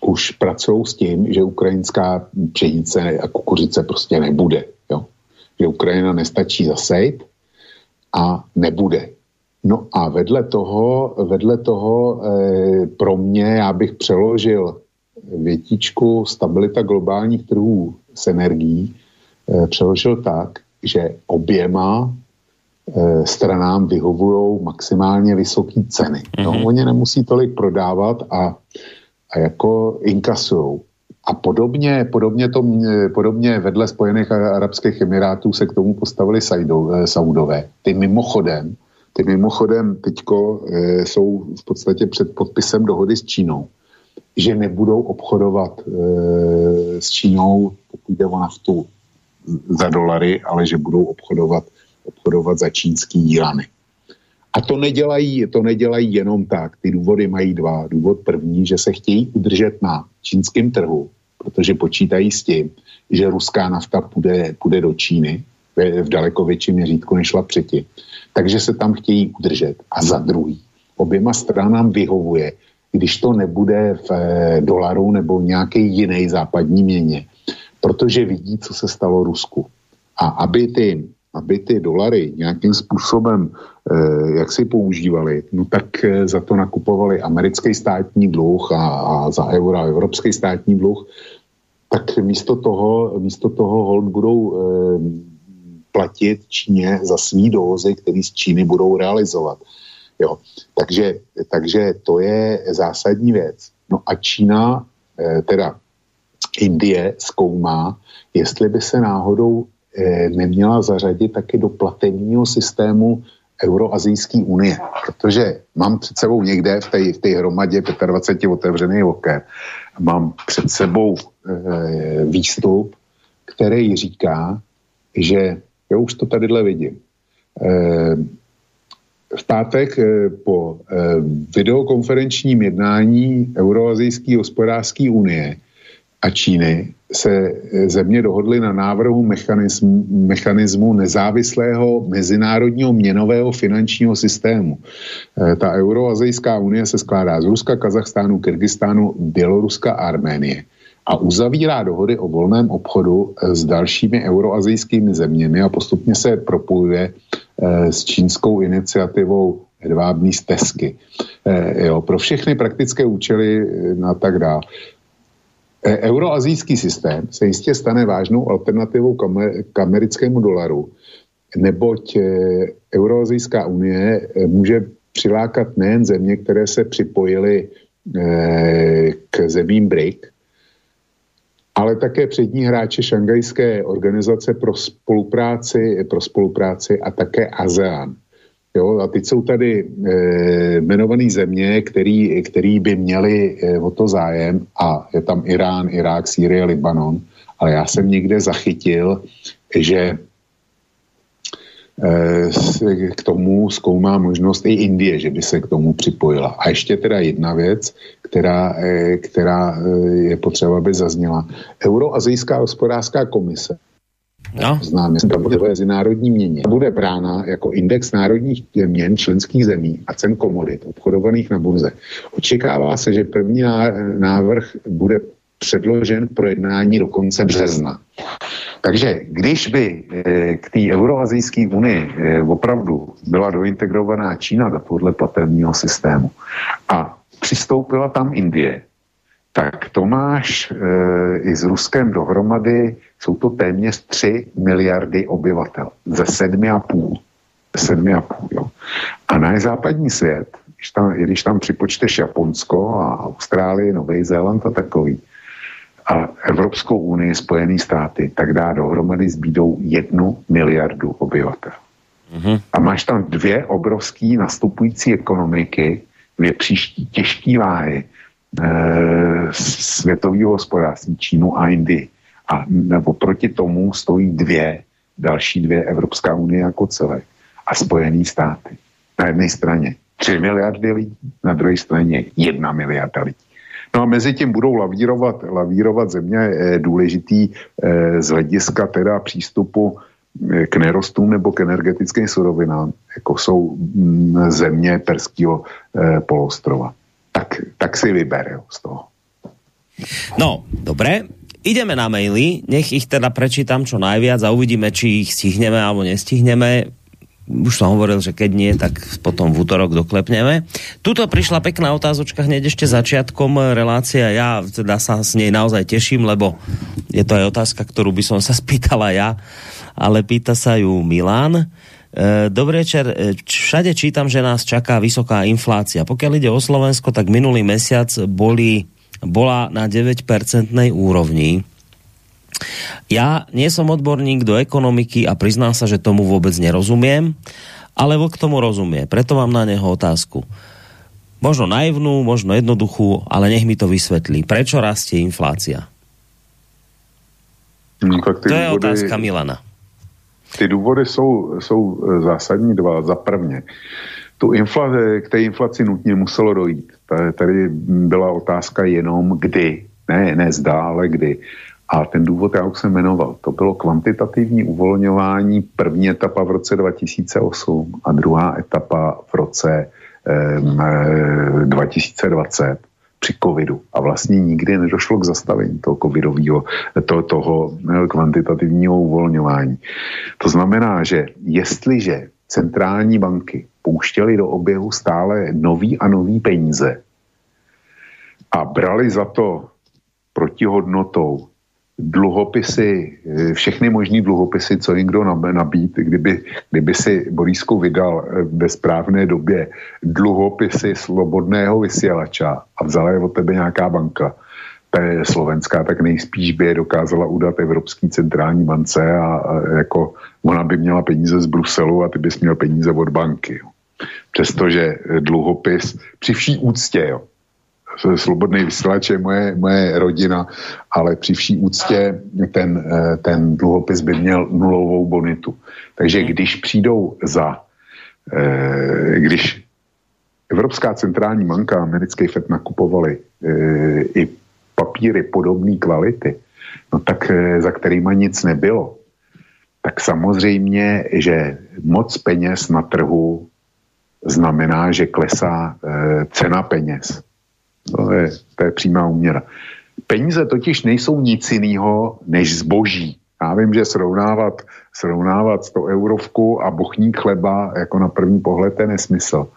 už pracují s tím, že ukrajinská pšenice a kukuřice prostě nebude. Jo? Že Ukrajina nestačí zasejt a nebude. No a vedle toho, vedle toho e, pro mě, já bych přeložil větičku stabilita globálních trhů s energií, e, přeložil tak, že oběma Eh, stranám vyhovují maximálně vysoké ceny. Mm-hmm. No, oni nemusí tolik prodávat a, a jako inkasují. A podobně, podobně, to, podobně vedle Spojených Arabských Emirátů se k tomu postavili eh, Saudové. Ty mimochodem, ty mimochodem teďko e, jsou v podstatě před podpisem dohody s Čínou, že nebudou obchodovat e, s Čínou, pokud jde o naftu za dolary, ale že budou obchodovat obchodovat za čínský dílany. A to nedělají, to nedělají jenom tak. Ty důvody mají dva. Důvod první, že se chtějí udržet na čínském trhu, protože počítají s tím, že ruská nafta půjde, půjde do Číny v, v daleko větším měřítku, než šla předtím. Takže se tam chtějí udržet. A za druhý, oběma stranám vyhovuje, když to nebude v eh, dolaru nebo nějaké jiné západní měně, protože vidí, co se stalo Rusku. A aby ty aby ty dolary nějakým způsobem eh, jak si používali, no tak eh, za to nakupovali americký státní dluh a, a za euro evropský státní dluh, tak místo toho, místo toho hold budou eh, platit Číně za svý dovozy, který z Číny budou realizovat. Jo. Takže, takže to je zásadní věc. No a Čína, eh, teda Indie zkoumá, jestli by se náhodou neměla zařadit taky do platebního systému Euroazijské unie, protože mám před sebou někde v té, v té hromadě 25 otevřených oken, mám před sebou e, výstup, který říká, že, já už to tadyhle vidím, e, v pátek e, po e, videokonferenčním jednání Euroazijské hospodářské unie a Číny se eh, země dohodly na návrhu mechanismu, mechanismu nezávislého mezinárodního měnového finančního systému. Eh, ta Euroazijská unie se skládá z Ruska, Kazachstánu, Kyrgyzstánu, Běloruska a Arménie. a uzavírá dohody o volném obchodu s dalšími euroazijskými zeměmi a postupně se propojuje s čínskou iniciativou hedvábní stezky. Jo, pro všechny praktické účely a tak dále. Euroazijský systém se jistě stane vážnou alternativou k americkému dolaru, neboť Euroazijská unie může přilákat nejen země, které se připojily k zemím BRIC, ale také přední hráče šangajské organizace pro spolupráci, pro spolupráci a také ASEAN. Jo, a teď jsou tady e, jmenované země, který, který by měli e, o to zájem a je tam Irán, Irák, Sýrie, Libanon, ale já jsem někde zachytil, že Eh, k tomu zkoumá možnost i Indie, že by se k tomu připojila. A ještě teda jedna věc, která, eh, která eh, je potřeba, aby zazněla. Euroazijská hospodářská komise No. Bude mezinárodní měně. Bude brána jako index národních měn členských zemí a cen komodit obchodovaných na burze. Očekává se, že první návrh bude předložen pro jednání do konce března. Takže když by eh, k té Euroazijské unii eh, opravdu byla dointegrovaná Čína do tohoto platebního systému a přistoupila tam Indie, tak to máš e, i s Ruskem dohromady, jsou to téměř 3 miliardy obyvatel ze 7,5. 7,5, jo. A náš západní svět, když tam, když tam připočteš Japonsko a Austrálii, Nový Zéland a takový, a Evropskou unii, Spojené státy, tak dá dohromady s bídou jednu miliardu obyvatel. Mm-hmm. A máš tam dvě obrovské nastupující ekonomiky, dvě příští těžké váhy světového hospodářství, Čínu a Indii. A nebo proti tomu stojí dvě, další dvě Evropská unie jako celé a Spojené státy. Na jedné straně 3 miliardy lidí, na druhé straně jedna miliarda lidí. No a mezi tím budou lavírovat, lavírovat země eh, důležitý eh, z hlediska teda přístupu eh, k nerostům nebo k energetickým surovinám, jako jsou mm, země Perského polostrova. Tak, tak si vyber z toho. No, dobré. Ideme na maily, nech ich teda prečítam čo najviac a uvidíme, či ich stihneme alebo nestihneme už som hovoril, že keď nie, tak potom v útorok doklepneme. Tuto prišla pekná otázočka hneď ešte začiatkom relácia. Ja teda sa s nej naozaj teším, lebo je to aj otázka, ktorú by som sa spýtala ja, ale pýta sa ju Milan. E, dobrý večer. E, všade čítam, že nás čaká vysoká inflácia. Pokiaľ ide o Slovensko, tak minulý mesiac boli, bola na 9% úrovni ja nie som odborník do ekonomiky a priznám sa, že tomu vôbec nerozumiem, ale k tomu rozumie. Preto mám na neho otázku. Možno naivnú, možno jednoduchú, ale nech mi to vysvetlí. Prečo rastie inflácia? No, tak to je důvody, otázka Milana. Ty důvody jsou, jsou e, zásadní dva. Za prvně, tu inflaci, k té inflaci nutně muselo dojít. Tady byla otázka jenom kdy. Ne, ne zdá, ale kdy. A ten důvod já už jsem jmenoval. To bylo kvantitativní uvolňování, první etapa v roce 2008 a druhá etapa v roce eh, 2020 při covidu. A vlastně nikdy nedošlo k zastavení toho covidového, toho, toho kvantitativního uvolňování. To znamená, že jestliže centrální banky pouštěly do oběhu stále nový a nový peníze a brali za to protihodnotou dluhopisy, eh, všechny možný dluhopisy, co jim kdo nabít, kdyby, kdyby si Borísku vydal eh, ve správné době dluhopisy slobodného vysílača a vzala je od tebe nějaká banka, to je slovenská, tak nejspíš by je dokázala udat Evropský centrální bance a, a jako ona by měla peníze z Bruselu a ty bys měl peníze od banky. Přestože dluhopis při vší úctě, jo, slobodný vysílač je moje, moje rodina, ale při vší úctě ten, eh, ten dluhopis by měl nulovou bonitu. Takže když přijdou za, eh, když Evropská centrální banka a americký FED nakupovali eh, i papíry podobné kvality, no tak za kterýma nic nebylo, tak samozřejmě, že moc peněz na trhu znamená, že klesá cena peněz. To je, to je přímá úměra. Peníze totiž nejsou nic jiného než zboží. Já vím, že srovnávat, srovnávat 100 eurovku a bochník chleba jako na první pohled je nesmysl.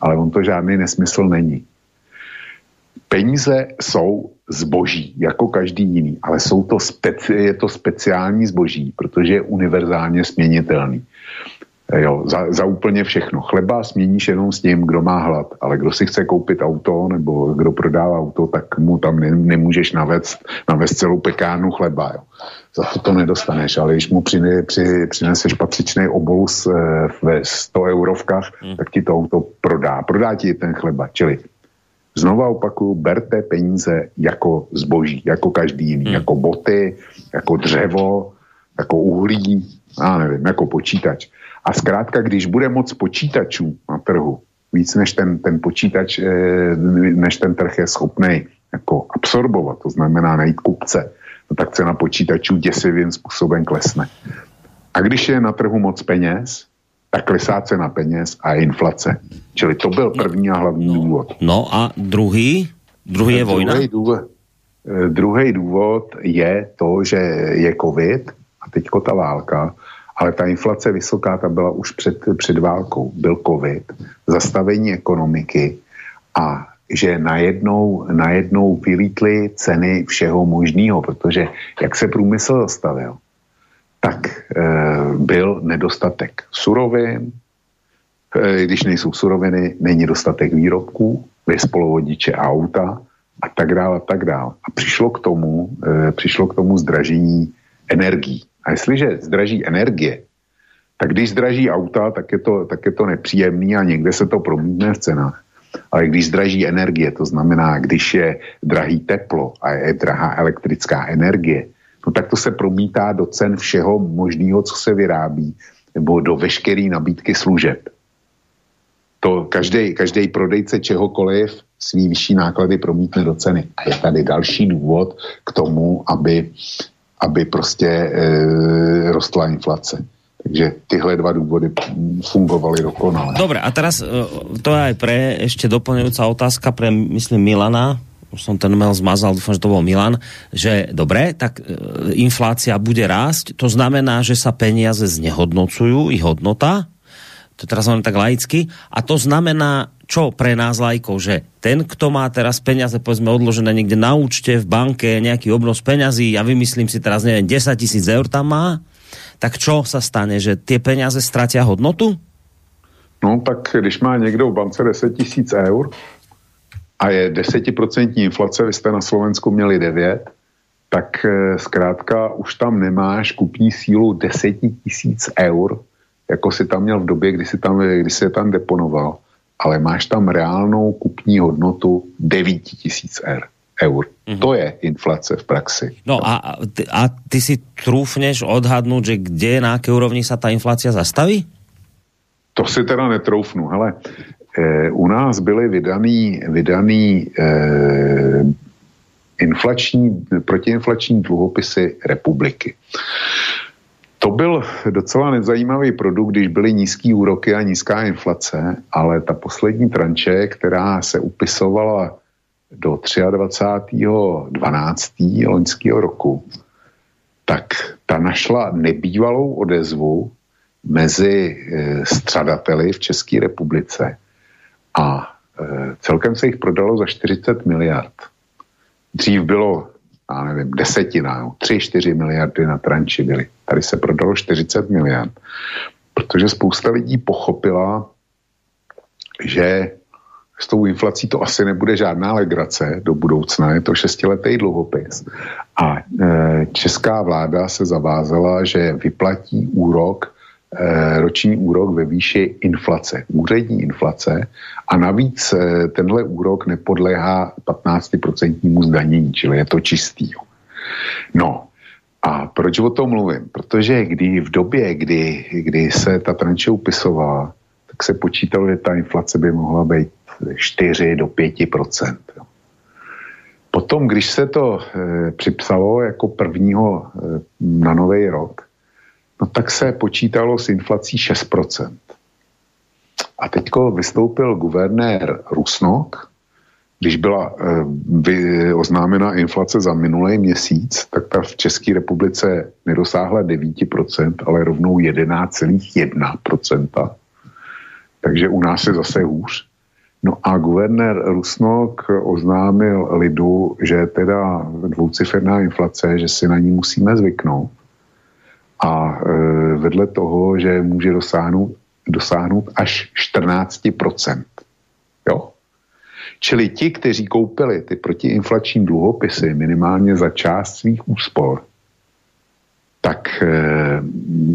Ale on to žádný nesmysl není. Peníze jsou zboží, jako každý jiný, ale jsou to speci- je to speciální zboží, protože je univerzálně směnitelný. Jo, za, za úplně všechno. Chleba směníš jenom s tím, kdo má hlad, ale kdo si chce koupit auto nebo kdo prodává auto, tak mu tam ne, nemůžeš navést, navést celou pekárnu chleba. Jo. Za to to nedostaneš, ale když mu přine, při, přineseš patřičný obolus e, ve 100 eurovkách, hmm. tak ti to auto prodá. Prodá ti ten chleba. Čili znova opakuju, berte peníze jako zboží, jako každý jiný, hmm. jako boty, jako dřevo, jako uhlí, já nevím, jako počítač. A zkrátka, když bude moc počítačů na trhu, víc než ten, ten počítač, eh, než ten trh je schopný jako absorbovat, to znamená najít kupce, no tak cena počítačů děsivým způsobem klesne. A když je na trhu moc peněz, tak klesá cena peněz a inflace. Čili to byl první a hlavní no, důvod. No a druhý? Druhý je vojna? Druhý důvod, eh, druhý důvod je to, že je covid a teďko ta válka ale ta inflace vysoká, ta byla už před, před válkou. Byl covid, zastavení ekonomiky a že najednou, najednou vylítly ceny všeho možného, protože jak se průmysl zastavil, tak e, byl nedostatek surovin, e, když nejsou suroviny, není dostatek výrobků, vyspolovodiče auta a tak dále a tak dále. A přišlo k tomu, e, přišlo k tomu zdražení energií. A jestliže zdraží energie, tak když zdraží auta, tak je to, tak je to nepříjemný a někde se to promítne v cenách. Ale když zdraží energie, to znamená, když je drahý teplo a je drahá elektrická energie, no tak to se promítá do cen všeho možného, co se vyrábí, nebo do veškeré nabídky služeb. To každý, každý prodejce čehokoliv svý vyšší náklady promítne do ceny. A je tady další důvod k tomu, aby aby prostě e, rostla inflace. Takže tyhle dva důvody fungovaly dokonale. Dobre, a teraz e, to je aj pre ešte doplňujúca otázka pre, myslím, Milana, už som ten mail zmazal, dúfam, že to bol Milan, že dobre, tak e, inflácia bude rásť, to znamená, že sa peniaze znehodnocujú, ich hodnota, to teraz mám tak laicky, a to znamená, čo pre nás lajkov, že ten, kto má teraz peniaze, povedzme, odložené niekde na účte, v banke, nejaký obnos peňazí, ja vymyslím si teraz, neviem, 10 tisíc eur tam má, tak čo sa stane, že tie peniaze stratia hodnotu? No tak když má někdo v bance 10 tisíc eur a je desetiprocentní inflace, vy jste na Slovensku měli 9, tak eh, zkrátka už tam nemáš kupní sílu 10 tisíc eur, jako si tam měl v době, kdy si, tam, kdy si tam deponoval ale máš tam reálnou kupní hodnotu 9 tisíc eur. eur. Mm-hmm. To je inflace v praxi. No a, a ty si trúfneš odhadnout, že kde, na aké úrovni sa ta inflácia zastaví? To si teda netroufnu. Hele, e, u nás byly vydaný, vydaný e, inflační, protiinflační dluhopisy republiky. To byl docela nezajímavý produkt, když byly nízké úroky a nízká inflace, ale ta poslední tranče, která se upisovala do 23.12. loňského roku, tak ta našla nebývalou odezvu mezi eh, střadateli v České republice a eh, celkem se jich prodalo za 40 miliard. Dřív bylo já nevím, desetina, jo, 3-4 miliardy na tranči byly. Tady se prodalo 40 miliard, protože spousta lidí pochopila, že s tou inflací to asi nebude žádná legrace do budoucna, je to šestiletý dluhopis. A e, česká vláda se zavázala, že vyplatí úrok Eh, roční úrok ve výši inflace, úřední inflace a navíc eh, tenhle úrok nepodléhá 15% zdanění, čili je to čistý. No a proč o tom mluvím? Protože kdy v době, kdy, kdy se ta tranče upisovala, tak se počítalo, že ta inflace by mohla být 4 do 5 Potom, když se to e, připsalo jako prvního e, na nový rok, no tak se počítalo s inflací 6%. A teďko vystoupil guvernér Rusnok když byla e, oznámena inflace za minulý měsíc, tak ta v České republice nedosáhla 9%, ale rovnou 11,1%. Takže u nás je zase hůř. No a guvernér Rusnok oznámil lidu, že teda dvouciferná inflace, že si na ní musíme zvyknout. A e, vedle toho, že může dosáhnout, dosáhnout až 14%. Jo? Čili ti, kteří koupili ty protiinflační dluhopisy minimálně za část svých úspor, tak e,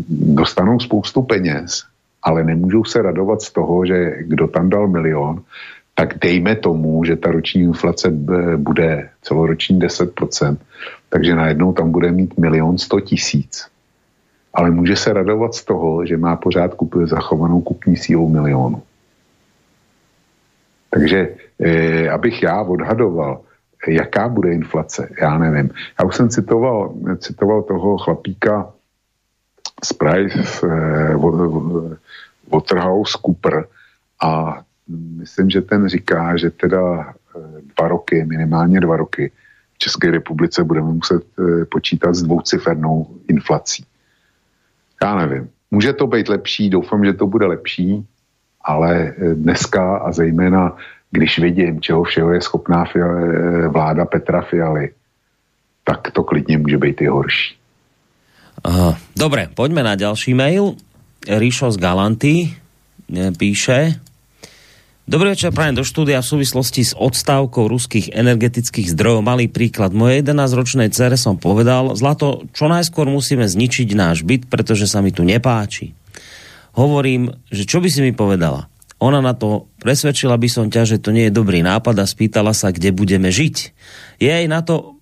dostanou spoustu peněz ale nemůžou se radovat z toho, že kdo tam dal milion, tak dejme tomu, že ta roční inflace bude celoroční 10%, takže najednou tam bude mít milion sto tisíc. Ale může se radovat z toho, že má pořád kupuje zachovanou kupní sílu milionu. Takže eh, abych já odhadoval, jaká bude inflace, já nevím. Já už jsem citoval, citoval toho chlapíka z Price, eh, Waterhouse Cooper a myslím, že ten říká, že teda eh, dva roky, minimálně dva roky v České republice budeme muset eh, počítat s dvoucifernou inflací. Já nevím. Může to být lepší, doufám, že to bude lepší, ale eh, dneska a zejména, když vidím, čeho všeho je schopná vláda Petra Fialy, tak to klidně může být i horší. Aha. Dobre, poďme na ďalší mail. Ríšo z Galanty píše, Dobrý večer, prajem do štúdia v súvislosti s odstávkou ruských energetických zdrojov. Malý príklad. Mojej 11-ročnej cere som povedal, Zlato, čo najskôr musíme zničiť náš byt, pretože sa mi tu nepáči. Hovorím, že čo by si mi povedala? Ona na to presvedčila by som ťa, že to nie je dobrý nápad a spýtala sa, kde budeme žiť. Jej na to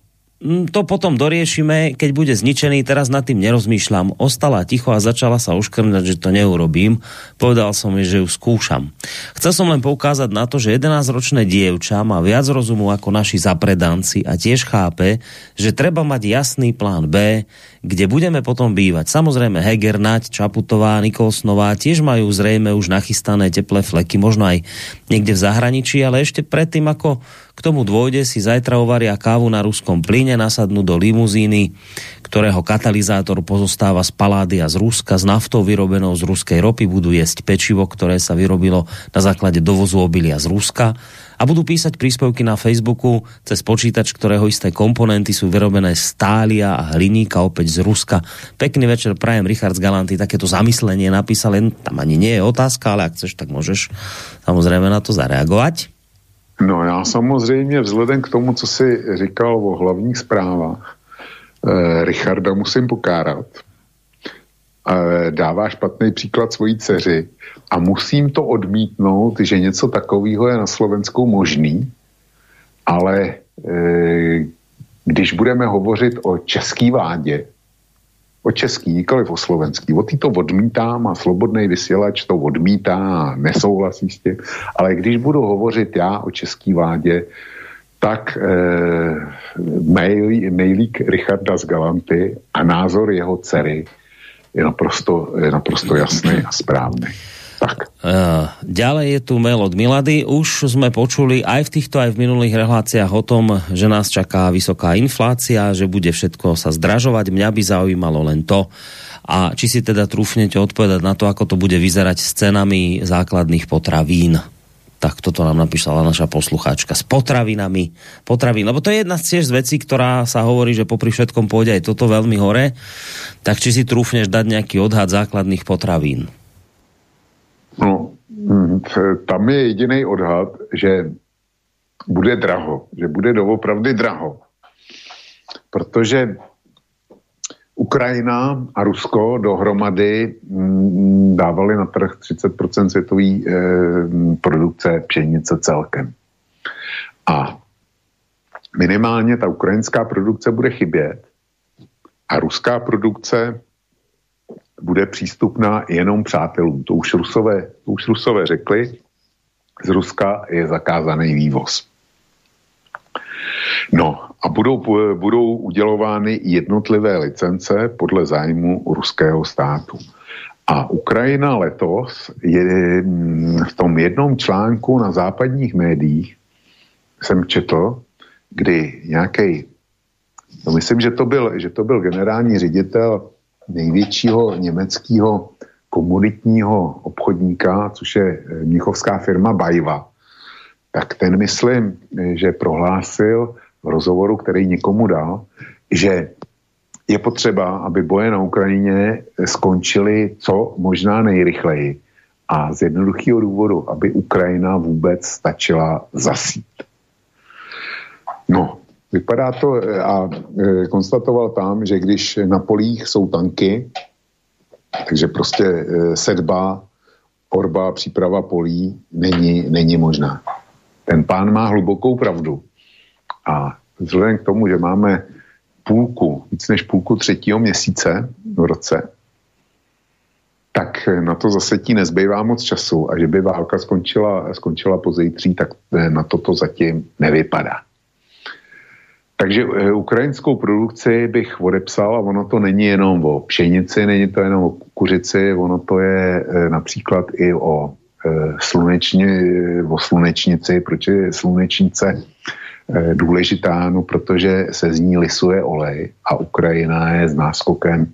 to potom doriešime, keď bude zničený, teraz nad tým nerozmýšľam. Ostala ticho a začala sa uškrnať, že to neurobím. Povedal som jej, že ju skúšam. Chcel som len poukázať na to, že 11-ročné dievča má viac rozumu ako naši zapredanci a tiež chápe, že treba mať jasný plán B, kde budeme potom bývať. Samozrejme Heger, Nať, Čaputová, Nikolsnová tiež majú zrejme už nachystané teplé fleky, možno aj niekde v zahraničí, ale ešte predtým, ako k tomu dôjde, si zajtra ovaria kávu na ruskom plyne, nasadnú do limuzíny, ktorého katalizátor pozostáva z palády a z Ruska, s naftou vyrobenou z ruskej ropy, budú jesť pečivo, ktoré sa vyrobilo na základe dovozu obilia z Ruska a budú písať príspevky na Facebooku cez počítač, ktorého isté komponenty sú vyrobené z stália a hliníka opäť z Ruska. Pekný večer, prajem Richard z Galanty, takéto zamyslenie napísal, len tam ani nie je otázka, ale ak chceš, tak môžeš samozrejme na to zareagovať. No já samozřejmě vzhledem k tomu, co si říkal o hlavních zprávách, eh, Richarda musím pokárat. Eh, dává špatný příklad svojí dceři a musím to odmítnout, že něco takového je na Slovensku možný, ale eh, když budeme hovořit o české vládě, o český, nikoli o slovenský. O to odmítám a slobodný vysílač to odmítá a nesouhlasí s tím. Ale když budu hovořit já o český vládě, tak eh, mail, mailík Richarda z Galanty a názor jeho dcery je naprosto, je naprosto jasný a správný. Tak. Ďalej je tu mail od Milady. Už sme počuli aj v týchto, aj v minulých reláciách o tom, že nás čaká vysoká inflácia, že bude všetko sa zdražovať. Mňa by zaujímalo len to, a či si teda trúfnete odpovedať na to, ako to bude vyzerať s cenami základných potravín. Tak toto nám napísala naša poslucháčka. S potravinami. Potravín. Lebo to je jedna z tiež z vecí, ktorá sa hovorí, že popri všetkom pôjde aj toto veľmi hore. Tak či si trúfneš dať nejaký odhad základných potravín? No, hm, tam je jediný odhad, že bude draho, že bude doopravdy draho. Protože Ukrajina a Rusko dohromady hm, dávali na trh 30% světové eh, produkce pšenice celkem. A minimálně ta ukrajinská produkce bude chybět a ruská produkce bude přístupná jenom přátelům. To už Rusové, to už Rusové řekli, z Ruska je zakázaný vývoz. No a budou, budou udělovány jednotlivé licence podle zájmu ruského státu. A Ukrajina letos je v tom jednom článku na západních médiích jsem četl, kdy nějaký, no myslím, že to, byl, že to byl generální ředitel největšího německého komoditního obchodníka, což je eh, mnichovská firma Bajva, tak ten myslím, že prohlásil v rozhovoru, který někomu dal, že je potřeba, aby boje na Ukrajině skončily co možná nejrychleji a z jednoduchého důvodu, aby Ukrajina vůbec stačila zasít. No, vypadá to a e, konstatoval tam, že když na polích jsou tanky, takže prostě e, sedba, orba, příprava polí není, není možná. Ten pán má hlubokou pravdu. A vzhledem k tomu, že máme půlku, víc než půlku třetího měsíce v roce, tak na to zase ti nezbývá moc času a že by válka skončila, skončila pozítří, tak na to to zatím nevypadá. Takže eh, ukrajinskou produkci bych odepsal a ono to není jenom o pšenici, není to jenom o kukuřici, ono to je eh, například i o, eh, slunečně, o slunečnici, proč je slunečnice důležitá, no protože se z ní lisuje olej a Ukrajina je s náskokem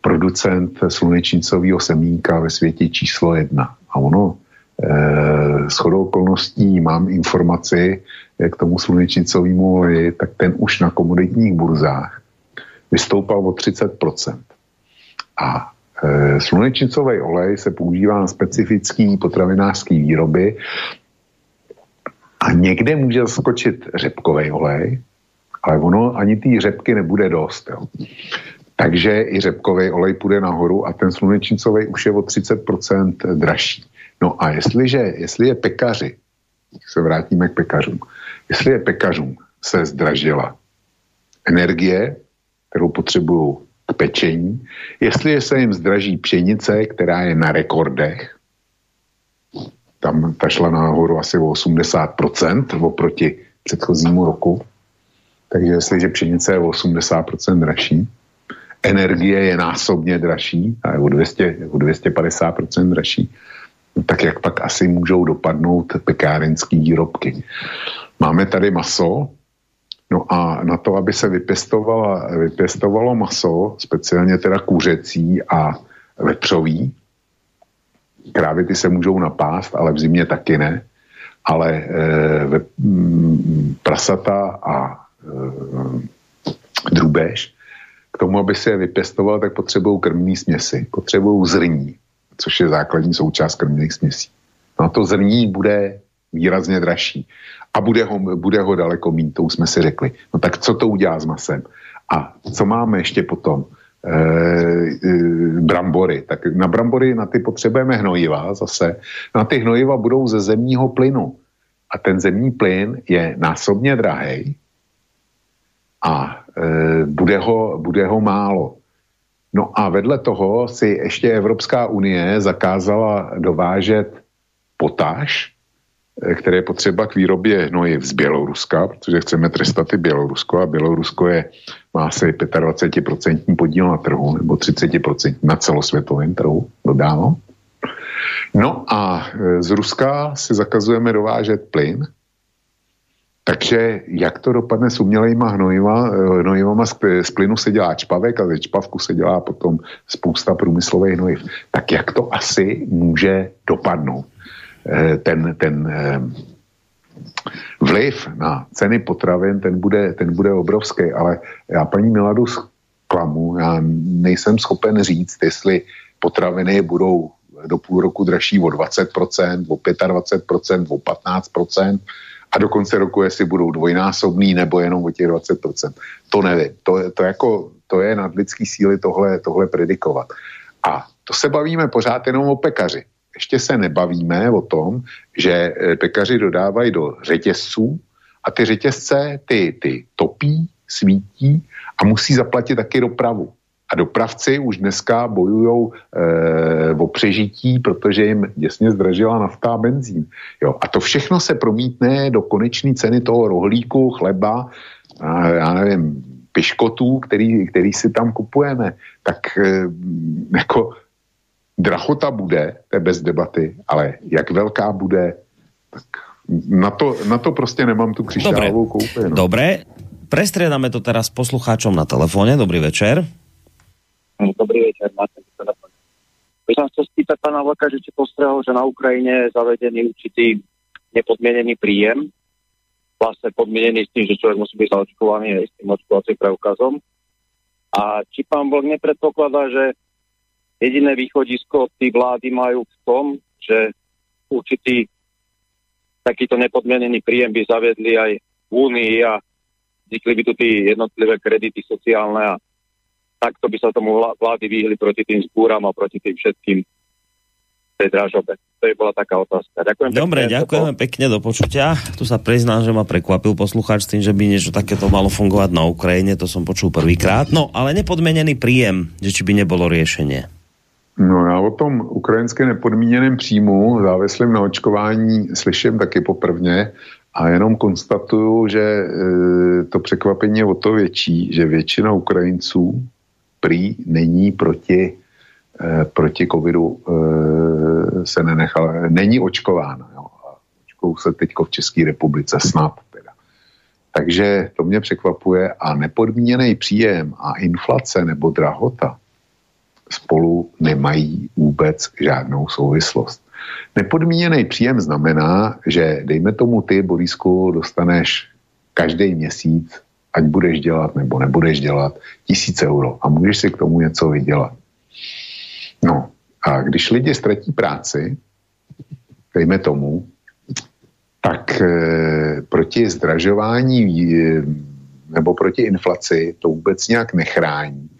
producent slunečnicového semínka ve světě číslo jedna. A ono eh, shodou okolností mám informaci k tomu slunečnicovému oleji, tak ten už na komoditních burzách vystoupal o 30%. A e, slunečnicový olej se používá na specifický potravinářský výroby a někde může skočit řepkový olej, ale ono ani té řepky nebude dost. Jo. Takže i řepkový olej půjde nahoru a ten slunečnicový už je o 30% dražší. No a jestliže, jestli je pekaři, se vrátíme k pekařům, jestli je pekařům se zdražila energie, kterou potřebují k pečení, jestli se jim zdraží pšenice, která je na rekordech, tam ta šla nahoru asi o 80% oproti předchozímu roku, takže jestliže pšenice je o 80% dražší, energie je násobně dražší, a je o, 200, o 250% dražší, tak jak pak asi můžou dopadnout pekárenský výrobky. Máme tady maso, no a na to, aby se vypěstovalo maso, speciálně teda kuřecí a vepřový, krávy ty se můžou napást, ale v zimě taky ne, ale e, ve, m, mm, prasata a e, drůbež, k tomu, aby se je vypěstoval, tak potřebují krmní směsi, potřebují zrní, což je základní součást krmných směsí. No to zrní bude výrazně dražší a bude ho, bude ho daleko mít, to už jsme si řekli. No tak co to udělá s masem? A co máme ještě potom? E, e, brambory. Tak na brambory na ty potřebujeme hnojiva zase. Na ty hnojiva budou ze zemního plynu. A ten zemní plyn je násobně drahý a e, bude, ho, bude ho málo. No a vedle toho si ještě Evropská unie zakázala dovážet potáž, Eh, které je potřeba k výrobě hnojiv z Běloruska, protože chceme trestat i Bělorusko a Bělorusko je, má asi 25% podíl na trhu nebo 30% na celosvětovém trhu, dodávám. No a eh, z Ruska si zakazujeme dovážet plyn, takže jak to dopadne s umělejma hnojiva, eh, hnojivama z plynu se dělá čpavek a ze čpavku se dělá potom spousta průmyslových hnojiv. Tak jak to asi může dopadnout? Eh, ten, ten eh, vliv na ceny potravin, ten bude, ten bude obrovský, ale já paní Miladu zklamu, já nejsem schopen říct, jestli potraviny budou do půl roku dražší o 20%, o 25%, o 15% a do konce roku, jestli budou dvojnásobný nebo jenom o těch 20%. To nevím. To, to, jako, to je nad lidský síly tohle, tohle predikovat. A to se bavíme pořád jenom o pekaři ještě se nebavíme o tom, že eh, pekaři dodávají do řetězců a ty řetězce ty, ty topí, svítí a musí zaplatit taky dopravu. A dopravci už dneska bojují e, o přežití, protože jim děsně zdražila nafta a benzín. Jo. A to všechno se promítne do konečné ceny toho rohlíku, chleba, a, já nevím, piškotů, který, který si tam kupujeme. Tak e, jako Drahota bude, to je bez debaty, ale jak velká bude, tak na to, na to prostě nemám tu křišťálovou koupě. No. Dobre, prestriedame to teraz poslucháčom na telefóne. Dobrý večer. Dobrý večer, máte telefón. By som chcel spýtať pána Vlka, že či postrehol, že na Ukrajine je zavedený určitý nepodmienený príjem, vlastne podmienený s tým, že človek musí byť zaočkovaný aj s tým očkovacím preukazom. A či pán Vlk nepredpokladá, že jediné východisko tí vlády majú v tom, že určitý takýto nepodmienený príjem by zavedli aj v Únii a vznikli by tu tí jednotlivé kredity sociálne a takto by sa tomu vlády vyhli proti tým zbúram a proti tým všetkým tej dražobe. To je bola taká otázka. Ďakujem Dobre, pekne, ďakujeme pekne do počutia. Tu sa priznám, že ma prekvapil poslucháč s tým, že by niečo takéto malo fungovať na Ukrajine, to som počul prvýkrát. No, ale nepodmenený príjem, že či by nebolo riešenie. No já o tom ukrajinské nepodmíněném příjmu závislým na očkování slyším taky poprvně a jenom konstatuju, že e, to překvapení je o to větší, že většina Ukrajinců prý není proti, e, proti covidu e, se nenechala, není očkována. Jo. Očkou se teď v České republice snad teda. Takže to mě překvapuje a nepodmíněný příjem a inflace nebo drahota spolu nemají vůbec žádnou souvislost. Nepodmíněný příjem znamená, že dejme tomu ty, Borisku, dostaneš každý měsíc, ať budeš dělat nebo nebudeš dělat, tisíc euro a můžeš si k tomu něco vydělat. No a když lidi ztratí práci, dejme tomu, tak e, proti zdražování e, nebo proti inflaci to vůbec nějak nechrání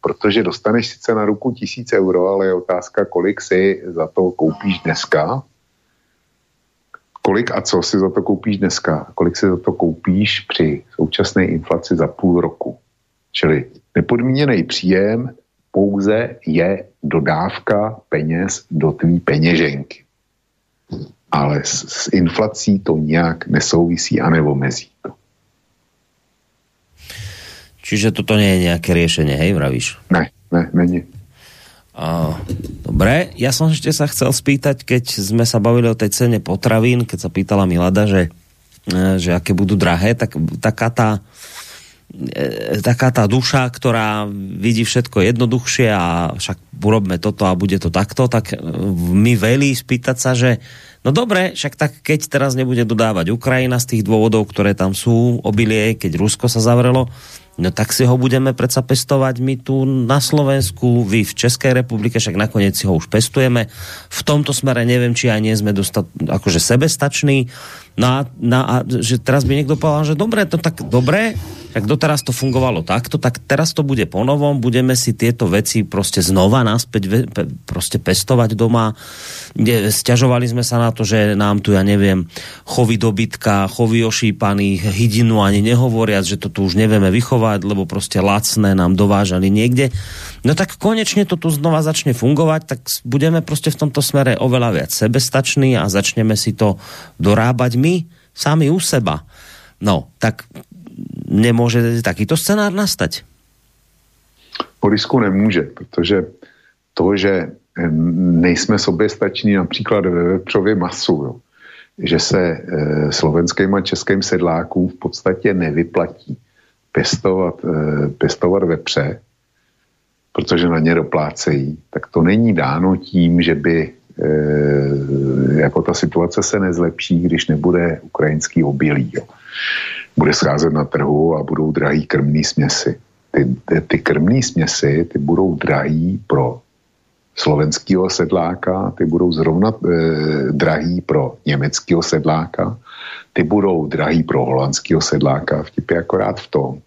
protože dostaneš sice na ruku tisíc euro, ale je otázka, kolik si za to koupíš dneska, kolik a co si za to koupíš dneska, kolik si za to koupíš při současné inflaci za půl roku. Čili nepodmíněný příjem pouze je dodávka peněz do tvý peněženky. Ale s, s inflací to nějak nesouvisí a mezí to. Čiže toto nie je nejaké riešenie, hej, vravíš? Ne, ne, není. A, dobre, ja som ešte sa chcel spýtať, keď sme sa bavili o tej cene potravín, keď sa pýtala Milada, že, e, že aké budú drahé, tak taká tá e, taká tá duša, ktorá vidí všetko jednoduchšie a však urobme toto a bude to takto, tak e, mi velí spýtať sa, že no dobre, však tak keď teraz nebude dodávať Ukrajina z tých dôvodov, ktoré tam sú, obilie, keď Rusko sa zavrelo, No tak si ho budeme predsa pestovať my tu na Slovensku, vy v Českej republike, však nakoniec si ho už pestujeme. V tomto smere neviem, či aj nie sme dostat, akože sebestační. No a, na, a že teraz by niekto povedal, že dobre, to tak dobre, tak doteraz to fungovalo takto, tak teraz to bude ponovom, budeme si tieto veci prostě znova naspäť prostě pestovať doma. Sťažovali sme sa na to, že nám tu, ja neviem, chovy dobytka, chovy ošípaných, hydinu ani nehovoriac, že to tu už nevieme vychovať, lebo prostě lacné nám dovážali niekde. No tak konečne to tu znova začne fungovať, tak budeme prostě v tomto smere oveľa viac sebestační a začneme si to dorábať my sami u seba. No, tak nemůže takýto scénář nastať? Borisku nemůže, protože to, že nejsme soběstační například ve vepřově masu, jo, že se e, slovenským a českým sedlákům v podstatě nevyplatí pěstovat, e, pěstovat vepře, protože na ně doplácejí, tak to není dáno tím, že by e, jako ta situace se nezlepší, když nebude ukrajinský obilí. Jo bude scházet na trhu a budou drahý krmný směsi. Ty, ty, ty krmný směsi, ty budou drahý pro slovenského sedláka, ty budou zrovna e, drahý pro německého sedláka, ty budou drahý pro holandského sedláka. Vtip je akorát v tom,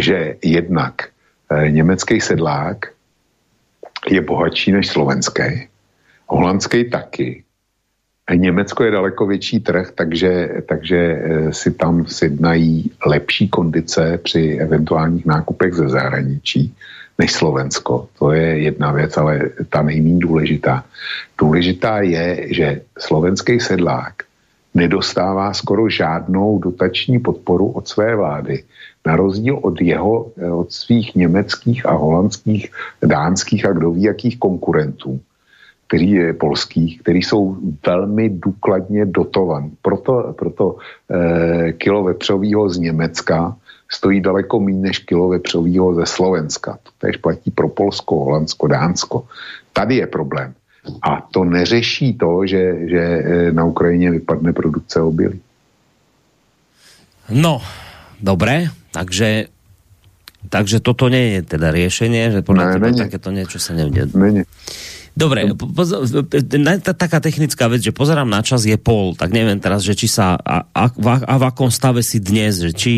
že jednak e, německý sedlák je bohatší než slovenský, holandský taky, Německo je daleko větší trh, takže, takže eh, si tam sjednají lepší kondice při eventuálních nákupech ze zahraničí než Slovensko. To je jedna věc, ale ta nejméně důležitá. Důležitá je, že slovenský sedlák nedostává skoro žádnou dotační podporu od své vlády, na rozdíl od jeho, eh, od svých německých a holandských, dánských a kdo ví jakých konkurentů který je polských, který jsou velmi důkladně dotovaný. Proto, proto eh, kilo vepřového z Německa stojí daleko méně než kilo vepřového ze Slovenska. To tež platí pro Polsko, Holandsko, Dánsko. Tady je problém. A to neřeší to, že, že eh, na Ukrajině vypadne produkce obilí. No, dobré, takže takže toto nie je teda riešenie, že podľa ne, teba takéto niečo sa nevde. Není. Dobre, taká technická vec, že pozerám na čas, je pol, tak neviem teraz, že či sa, a, a, a v akom stave si dnes, že či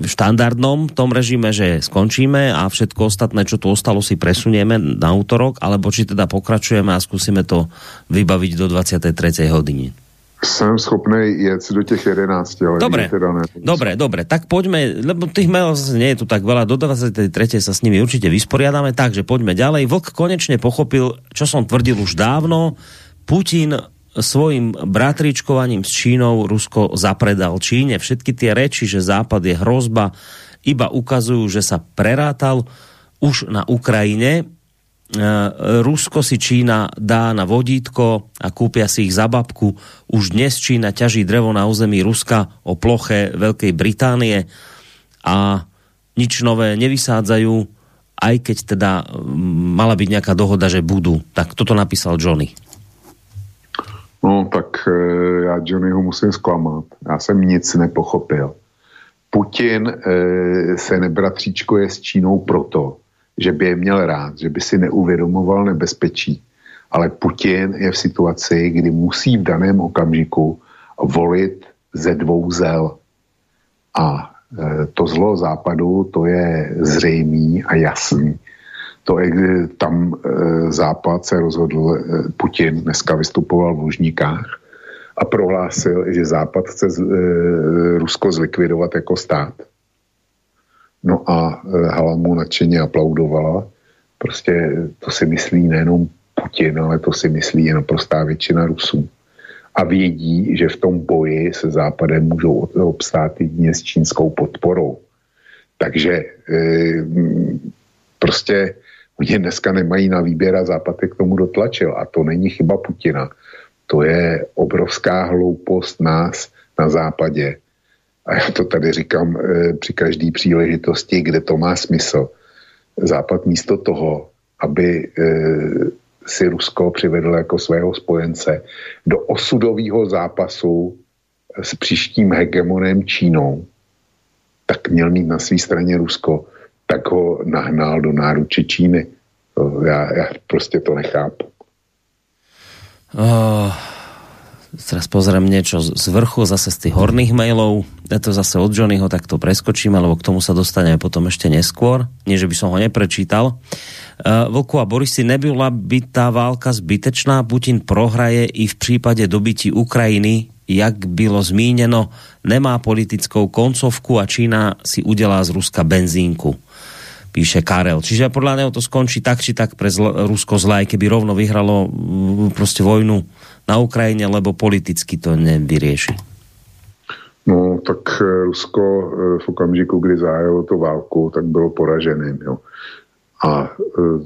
v štandardnom tom režime, že skončíme a všetko ostatné, čo tu ostalo, si presunieme na útorok, alebo či teda pokračujeme a skúsime to vybaviť do 23. hodiny. Jsem schopný jet do těch 11, ale dobre, teda ne. Dobre, dobre, tak poďme, lebo tých mailov nie je tu tak veľa, do 23. sa s nimi určite vysporiadame, takže poďme ďalej. Vlk konečne pochopil, čo som tvrdil už dávno, Putin svojim bratričkovaním s Čínou Rusko zapredal Číne. Všetky tie reči, že Západ je hrozba, iba ukazujú, že sa prerátal už na Ukrajine Rusko si Čína dá na vodítko a kúpia si ich za babku. Už dnes Čína ťaží drevo na území Ruska o ploche Veľkej Británie a nič nové nevysádzajú, aj keď teda mm, mala byť nejaká dohoda, že budú. Tak toto napísal Johnny. No tak eh, já Johnnyho musím zklamat. Já jsem nic nepochopil. Putin e, se nebratříčkuje s Čínou proto, že by je měl rád, že by si neuvědomoval nebezpečí. Ale Putin je v situaci, kdy musí v daném okamžiku volit ze dvou zel. A e, to zlo západu, to je zřejmý a jasný. To je, tam e, západ se rozhodl, e, Putin dneska vystupoval v Lužníkách a prohlásil, že západ chce Rusko zlikvidovat jako stát No a e, Hala mu nadšeně aplaudovala. Prostě to si myslí nejenom Putin, ale to si myslí i naprostá většina Rusů. A vědí, že v tom boji se Západem můžou obstát jedině s čínskou podporou. Takže e, prostě oni dneska nemají na výběr a Západ je k tomu dotlačil. A to není chyba Putina. To je obrovská hloupost nás na západě, a já to tady říkám e, při každé příležitosti, kde to má smysl. Západ místo toho, aby e, si Rusko přivedl jako svého spojence do osudového zápasu s příštím hegemonem Čínou, tak měl mít na své straně Rusko, tak ho nahnal do náruče Číny. Já, já prostě to nechápu. Uh, teraz pozriem niečo z vrchu, zase z tých horných mailov. Ja to zase od Johnnyho takto preskočím, alebo k tomu sa dostaneme potom ešte neskôr. Nie, že by som ho neprečítal. Uh, Vlku a Boris, nebyla by tá válka zbytečná? Putin prohraje i v prípade dobití Ukrajiny, jak bylo zmíněno, nemá politickou koncovku a Čína si udělá z Ruska benzínku píše Karel. Čiže podľa neho to skončí tak, či tak pre zl- Rusko zlé, keby rovno vyhralo prostě vojnu na Ukrajině, lebo politicky to nevyrieši. No, tak eh, Rusko eh, v okamžiku, kdy zahájilo tu válku, tak bylo poraženým, jo. A eh,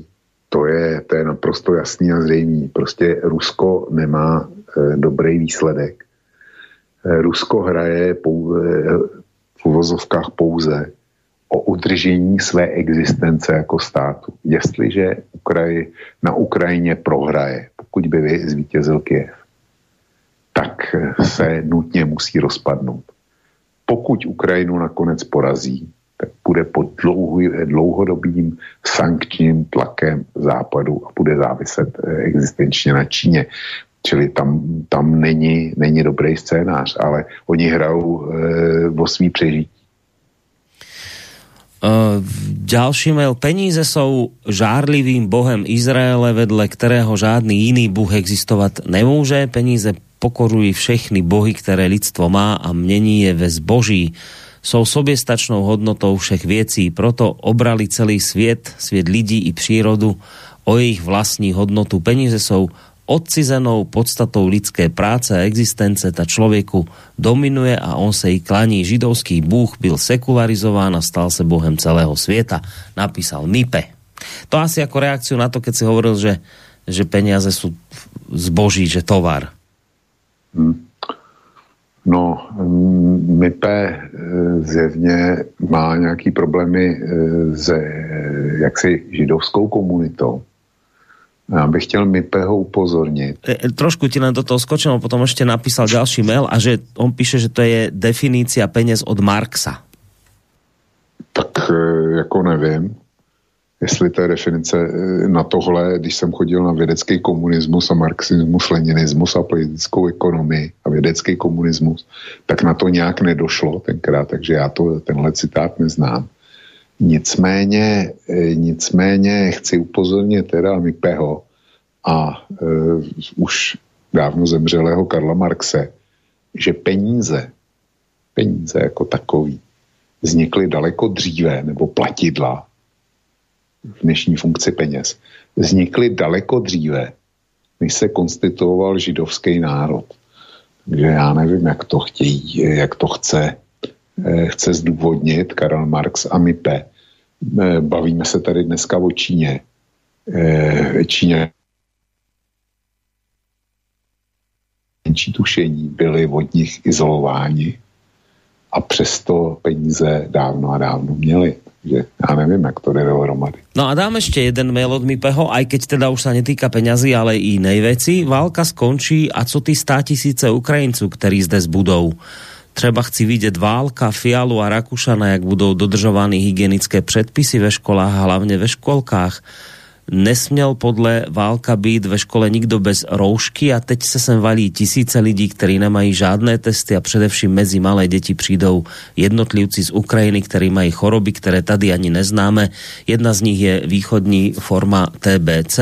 to je, to je naprosto jasný a zřejmý. Prostě Rusko nemá dobrý výsledek. Rusko hraje pouze, v uvozovkách pouze o udržení své existence jako státu. Jestliže Ukraji, na Ukrajině prohraje, pokud by zvítězil Kiev, tak se nutně musí rozpadnout. Pokud Ukrajinu nakonec porazí, tak bude pod dlouhodobým sankčním tlakem západu a bude záviset eh, existenčně na Číně. Čili tam, tam není, není dobrý scénář, ale oni hrajou e, o svý přežití. Uh, ďalší mail. Peníze jsou žárlivým bohem Izraele, vedle kterého žádný jiný bůh existovat nemůže. Peníze pokorují všechny bohy, které lidstvo má a mění je ve zboží. Jsou soběstačnou hodnotou všech věcí, proto obrali celý svět, svět lidí i přírodu o jejich vlastní hodnotu. Peníze jsou odcizenou podstatou lidské práce a existence ta člověku dominuje a on se jí klaní. Židovský bůh byl sekularizován a stal se bohem celého světa, napísal Nipe. To asi jako reakciu na to, keď si hovoril, že že peniaze sú zboží, že tovar? Hmm. No, MIPE eh, zjevně má nějaký problémy eh, se eh, jaksi židovskou komunitou. Já bych chtěl MIPEho upozornit. Trošku ti len do toho skočil, potom ještě napísal další mail a že on píše, že to je definícia peněz od Marxa. Tak jako nevím jestli ta definice eh, na tohle, když jsem chodil na vědecký komunismus a marxismus, leninismus a politickou ekonomii a vědecký komunismus, tak na to nějak nedošlo tenkrát, takže já to, tenhle citát neznám. Nicméně, eh, nicméně chci upozornit teda Mipeho a uh, už dávno zemřelého Karla Marxe, že peníze, peníze jako takový, vznikly daleko dříve, nebo platidla, v dnešní funkci peněz, vznikly daleko dříve, než se konstituoval židovský národ. Takže já nevím, jak to chtějí, jak to chce, chce zdůvodnit Karel Marx a Mipe. Eh, bavíme se tady dneska o Číně. Eh, Číně menší tušení byli od nich izolováni a přesto peníze dávno a dávno měli že ja neviem, jak to jde dohromady. No a dám ešte jeden mail od Mipeho, aj keď teda už sa netýka peňazí, ale i inej. Válka skončí a co ty stá tisíce Ukrajinců, ktorí zde zbudou? Třeba chci vidět Válka, Fialu a Rakušana, jak budou dodržovány hygienické předpisy ve školách hlavně ve školkách nesměl podle Válka být ve škole nikdo bez roušky a teď se sem valí tisíce lidí, kteří nemají žádné testy a především mezi malé děti přijdou jednotlivci z Ukrajiny, kteří mají choroby, které tady ani neznáme. Jedna z nich je východní forma TBC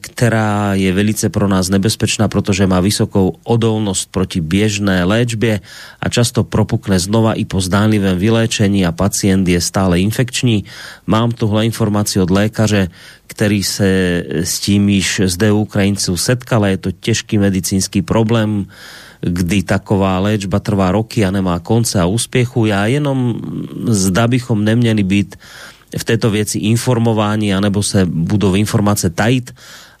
která je velice pro nás nebezpečná, protože má vysokou odolnost proti běžné léčbě a často propukne znova i po zdánlivém vyléčení a pacient je stále infekční. Mám tuhle informaci od lékaře, který se s tím již zde u Ukrajinců setkal. Je to těžký medicínský problém, kdy taková léčba trvá roky a nemá konce a úspěchu. Já jenom zda bychom neměli být v této věci informování, anebo se budou informace tajit,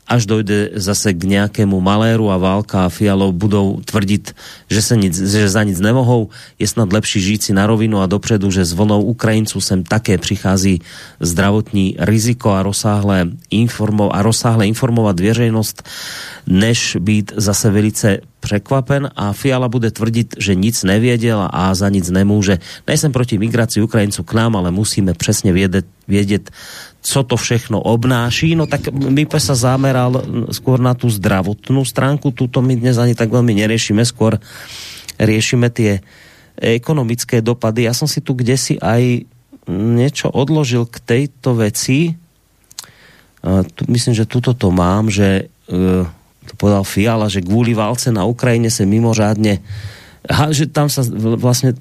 až dojde zase k nějakému maléru a válka a Fialov budou tvrdit, že, se nic, že za nic nemohou. Je snad lepší žít si na rovinu a dopředu, že s vlnou Ukrajinců sem také přichází zdravotní riziko a rozsáhlé, informo, a rozsáhlé informovat věřejnost, než být zase velice překvapen a Fiala bude tvrdit, že nic nevěděl a za nic nemůže. Nejsem proti migraci Ukrajinců k nám, ale musíme přesně vědět, vědět co to všechno obnáší, no tak my sa zameral skôr na tú zdravotnú stránku, tuto my dnes ani tak veľmi neriešime, skôr riešime tie ekonomické dopady. Ja som si tu kde si aj niečo odložil k tejto veci. Tu, myslím, že tuto to mám, že e, to povedal Fiala, že kvůli válce na Ukrajine se mimořádně že tam sa vlastne e,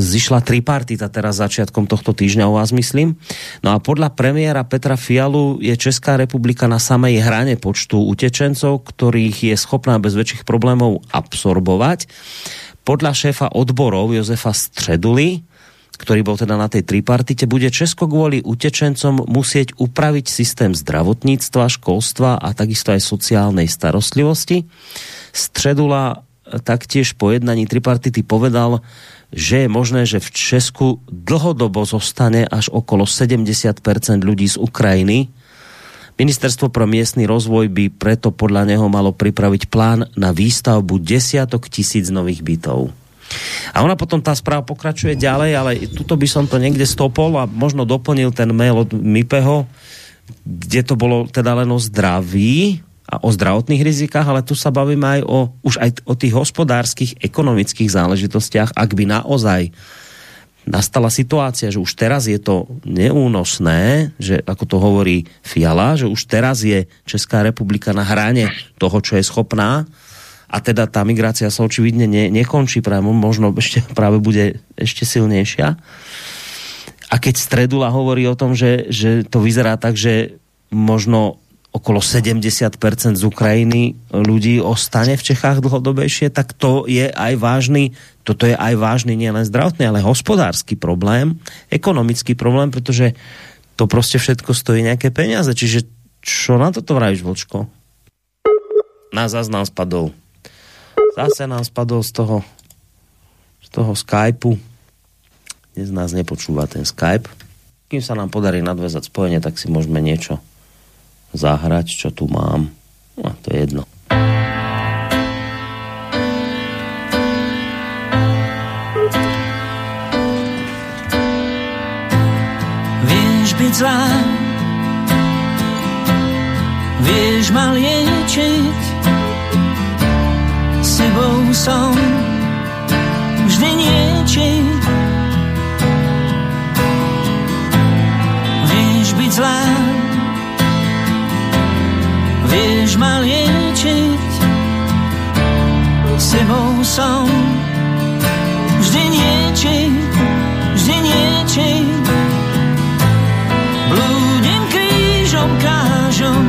zišla tripartita teraz začiatkom tohto týždňa u vás, myslím. No a podľa premiéra Petra Fialu je Česká republika na samej hrane počtu utečencov, ktorých je schopná bez väčších problémov absorbovať. Podľa šéfa odborov Jozefa Středuly, ktorý bol teda na tej tripartite, bude Česko kvôli utečencom musieť upraviť systém zdravotníctva, školstva a takisto aj sociálnej starostlivosti. Středula taktiež po jednaní tripartity povedal, že je možné, že v Česku dlhodobo zostane až okolo 70% ľudí z Ukrajiny. Ministerstvo pro miestny rozvoj by preto podľa neho malo pripraviť plán na výstavbu desiatok tisíc nových bytov. A ona potom tá správa pokračuje ďalej, ale tuto by som to niekde stopol a možno doplnil ten mail od Mipeho, kde to bolo teda len o zdraví, a o zdravotných rizikách, ale tu sa bavíme aj o, už aj o tých hospodárských, ekonomických záležitostiach, ak by naozaj nastala situácia, že už teraz je to neúnosné, že ako to hovorí Fiala, že už teraz je Česká republika na hrane toho, čo je schopná a teda tá migrácia sa očividne ne, nekončí, práve možno ešte práve bude ešte silnejšia. A keď Stredula hovorí o tom, že, že to vyzerá tak, že možno okolo 70% z Ukrajiny ľudí ostane v Čechách dlhodobejšie, tak to je aj vážny, toto je aj vážny nielen zdravotný, ale hospodársky problém, ekonomický problém, protože to prostě všetko stojí nějaké peniaze. Čiže Čo na toto vravíš, Vočko? Na zas nám spadol. Zase nám spadol z toho z toho Skypeu. Dnes nás nepočúva ten Skype. Kým sa nám podarí nadvezať spojenie, tak si môžeme niečo zahrať, čo tu mám. No, to je jedno. Vieš byť zlá, vieš ma liečiť, sebou som vždy niečiť. Vieš byť zlá, vieš ma liečiť, sebou som vždy niečiť, vždy niečiť. Blúdim krížom kážom,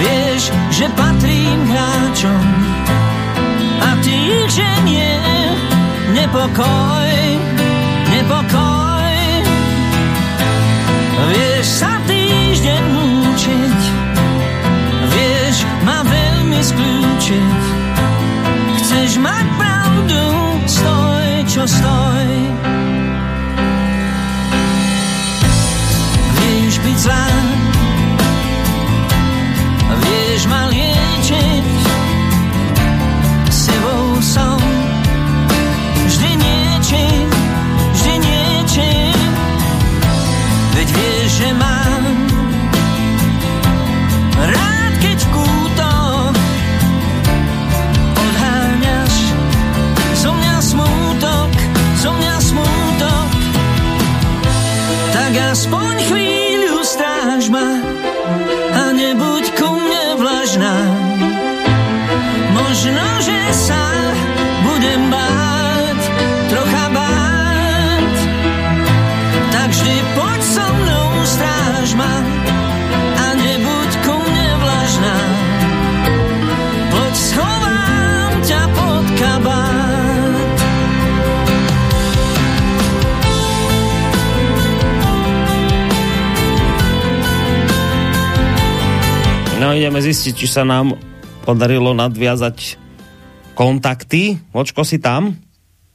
vieš, že patrím hráčom a ty ich ženie nepokoj, nepokoj. Vieš sa týždeň veľmi skľúčiť. Chceš mať pravdu, stoj, čo stoj. Vieš byť zlá, Ideme zistiť, či sa nám podarilo nadviazať kontakty. Vočko si tam?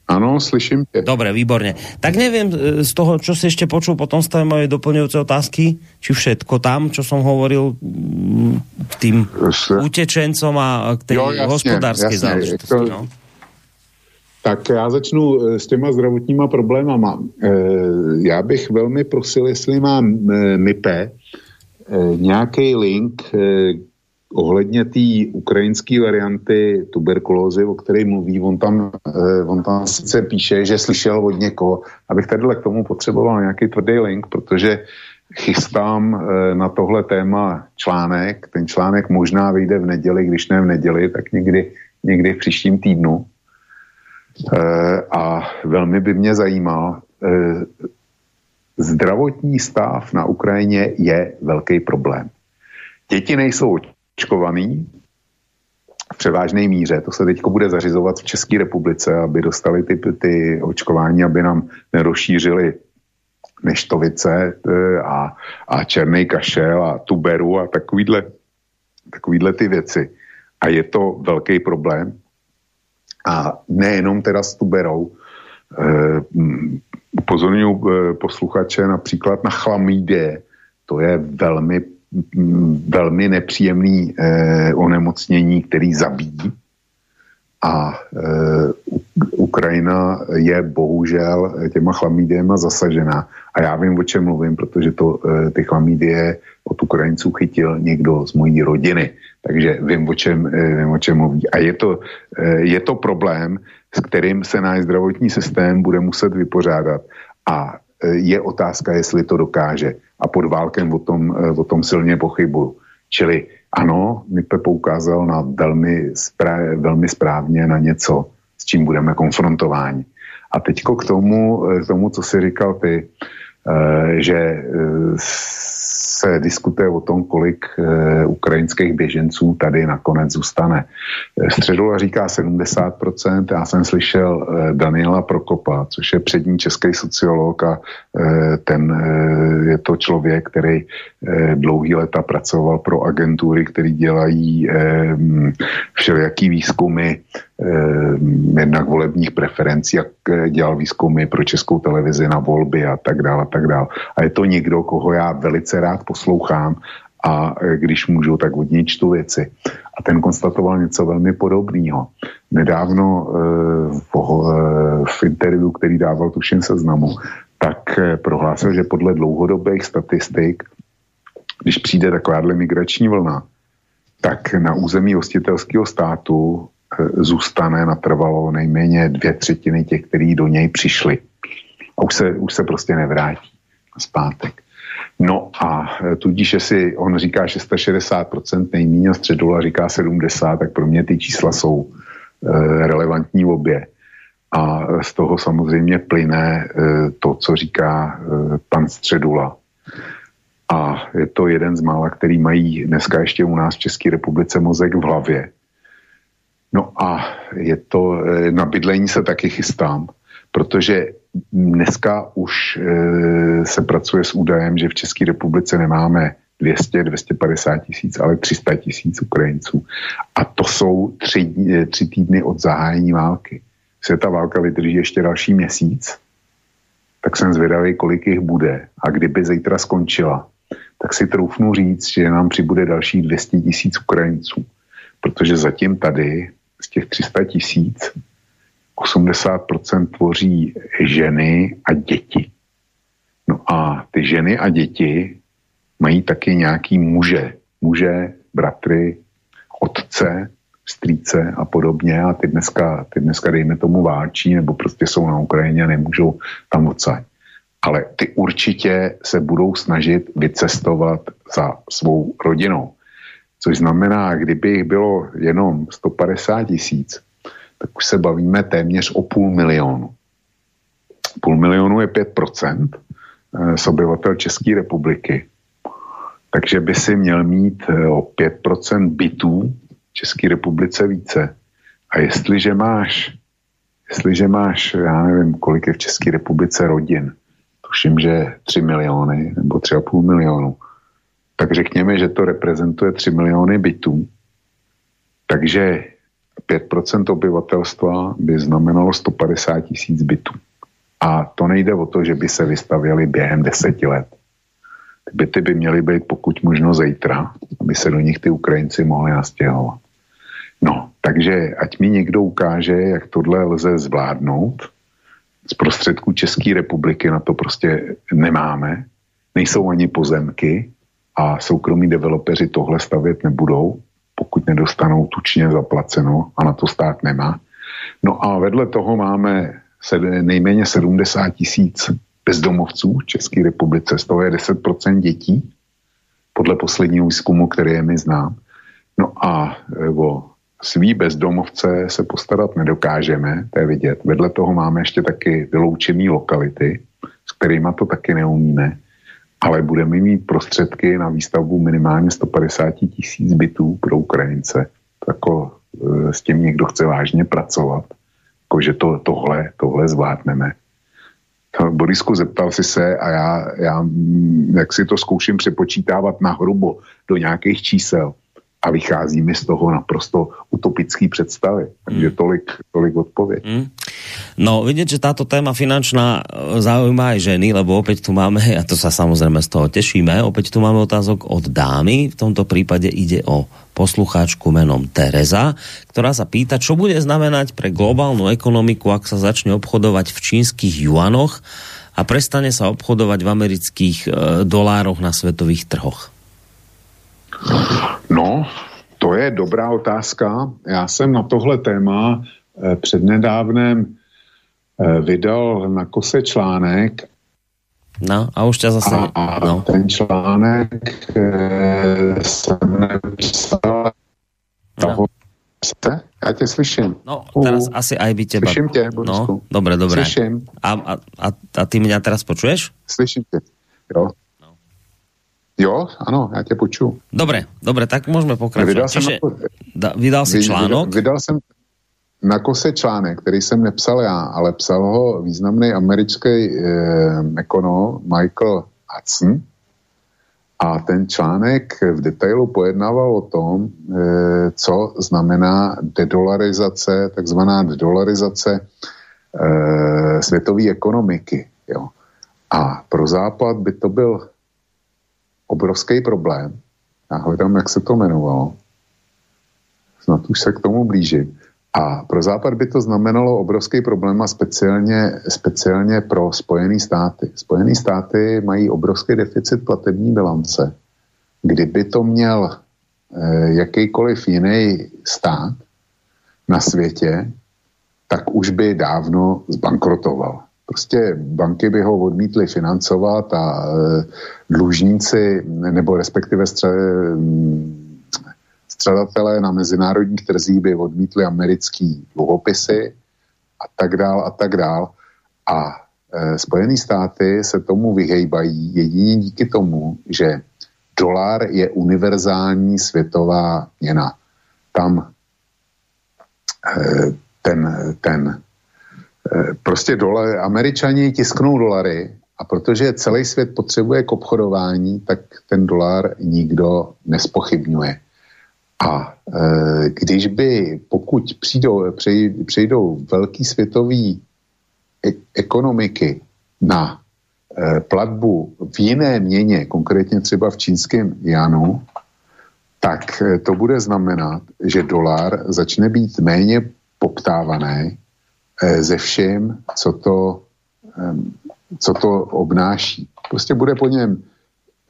Ano, slyším tě. Dobre, výborne. Tak neviem e, z toho, čo si ešte počul potom z tej mojej otázky, či všetko tam, čo som hovoril mm, tým utečencom a k hospodárskej jasně. záležitosti. To- No. Tak já začnu eh, s těma zdravotníma problémama. Eh, Já bych velmi prosil, jestli mám MIPE nějaký link eh, ohledně té ukrajinské varianty tuberkulózy, o které mluví. On tam, eh, on tam sice píše, že slyšel od někoho. Abych tady k tomu potřeboval nějaký tvrdý link, protože chystám eh, na tohle téma článek. Ten článek možná vyjde v neděli, když ne v neděli, tak někdy, někdy v příštím týdnu. Eh, a velmi by mě zajímal, eh, zdravotní stav na Ukrajině je velký problém. Děti nejsou očkovaný v převážné míře. To se teď bude zařizovat v České republice, aby dostali ty, ty očkování, aby nám nerozšířili neštovice eh, a, a černý kašel a tuberu a takovýhle, takovýhle ty věci. A je to velký problém. A nejenom teda s tuberou. Eh, mm, Upozorňuji eh, posluchače například na chlamydie. To je velmi, mm, velmi nepříjemný eh, onemocnění, který zabíjí. A Ukrajina je bohužel těma chlamydiema zasažená. A já vím, o čem mluvím, protože to, ty chlamydie od Ukrajinců chytil někdo z mojí rodiny. Takže vím, o čem, eh, vím, o čem mluví. A je to, eh, je to problém, s kterým se náš zdravotní systém bude muset vypořádat. A eh, je otázka, jestli to dokáže. A pod válkem o tom, o tom silně pochybuju. Čili ano, Mipe poukázal na velmi, sprá- velmi správně na něco, s čím budeme konfrontováni. A teďko k tomu, k tomu co jsi říkal ty, že se diskutuje o tom, kolik e, ukrajinských běženců tady nakonec zůstane. Středula říká 70%, já jsem slyšel e, Daniela Prokopa, což je přední český sociolog a ten je to člověk, který dlouhý leta pracoval pro agentury, které dělají e, všelijaký výzkumy Eh, jednak volebních preferencí, jak eh, dělal výzkumy pro českou televizi na volby a tak dále a tak dále. A je to někdo, koho já velice rád poslouchám a eh, když můžu, tak od něj čtu věci. A ten konstatoval něco velmi podobného. Nedávno v interview, který dával tuším seznamu, tak prohlásil, že podle dlouhodobých statistik, když přijde takováhle migrační vlna, tak na území hostitelského státu zůstane natrvalo nejméně dvě třetiny těch, kteří do něj přišli. A už se, už se prostě nevrátí zpátek. No a e, tudíž, jestli on říká 660% nejméně a říká 70, tak pro mě ty čísla jsou e, relevantní obě. A z toho samozřejmě plyne to, co říká pan Středula. A je to jeden z mála, který mají dneska ještě u nás v České republice mozek v hlavě No a je to, eh, na bydlení se taky chystám, protože dneska už e, se pracuje s údajem, že v České republice nemáme 200, 250 tisíc, ale 300 tisíc Ukrajinců. A to jsou tři, eh, tři týdny od zahájení války. Se ta válka vydrží ještě další měsíc, tak jsem zvědavý, kolik jich bude. A kdyby zítra skončila, tak si troufnu říct, že nám přibude další 200 tisíc Ukrajinců. Protože zatím tady z těch 300 tisíc 80% tvoří ženy a děti. No a ty ženy a děti mají taky nějaký muže. Muže, bratry, otce, strýce a podobně a ty dneska, ty dneska dejme tomu váčí nebo prostě jsou na Ukrajině a nemůžou tam odsaď. Ale ty určitě se budou snažit vycestovat za svou rodinou. Což znamená, kdyby jich bylo jenom 150 tisíc, tak už se bavíme téměř o půl milionu. Půl milionu je 5% eh, z obyvatel České republiky. Takže by si měl mít eh, o 5% bytů v České republice více. A jestliže máš, jestliže máš, já nevím, kolik je v České republice rodin, tuším, že 3 miliony nebo 3,5 milionu, tak řekněme, že to reprezentuje 3 miliony bytů. Takže 5% obyvatelstva by znamenalo 150 tisíc bytů. A to nejde o to, že by se vystavěly během deseti let. Ty byty by měly být pokud možno zítra, aby se do nich ty Ukrajinci mohli nastěhovat. No, takže ať mi někdo ukáže, jak tohle lze zvládnout. Z prostředků České republiky na to prostě nemáme. Nejsou ani pozemky, a soukromí developeři tohle stavět nebudou, pokud nedostanou tučně zaplaceno a na to stát nemá. No a vedle toho máme nejméně 70 tisíc bezdomovců v České republice, z toho je 10% dětí, podle posledního výzkumu, který je mi znám. No a e, o svý bezdomovce se postarat nedokážeme, to je vidět. Vedle toho máme ještě taky vyloučené lokality, s kterými to taky neumíme ale budeme mít prostředky na výstavbu minimálně 150 tisíc bytů pro Ukrajince. Jako e, s tím někdo chce vážně pracovat, jako že to, tohle, tohle zvládneme. Borisku, zeptal si se a já, já jak si to zkouším přepočítávat na hrubo do nějakých čísel a vychází mi z toho naprosto utopický představy. Takže hmm. tolik, tolik odpověď. Mm. No, vidieť, že táto téma finančná e, zaujíma aj ženy, lebo opäť tu máme, [LAUGHS] a to sa samozrejme z toho tešíme, opäť tu máme otázok od dámy, v tomto prípade ide o poslucháčku menom Tereza, ktorá sa pýta, čo bude znamenať pre globálnu ekonomiku, ak sa začne obchodovať v čínskych juanoch a prestane sa obchodovať v amerických e, dolároch na svetových trhoch. No, to je dobrá otázka. Já jsem na tohle téma eh, přednedávnem eh, vydal na kose článek. No a už tě zase... A, a no. ten článek eh, jsem napsal no. Já tě slyším. No, teraz uh, asi aj by teba... Slyším tě, Borisku. No, dobré, dobré. Slyším. A, a, a, a ty mě teraz počuješ? Slyším tě, jo. Jo, ano, já tě poču. Dobre, dobre, tak můžeme pokračovat. Vydal jsem, Čiže, na, da, vydal si článok? Vydal, vydal jsem na kose článek, který jsem nepsal já, ale psal ho významný americký eh, ekonom Michael Hudson. A ten článek v detailu pojednával o tom, eh, co znamená dedolarizace, takzvaná dedolarizace eh, světové ekonomiky. Jo. A pro Západ by to byl obrovský problém. Já hledám, jak se to jmenovalo. Snad už se k tomu blížím. A pro Západ by to znamenalo obrovský problém a speciálně, speciálně pro Spojené státy. Spojené státy mají obrovský deficit platební bilance. Kdyby to měl eh, jakýkoliv jiný stát na světě, tak už by dávno zbankrotoval. Prostě banky by ho odmítly financovat a e, dlužníci, nebo respektive stře, středatelé na mezinárodních trzích by odmítli americký dluhopisy a tak dál a tak dál. A e, Spojené státy se tomu vyhejbají jedině díky tomu, že dolar je univerzální světová měna. Tam e, ten, ten prostě dolar, američani tisknou dolary a protože celý svět potřebuje k obchodování, tak ten dolar nikdo nespochybňuje. A e, když by, pokud přijdou, přejdou velký světový e, ekonomiky na e, platbu v jiné měně, konkrétně třeba v čínském janu, tak to bude znamenat, že dolar začne být méně poptávaný ze všem, co to, co to obnáší. Prostě bude po něm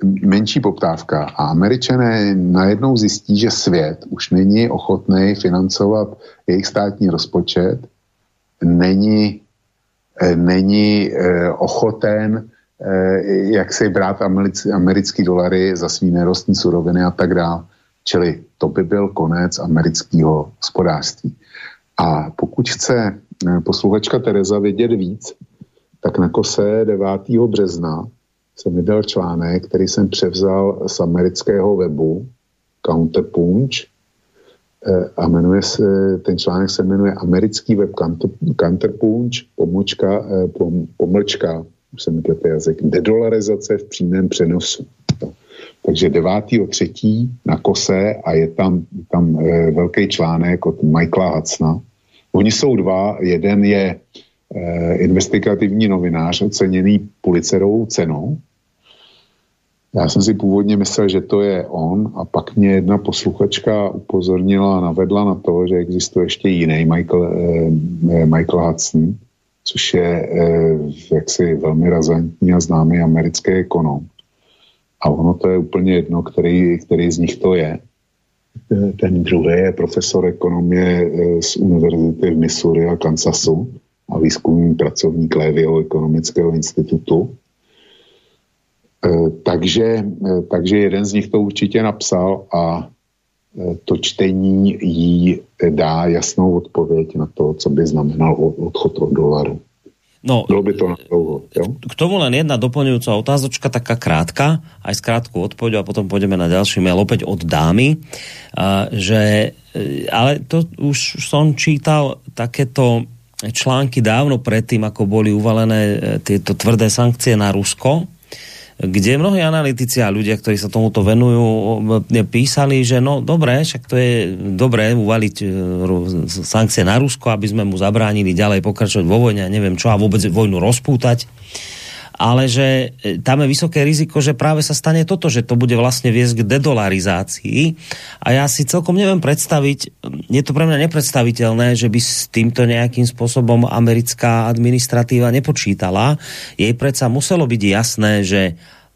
menší poptávka a američané najednou zjistí, že svět už není ochotný financovat jejich státní rozpočet, není, eh, není eh, ochoten eh, jak si brát americký dolary za svý nerostní suroviny a tak dále. Čili to by byl konec amerického hospodářství. A pokud chce posluchačka Tereza vědět víc, tak na kose 9. března jsem vydal článek, který jsem převzal z amerického webu Counterpunch eh, a jmenuje se, ten článek se jmenuje americký web Counterpunch, pomočka, eh, pom, pomlčka, už jsem to jazyk, dedolarizace v přímém přenosu. Takže 9.3. na kose a je tam, tam velký článek od Michaela Hudsona. Oni jsou dva, jeden je Eh, investigativní novinář oceněný Pulitzerovou cenou. Já jsem si původně myslel, že to je on a pak mě jedna posluchačka upozornila a navedla na to, že existuje ještě jiný Michael, eh Michael Hudson, což je eh, jaksi velmi razantní a známý americký ekonom. A ono to je úplně jedno, který, který z nich to je. Eh, ten druhý je profesor ekonomie z univerzity v Missouri a Kansasu a výzkumný pracovník Lévyho ekonomického institutu. E, takže, e, takže jeden z nich to určitě napsal a to čtení jí dá jasnou odpověď na to, co by znamenal odchod od dolaru. No, Bylo by to na dlouho, jo? K tomu len jedna doplňujúca otázočka, taká krátka, aj s krátkou odpovedou a potom pôjdeme na ďalší mail opäť od dámy, že, ale to už som čítal takéto články dávno predtým, ako boli uvalené e, tieto tvrdé sankcie na Rusko, kde mnohí analytici a ľudia, ktorí sa tomuto venujú, e, písali, že no dobré, však to je dobré uvaliť e, sankcie na Rusko, aby sme mu zabránili ďalej pokračovať vo vojne a neviem čo a vôbec vojnu rozpútať ale že e, tam je vysoké riziko, že práve sa stane toto, že to bude vlastne viesť k dedolarizácii a ja si celkom neviem predstaviť, je to pre mňa nepredstaviteľné, že by s týmto nejakým spôsobom americká administratíva nepočítala. Jej predsa muselo byť jasné, že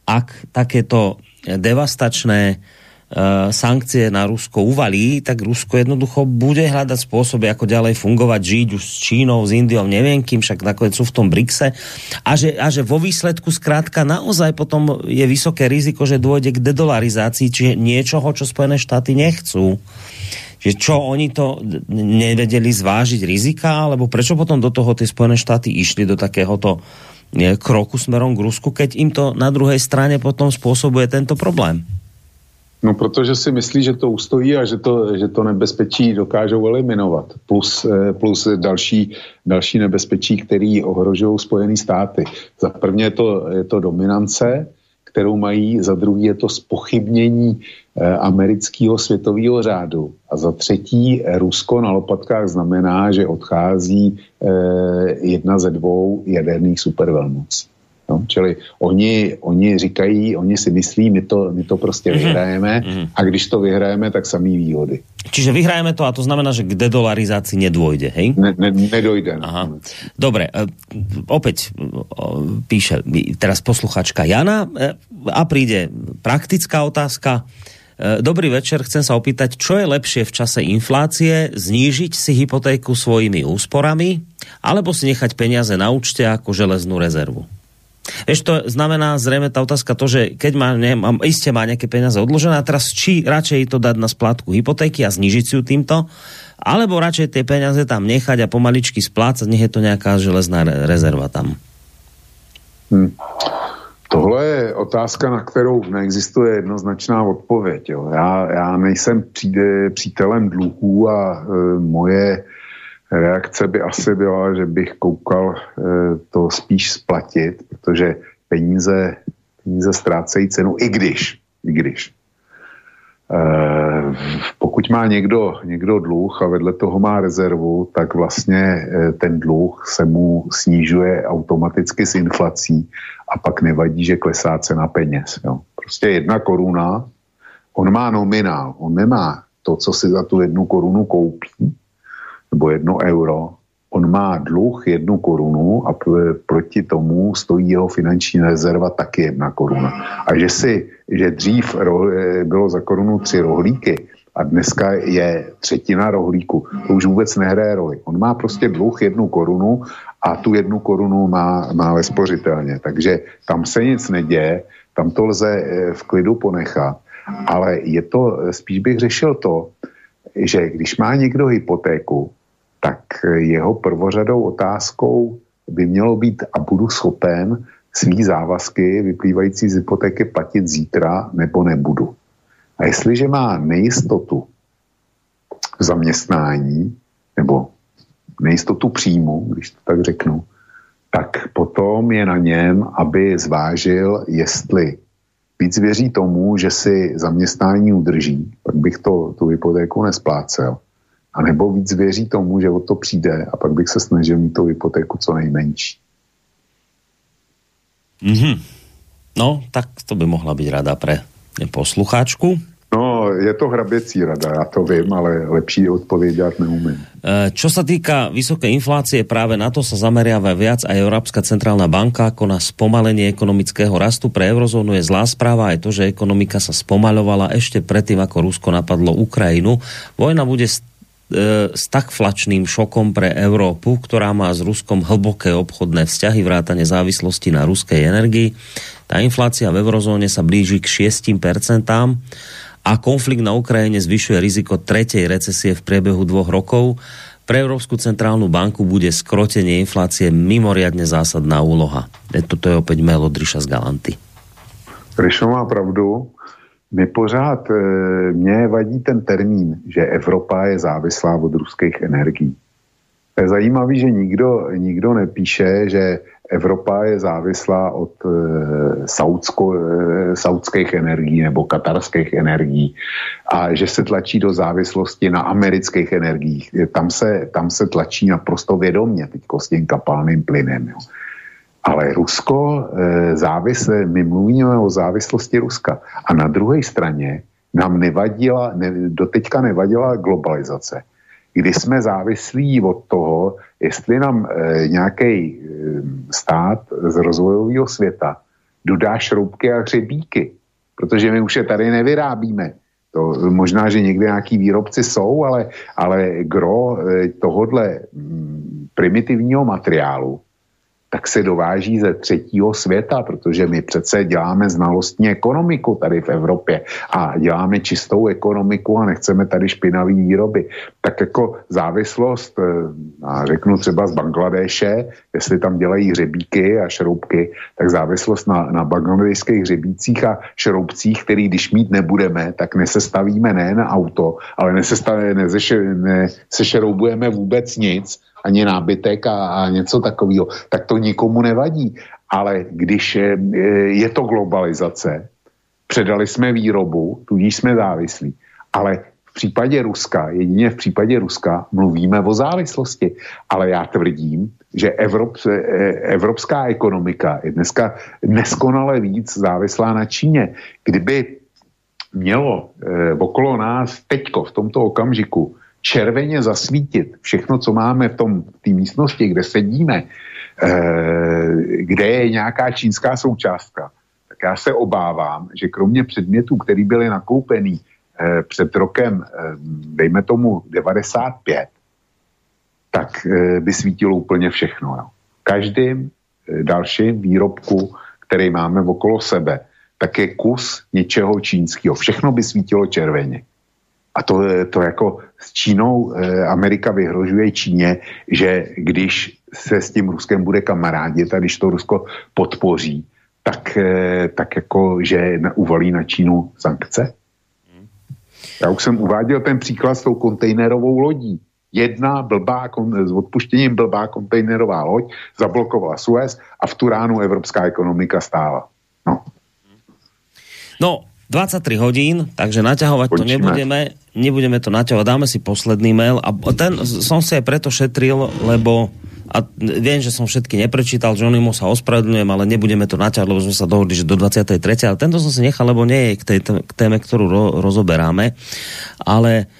ak takéto devastačné Eh, sankcie na Rusko uvalí, tak Rusko jednoducho bude hľadať spôsoby, ako ďalej fungovať, žiť už s Čínou, s Indiou, neviem kým, však nakoniec sú v tom BRICSe a že, a že vo výsledku zkrátka naozaj potom je vysoké riziko, že dôjde k dedolarizácii, čiže niečoho, čo Spojené štáty nechcú. Že čo, oni to nevedeli zvážiť rizika, alebo prečo potom do toho tie Spojené štáty išli do takéhoto kroku smerom k Rusku, keď im to na druhej strane potom spôsobuje tento problém? No, protože si myslí, že to ustojí a že to, že to nebezpečí dokážou eliminovat. Plus, eh, plus další, další nebezpečí, který ohrožují Spojené státy. Za prvně je to, je to dominance, kterou mají, za druhý je to spochybnění eh, amerického světového řádu a za třetí Rusko na lopatkách znamená, že odchází eh, jedna ze dvou jaderných supervelmocí. No, čili oni, oni říkají, oni si myslí, my to, my to prostě mm-hmm. vyhrajeme mm-hmm. a když to vyhrajeme, tak samý výhody. Čiže vyhrajeme to a to znamená, že k dedolarizaci nedôjde, hej? Ne, ne, nedojde. No. Aha. Dobre, e, opäť píše teraz posluchačka Jana e, a príde praktická otázka. E, dobrý večer, chcem sa opýtať, čo je lepšie v čase inflácie, znížiť si hypotéku svojimi úsporami, alebo si nechať peniaze na účte ako železnú rezervu? Vieš, to znamená zrejme tá otázka to, že keď má, ne, iste má nejaké peniaze odložené a teraz či radšej to dať na splátku hypotéky a znižiť si ju týmto, alebo radšej tie peniaze tam nechať a pomaličky splácať, nech je to nejaká železná rezerva tam. Hmm. Tohle je otázka, na kterou neexistuje jednoznačná odpověď. Jo. Já, já nejsem přítelem dluhů a e, moje reakce by asi byla, že bych koukal eh, to spíš splatit, protože peníze, peníze ztrácejí cenu, i když, i když. Eh, pokud má někdo, někdo dluh a vedle toho má rezervu, tak vlastně eh, ten dluh se mu snižuje automaticky s inflací a pak nevadí, že klesá cena peněz. Jo. Prostě jedna koruna, on má nominál, on nemá to, co si za tu jednu korunu koupí, nebo jedno euro, on má dluh jednu korunu a proti tomu stojí jeho finanční rezerva taky jedna koruna. A že si, že dřív eh, bylo za korunu tři rohlíky a dneska je třetina rohlíku, to už vůbec nehraje roli. On má prostě dluh jednu korunu a tu jednu korunu má, má vespořitelně. Takže tam se nic neděje, tam to lze eh, v klidu ponechat. Ale je to, spíš bych řešil to, že když má někdo hypotéku, tak jeho prvořadou otázkou by mělo být a budu schopen svý závazky vyplývající z hypotéky platit zítra nebo nebudu. A jestliže má nejistotu v zaměstnání nebo nejistotu příjmu, když to tak řeknu, tak potom je na něm, aby zvážil, jestli víc věří tomu, že si zaměstnání udrží, pak bych to, tu hypotéku nesplácel, a nebo víc věří tomu, že o to přijde a pak bych se snažil mít tu hypotéku co nejmenší. Mm-hmm. No, tak to by mohla být rada pre poslucháčku. No, je to hraběcí rada, já to vím, ale lepší odpověď dělat neumím. E, čo sa týka vysoké inflácie, práve na to sa zameriava viac aj Európska centrálna banka ako na spomalenie ekonomického rastu. Pre eurozónu je zlá správa aj to, že ekonomika sa spomalovala ešte predtým, ako Rusko napadlo Ukrajinu. Vojna bude s tak flačným šokom pre Európu, ktorá má s Ruskom hlboké obchodné vzťahy, vrátane závislosti na ruskej energii. Tá inflácia v eurozóne sa blíži k 6% a konflikt na Ukrajine zvyšuje riziko tretej recesie v priebehu dvoch rokov. Pre Európsku centrálnu banku bude skrotenie inflácie mimoriadne zásadná úloha. Toto je opäť mail od Ríša z Galanty. Ríšo má pravdu my pořád, eh, mě vadí ten termín, že Evropa je závislá od ruských energií. Je zajímavý, že nikdo, nikdo nepíše, že Evropa je závislá od e, saudsko, e, saudských energií nebo katarských energií a že se tlačí do závislosti na amerických energiích. Tam se, tam se tlačí naprosto vědomě teď s tím kapalným plynem. Jo. Ale Rusko eh, závisle, my mluvíme o závislosti Ruska. A na druhé straně nám nevadila, ne, doteďka nevadila globalizace, kdy jsme závislí od toho, jestli nám e, nějaký e, stát z rozvojového světa dodá šroubky a hřebíky, protože my už je tady nevyrábíme. To, možná, že někde nějaký výrobci jsou, ale, ale gro e, tohodle m, primitivního materiálu tak se dováží ze třetího světa, protože my přece děláme znalostní ekonomiku tady v Evropě a děláme čistou ekonomiku a nechceme tady špinavý výroby. tak jako závislost, a řeknu třeba z Bangladéše, jestli tam dělají hřebíky a šroubky, tak závislost na, na bangladešských hřebících a šroubcích, který když mít nebudeme, tak nesestavíme nejen auto, ale nesešroubujeme vůbec nic, ani nábytek a, a něco takového, tak to nikomu nevadí. Ale když je, je to globalizace, předali jsme výrobu, tudíž jsme závislí, ale v případě Ruska, jedině v případě Ruska, mluvíme o závislosti. Ale já tvrdím, že Evrop, evropská ekonomika je dneska neskonale víc závislá na Číně. Kdyby mělo eh, okolo nás teďko, v tomto okamžiku, červeně zasvítit všechno, co máme v tom té místnosti, kde sedíme, eh, kde je nějaká čínská součástka, tak já se obávám, že kromě předmětů, které byly nakoupený eh, před rokem, eh, dejme tomu 95, tak by svítilo úplně všechno. Jo. Každým dalším výrobku, který máme okolo sebe, tak je kus něčeho čínského. Všechno by svítilo červeně. A to, to jako s Čínou eh, Amerika vyhrožuje Číně, že když se s tím Ruskem bude kamarádit a když to Rusko podpoří, tak, eh, tak jako, že uvalí na Čínu sankce. Já už jsem uváděl ten příklad s tou kontejnerovou lodí. Jedna blbá, s odpuštěním blbá kontejnerová loď zablokovala Suez a v tu ránu evropská ekonomika stála. No. No, 23 hodín, takže naťahovať Počíme. to nebudeme, nebudeme to naťahovať, dáme si posledný mail a ten som si aj preto šetril, lebo a viem, že som všetky neprečítal, Johnny mu sa ospravedlňujem, ale nebudeme to naťahovať, lebo sme sa dohodli, že do 23. Ale tento som si nechal, lebo nie je k, tej, k téme, ktorú ro, rozoberáme. Ale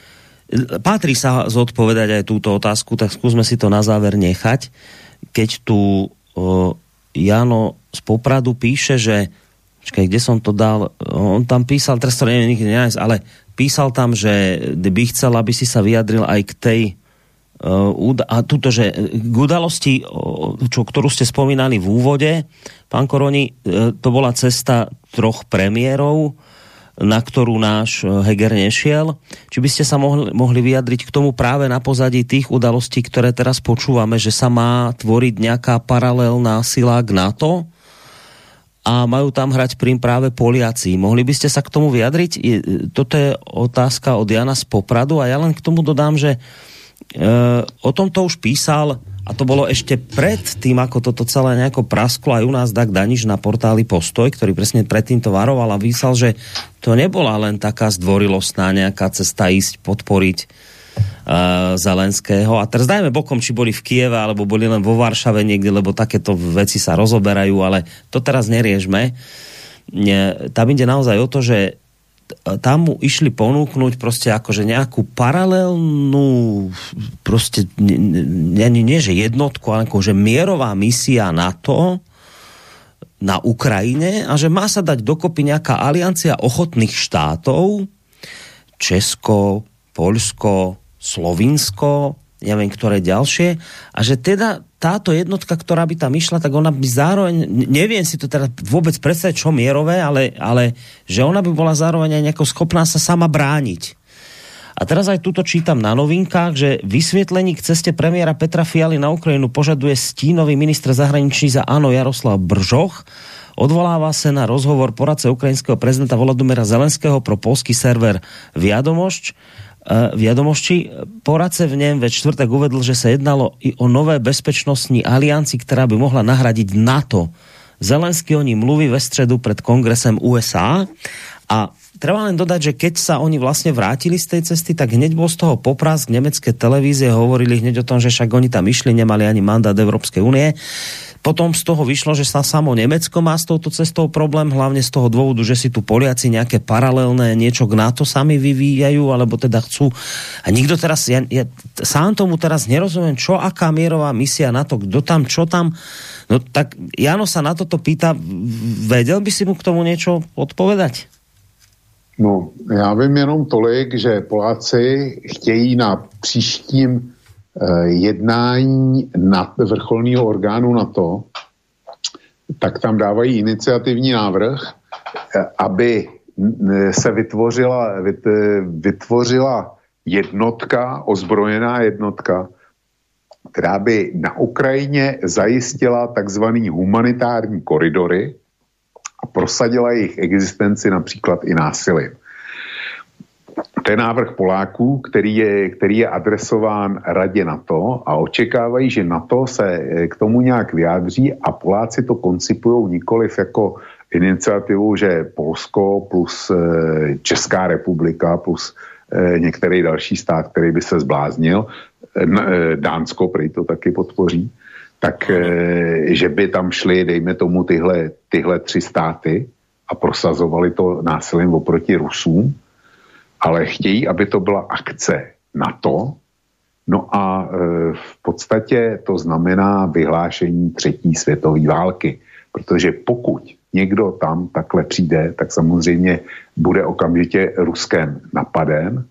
patrí sa zodpovedať aj túto otázku, tak skúsme si to na záver nechať. Keď tu o, Jano z Popradu píše, že Čakaj, kde som to dal? On tam písal, teraz to neviem nikdy nenájsť, ale písal tam, že by chcel, aby si sa vyjadril aj k tej uh, a tuto, že k udalosti, čo, ktorú ste spomínali v úvode, pán Koroni, uh, to bola cesta troch premiérov, na ktorú náš Heger nešiel. Či by ste sa mohli, mohli vyjadriť k tomu práve na pozadí tých udalostí, ktoré teraz počúvame, že sa má tvoriť nejaká paralelná sila k NATO? A majú tam hrať prím práve Poliaci. Mohli by ste sa k tomu vyjadriť? Toto je otázka od Jana z Popradu a ja len k tomu dodám, že e, o tom to už písal a to bolo ešte pred tým, ako toto celé nejako prasklo aj u nás Dag Daniš na portáli Postoj, ktorý presne predtým to varoval a písal, že to nebola len taká zdvorilostná nejaká cesta ísť podporiť uh, Zelenského. A teraz dajme bokom, či boli v Kieve, alebo boli len vo Varšave niekde, lebo takéto veci sa rozoberajú, ale to teraz neriežme. Tam ide naozaj o to, že tam mu išli ponúknuť prostě akože nejakú paralelnú prostě nie, nie, nie že jednotku, ale akože mierová misia NATO na Ukrajine a že má sa dať dokopy nejaká aliancia ochotných štátov Česko, Polsko, Slovinsko, neviem, ktoré ďalšie, a že teda táto jednotka, ktorá by tam išla, tak ona by zároveň, neviem si to teda vôbec predstaviť, čo mierové, ale, ale že ona by bola zároveň aj nejako schopná sa sama brániť. A teraz aj tuto čítam na novinkách, že vysvětlení k ceste premiéra Petra Fialy na Ukrajinu požaduje stínový ministr zahraničí za ANO Jaroslav Bržoch. Odvolává se na rozhovor poradce ukrajinského prezidenta Volodymyra Zelenského pro polský server Viadomošť Vědomosti poradce v něm ve čtvrtek uvedl, že se jednalo i o nové bezpečnostní alianci, která by mohla nahradit NATO. Zelenský o ní mluví ve středu před kongresem USA a treba len dodať, že keď sa oni vlastne vrátili z tej cesty, tak hneď bol z toho poprask nemecké televízie, hovorili hneď o tom, že však oni tam išli, nemali ani mandát Európskej únie. Potom z toho vyšlo, že sa samo Nemecko má s touto cestou problém, hlavne z toho dôvodu, že si tu Poliaci nejaké paralelné niečo k NATO sami vyvíjajú, alebo teda chcú. A nikto teraz, ja, ja sám tomu teraz nerozumiem, čo aká mierová misia NATO, kdo tam, čo tam. No tak Jano sa na toto pýta, vedel by si mu k tomu niečo odpovedať? No, já vím jenom tolik, že Poláci chtějí na příštím jednání na vrcholného orgánu na to, tak tam dávají iniciativní návrh, eh, aby se vytvořila, vytvořila jednotka, ozbrojená jednotka, která by na Ukrajině zajistila takzvaný humanitární koridory a prosadila jejich existenci například i násilím. To je návrh Poláků, který je, který je adresován radě NATO a očekávají, že NATO se k tomu nějak vyjádří a Poláci to koncipují nikoliv jako iniciativu, že Polsko plus eh, Česká republika plus eh, některý další stát, který by se zbláznil, eh, Dánsko prý to taky podpoří, tak že by tam šli, dejme tomu, tyhle, tyhle tři státy a prosazovali to násilím oproti Rusům, ale chtějí, aby to byla akce NATO, no a v podstatě to znamená vyhlášení třetí světové války, protože pokud někdo tam takhle přijde, tak samozřejmě bude okamžitě Ruskem napaden.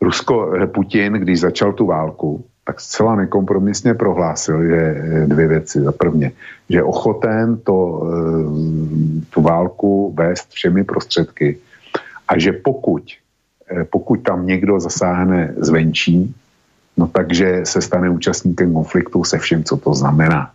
Rusko, eh, Putin, když začal tu válku, tak zcela nekompromisně prohlásil, že eh, dvě věci. Za prvně, že ochoten to, tu válku vést všemi prostředky a že pokud, pokud tam někdo zasáhne zvenčí, no takže se stane účastníkem konfliktu se vším, co to znamená.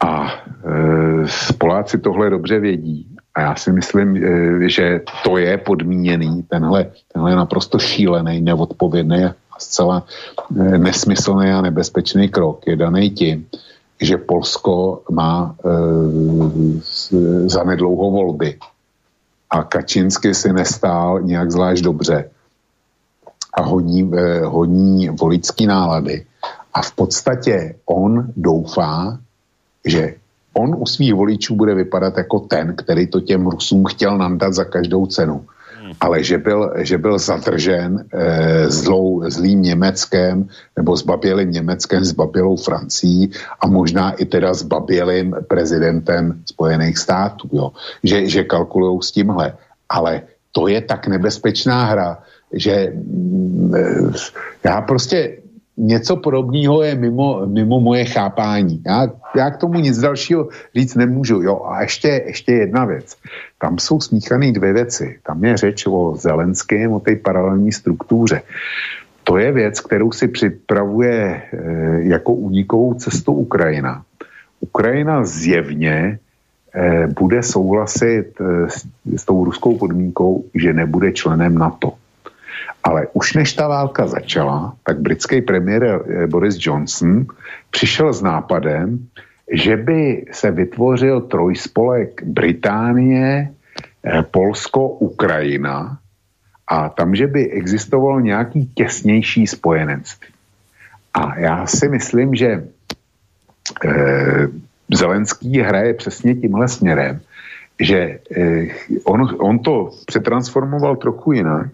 A e, Poláci tohle dobře vědí. A já si myslím, e, že to je podmíněný, tenhle, tenhle naprosto šílený, neodpovědný a zcela e, nesmyslný a nebezpečný krok je daný tím, že Polsko má e, zanedlouho volby a Kačinsky si nestál nějak zvlášť dobře a honí, e, honí voličský nálady. A v podstatě on doufá, že on u svých voličů bude vypadat jako ten, který to těm Rusům chtěl nandat za každou cenu. Ale že byl, že byl zadržen eh, zlou, zlým Německem nebo zbabělým Německem, zbabělou Francií a možná i teda zbabělým prezidentem Spojených států. Jo. Že, že kalkulují s tímhle. Ale to je tak nebezpečná hra, že mm, eh, já prostě něco podobného je mimo, mimo moje chápání. Já, já k tomu nic dalšího říct nemůžu. Jo, a ještě, ještě jedna věc. Tam jsou smíchané dvě věci. Tam je řeč o Zelenském, o té paralelní struktuře. To je věc, kterou si připravuje e, jako unikovou cestu Ukrajina. Ukrajina zjevně e, bude souhlasit e, s, s tou ruskou podmínkou, že nebude členem NATO. Ale už než ta válka začala, tak britský premiér eh, Boris Johnson přišel s nápadem, že by se vytvořil trojspolek Británie, eh, Polsko, Ukrajina a tam, že by existovalo nějaký těsnější spojenectví. A já si myslím, že eh, Zelenský hraje přesně tímhle směrem, že eh, on, on to přetransformoval trochu jinak,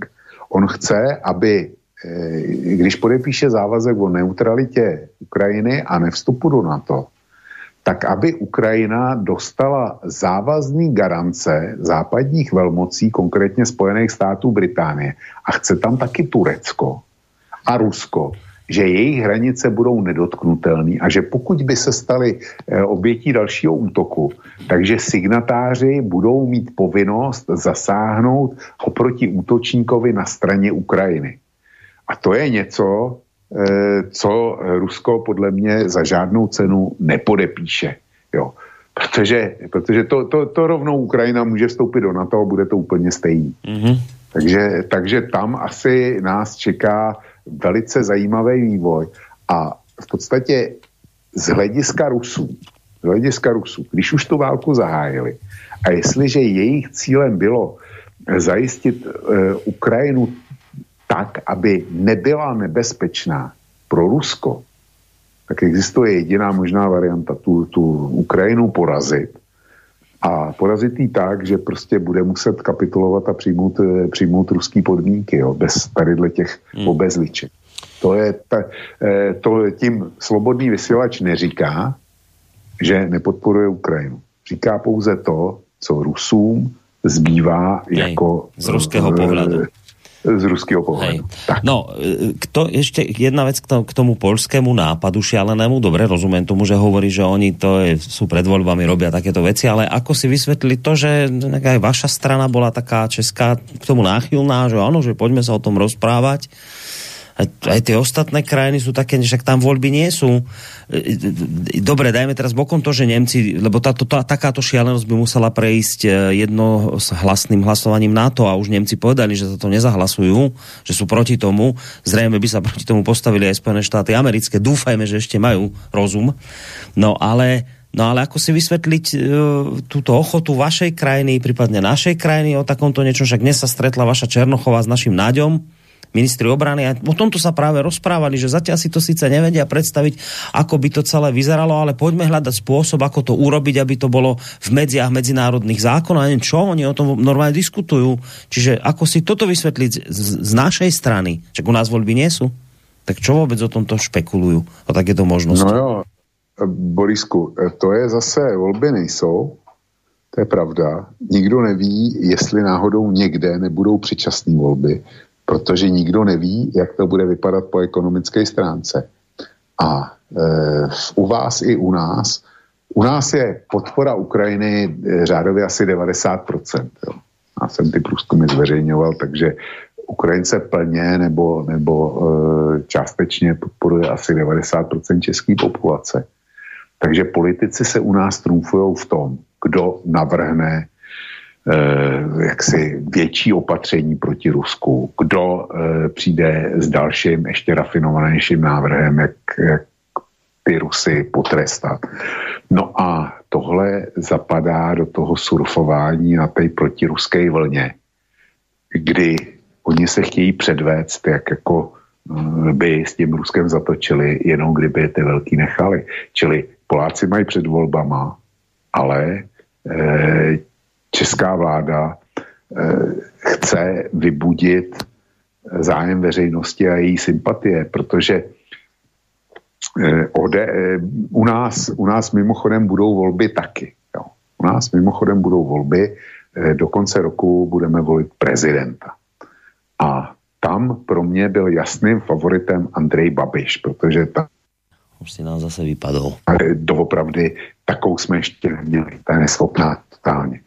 On chce, aby eh, když podepíše závazek o neutralitě Ukrajiny a nevstupu do NATO, tak aby Ukrajina dostala závazný garance západních velmocí, konkrétně Spojených států Británie. A chce tam taky Turecko a Rusko, že jejich hranice budou nedotknutelné a že pokud by se stali eh, obětí dalšího útoku, takže signatáři budou mít povinnost zasáhnout oproti útočníkovi na straně Ukrajiny. A to je něco, eh, co Rusko podle mě za žádnou cenu nepodepíše. Jo. Protože, protože to, to, to rovnou Ukrajina může vstoupit do NATO a bude to úplně stejný. Mm-hmm. Takže, takže tam asi nás čeká velice zajímavý vývoj a v podstatě z hlediska Rusů, z hlediska Rusů, když už tu válku zahájili a jestliže jejich cílem bylo zajistit uh, Ukrajinu tak, aby nebyla nebezpečná pro Rusko, tak existuje jediná možná varianta tu, tu Ukrajinu porazit a porazit jí tak, že prostě bude muset kapitulovat a přijmout, eh, přijmout ruský podmínky, jo, bez tadyhle těch hmm. obezliček. To je ta, eh, to tím slobodný vysílač neříká, že nepodporuje Ukrajinu. Říká pouze to, co Rusům zbývá Nej, jako... Z ruského pohledu. Z ruského pohledu. No, e, kto, ešte jedna vec k, to, k tomu polskému nápadu šialenému, dobre, rozumiem tomu, že hovorí, že oni to je, sú pred voľbami, robia takéto veci, ale ako si vysvetli to, že aj vaša strana bola taká česká k tomu náchylná, že áno, že poďme sa o tom rozprávať, aj tie ostatné krajiny sú také, že tam voľby nie sú. Dobre, dajme teraz bokom to, že Nemci, lebo táto, tá, takáto šialenosť by musela prejsť e, jedno s hlasným hlasovaním NATO a už Nemci povedali, že za to nezahlasujú, že sú proti tomu. Zrejme by sa proti tomu postavili aj Spojené štáty americké. Dúfajme, že ešte majú rozum. No ale No ale ako si vysvetliť e, túto ochotu vašej krajiny, prípadne našej krajiny o takomto niečom, však dnes sa stretla vaša Černochová s naším Náďom, ministri obrany a o tomto sa práve rozprávali, že zatiaľ si to síce nevedia predstaviť, ako by to celé vyzeralo, ale poďme hľadať spôsob, ako to urobiť, aby to bolo v medziach medzinárodných zákonov a neviem čo, oni o tom normálne diskutujú. Čiže ako si toto vysvetliť z, z našej strany, že u nás voľby nie sú, tak čo vôbec o tomto špekulujú, o takéto možnosti? No jo, Borisku, to je zase, volby nejsou, to je pravda. Nikdo neví, jestli náhodou někde nebudou předčasné volby protože nikdo neví, jak to bude vypadat po ekonomické stránce. A e, u vás i u nás, u nás je podpora Ukrajiny e, řádově asi 90%. Jo. Já jsem ty průzkumy zveřejňoval, takže Ukrajince plně nebo, nebo e, částečně podporuje asi 90% české populace. Takže politici se u nás trumfují v tom, kdo navrhne jaksi větší opatření proti Rusku, kdo eh, přijde s dalším, ještě rafinovanějším návrhem, jak, jak ty Rusy potrestat. No a tohle zapadá do toho surfování na té protiruské vlně, kdy oni se chtějí předvést, jak jako eh, by s tím Ruskem zatočili, jenom kdyby ty velký nechali. Čili Poláci mají před volbama, ale česká vláda eh, chce vybudit zájem veřejnosti a její sympatie, protože eh, ode, eh, u, nás, u nás mimochodem budou volby taky. Jo. U nás mimochodem budou volby, do konce roku budeme volit prezidenta. A tam pro mě byl jasným favoritem Andrej Babiš, protože ta už si nám zase vypadl. Doopravdy takovou jsme ještě neměli. Ta je neschopná totálně.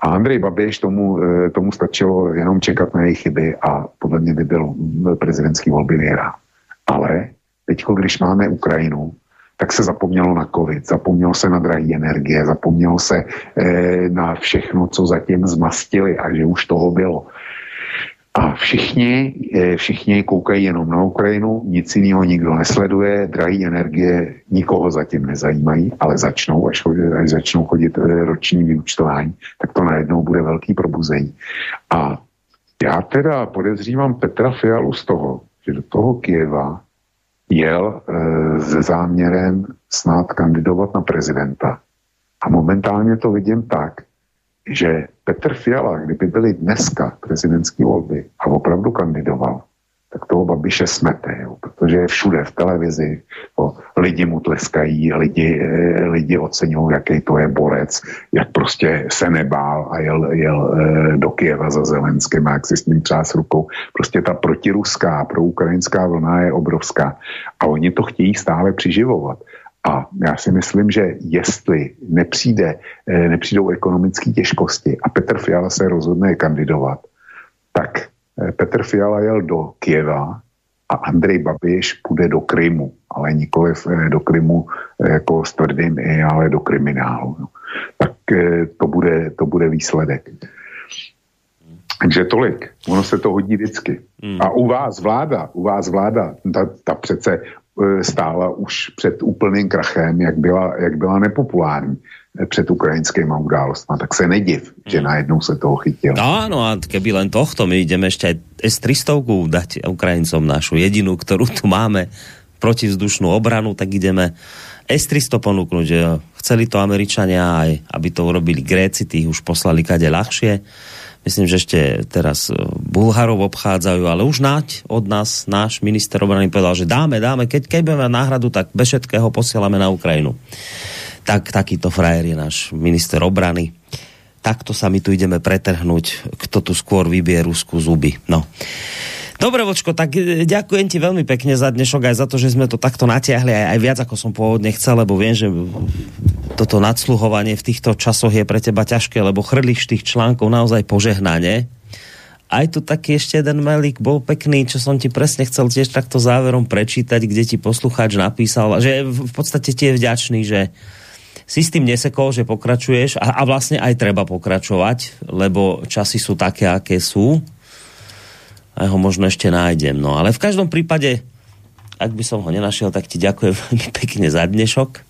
A Andrej Babiš tomu, eh, tomu stačilo jenom čekat na jejich chyby a podle mě by byl prezidentský volby vyhrál. Ale teď, když máme Ukrajinu, tak se zapomnělo na covid, zapomnělo se na drahé energie, zapomnělo se eh, na všechno, co zatím zmastili a že už toho bylo. A všichni, eh, všichni koukají jenom na Ukrajinu, nic jiného nikdo nesleduje, drahé energie nikoho zatím nezajímají, ale začnou, až, až začnou chodit eh, roční vyučtování, tak to najednou bude velký probuzení. A já teda podezřívám Petra Fialu z toho, že do toho Kieva jel e, se záměrem snad kandidovat na prezidenta. A momentálně to vidím tak, že Petr Fiala, kdyby byly dneska prezidentské volby a opravdu kandidoval, tak toho Babiše smete, jo, protože je všude v televizi, jo, lidi mu tleskají, lidi, eh, lidi oceňují, jaký to je borec, jak prostě se nebál a jel, jel eh, do Kieva za Zelenským a jak si s ním třás rukou. Prostě ta protiruská, proukrajinská vlna je obrovská a oni to chtějí stále přiživovat. A já si myslím, že jestli nepřijde, eh, nepřijdou ekonomické těžkosti a Petr Fiala se rozhodne kandidovat, tak eh, Petr Fiala jel do Kieva a Andrej Babiš půjde do Krymu, ale nikoli eh, do Krymu jako s tvrdým ale do kriminálu. No. Tak to bude, to bude výsledek. Takže tolik. Ono se to hodí vždycky. Hmm. A u vás vláda, u vás vláda, ta, ta přece stála už před úplným krachem, jak byla, jak byla nepopulární e, před ukrajinskými událostmi, tak se nediv, že najednou se toho chytil. No, no a keby len tohto, my ideme ešte aj S-300 dať Ukrajincom našu jedinú, ktorú tu máme, protivzdušnú obranu, tak ideme S-300 ponúknuť. Chceli to Američania aj, aby to urobili Gréci, tých už poslali kade ľahšie myslím, že ešte teraz e, Bulharov obchádzajú, ale už nať od nás, náš minister obrany povedal, že dáme, dáme, keď, keď budeme náhradu, tak bez všetkého posielame na Ukrajinu. Tak takýto frajer je náš minister obrany. takto sa my tu ideme pretrhnúť, kto tu skôr vybije Rusku zuby. No. Dobre, Vočko, tak e, ďakujem ti veľmi pekne za dnešok aj za to, že sme to takto natiahli aj, aj viac, ako som pôvodne chcel, lebo viem, že toto nadsluhovanie v týchto časoch je pre teba ťažké, lebo chrlíš tých článkov naozaj požehnanie. Aj tu taký ešte jeden mailík bol pekný, čo som ti presne chcel tiež takto záverom prečítať, kde ti poslucháč napísal, že v podstate ti je vďačný, že si s tým nesekol, že pokračuješ a, a vlastne aj treba pokračovať, lebo časy sú také, aké sú a ho možno ešte nájdem. No ale v každom prípade, ak by som ho nenašiel, tak ti ďakujem [LAUGHS] veľmi pekne za dnešok.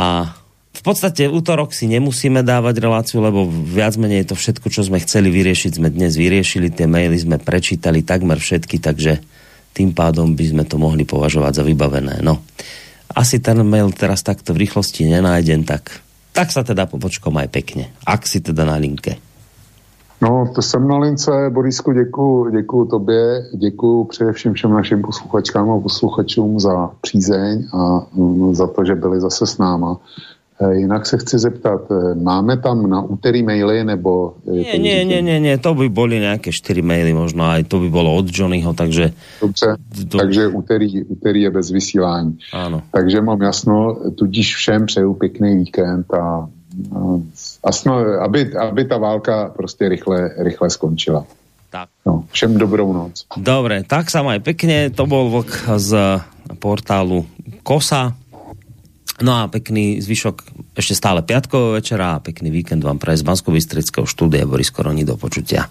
A v podstate útorok si nemusíme dávať reláciu, lebo viac menej to všetko, čo sme chceli vyriešiť, sme dnes vyriešili. Tie maily sme prečítali takmer všetky, takže tým pádom by sme to mohli považovať za vybavené. No, asi ten mail teraz takto v rýchlosti nenájdem, tak, tak sa teda počkom aj pekne, ak si teda na linke. No, to jsem na lince. Borisku, děkuji, děkuji tobě, děkuji především všem našim posluchačkám a posluchačům za přízeň a mm, za to, že byli zase s náma. E, jinak se chci zeptat, e, máme tam na úterý maily, nebo... Nie, nie, nie, nie, nie, to by boli nějaké čtyři maily, možno aj to by bylo od Johnnyho, takže... Dobře, to... takže úterý, úterý je bez vysílání. Ano. Takže mám jasno, tudíž všem přeju pěkný víkend a a sno, aby, aby ta válka prostě rychle, rychle skončila. Tak. No, všem dobrou noc. Dobre, tak sa maj pekne. To bol vlk z portálu Kosa. No a pekný zvyšok ešte stále piatkového večera a pekný víkend vám praje z bansko štúdia Boris Koroni do počutia.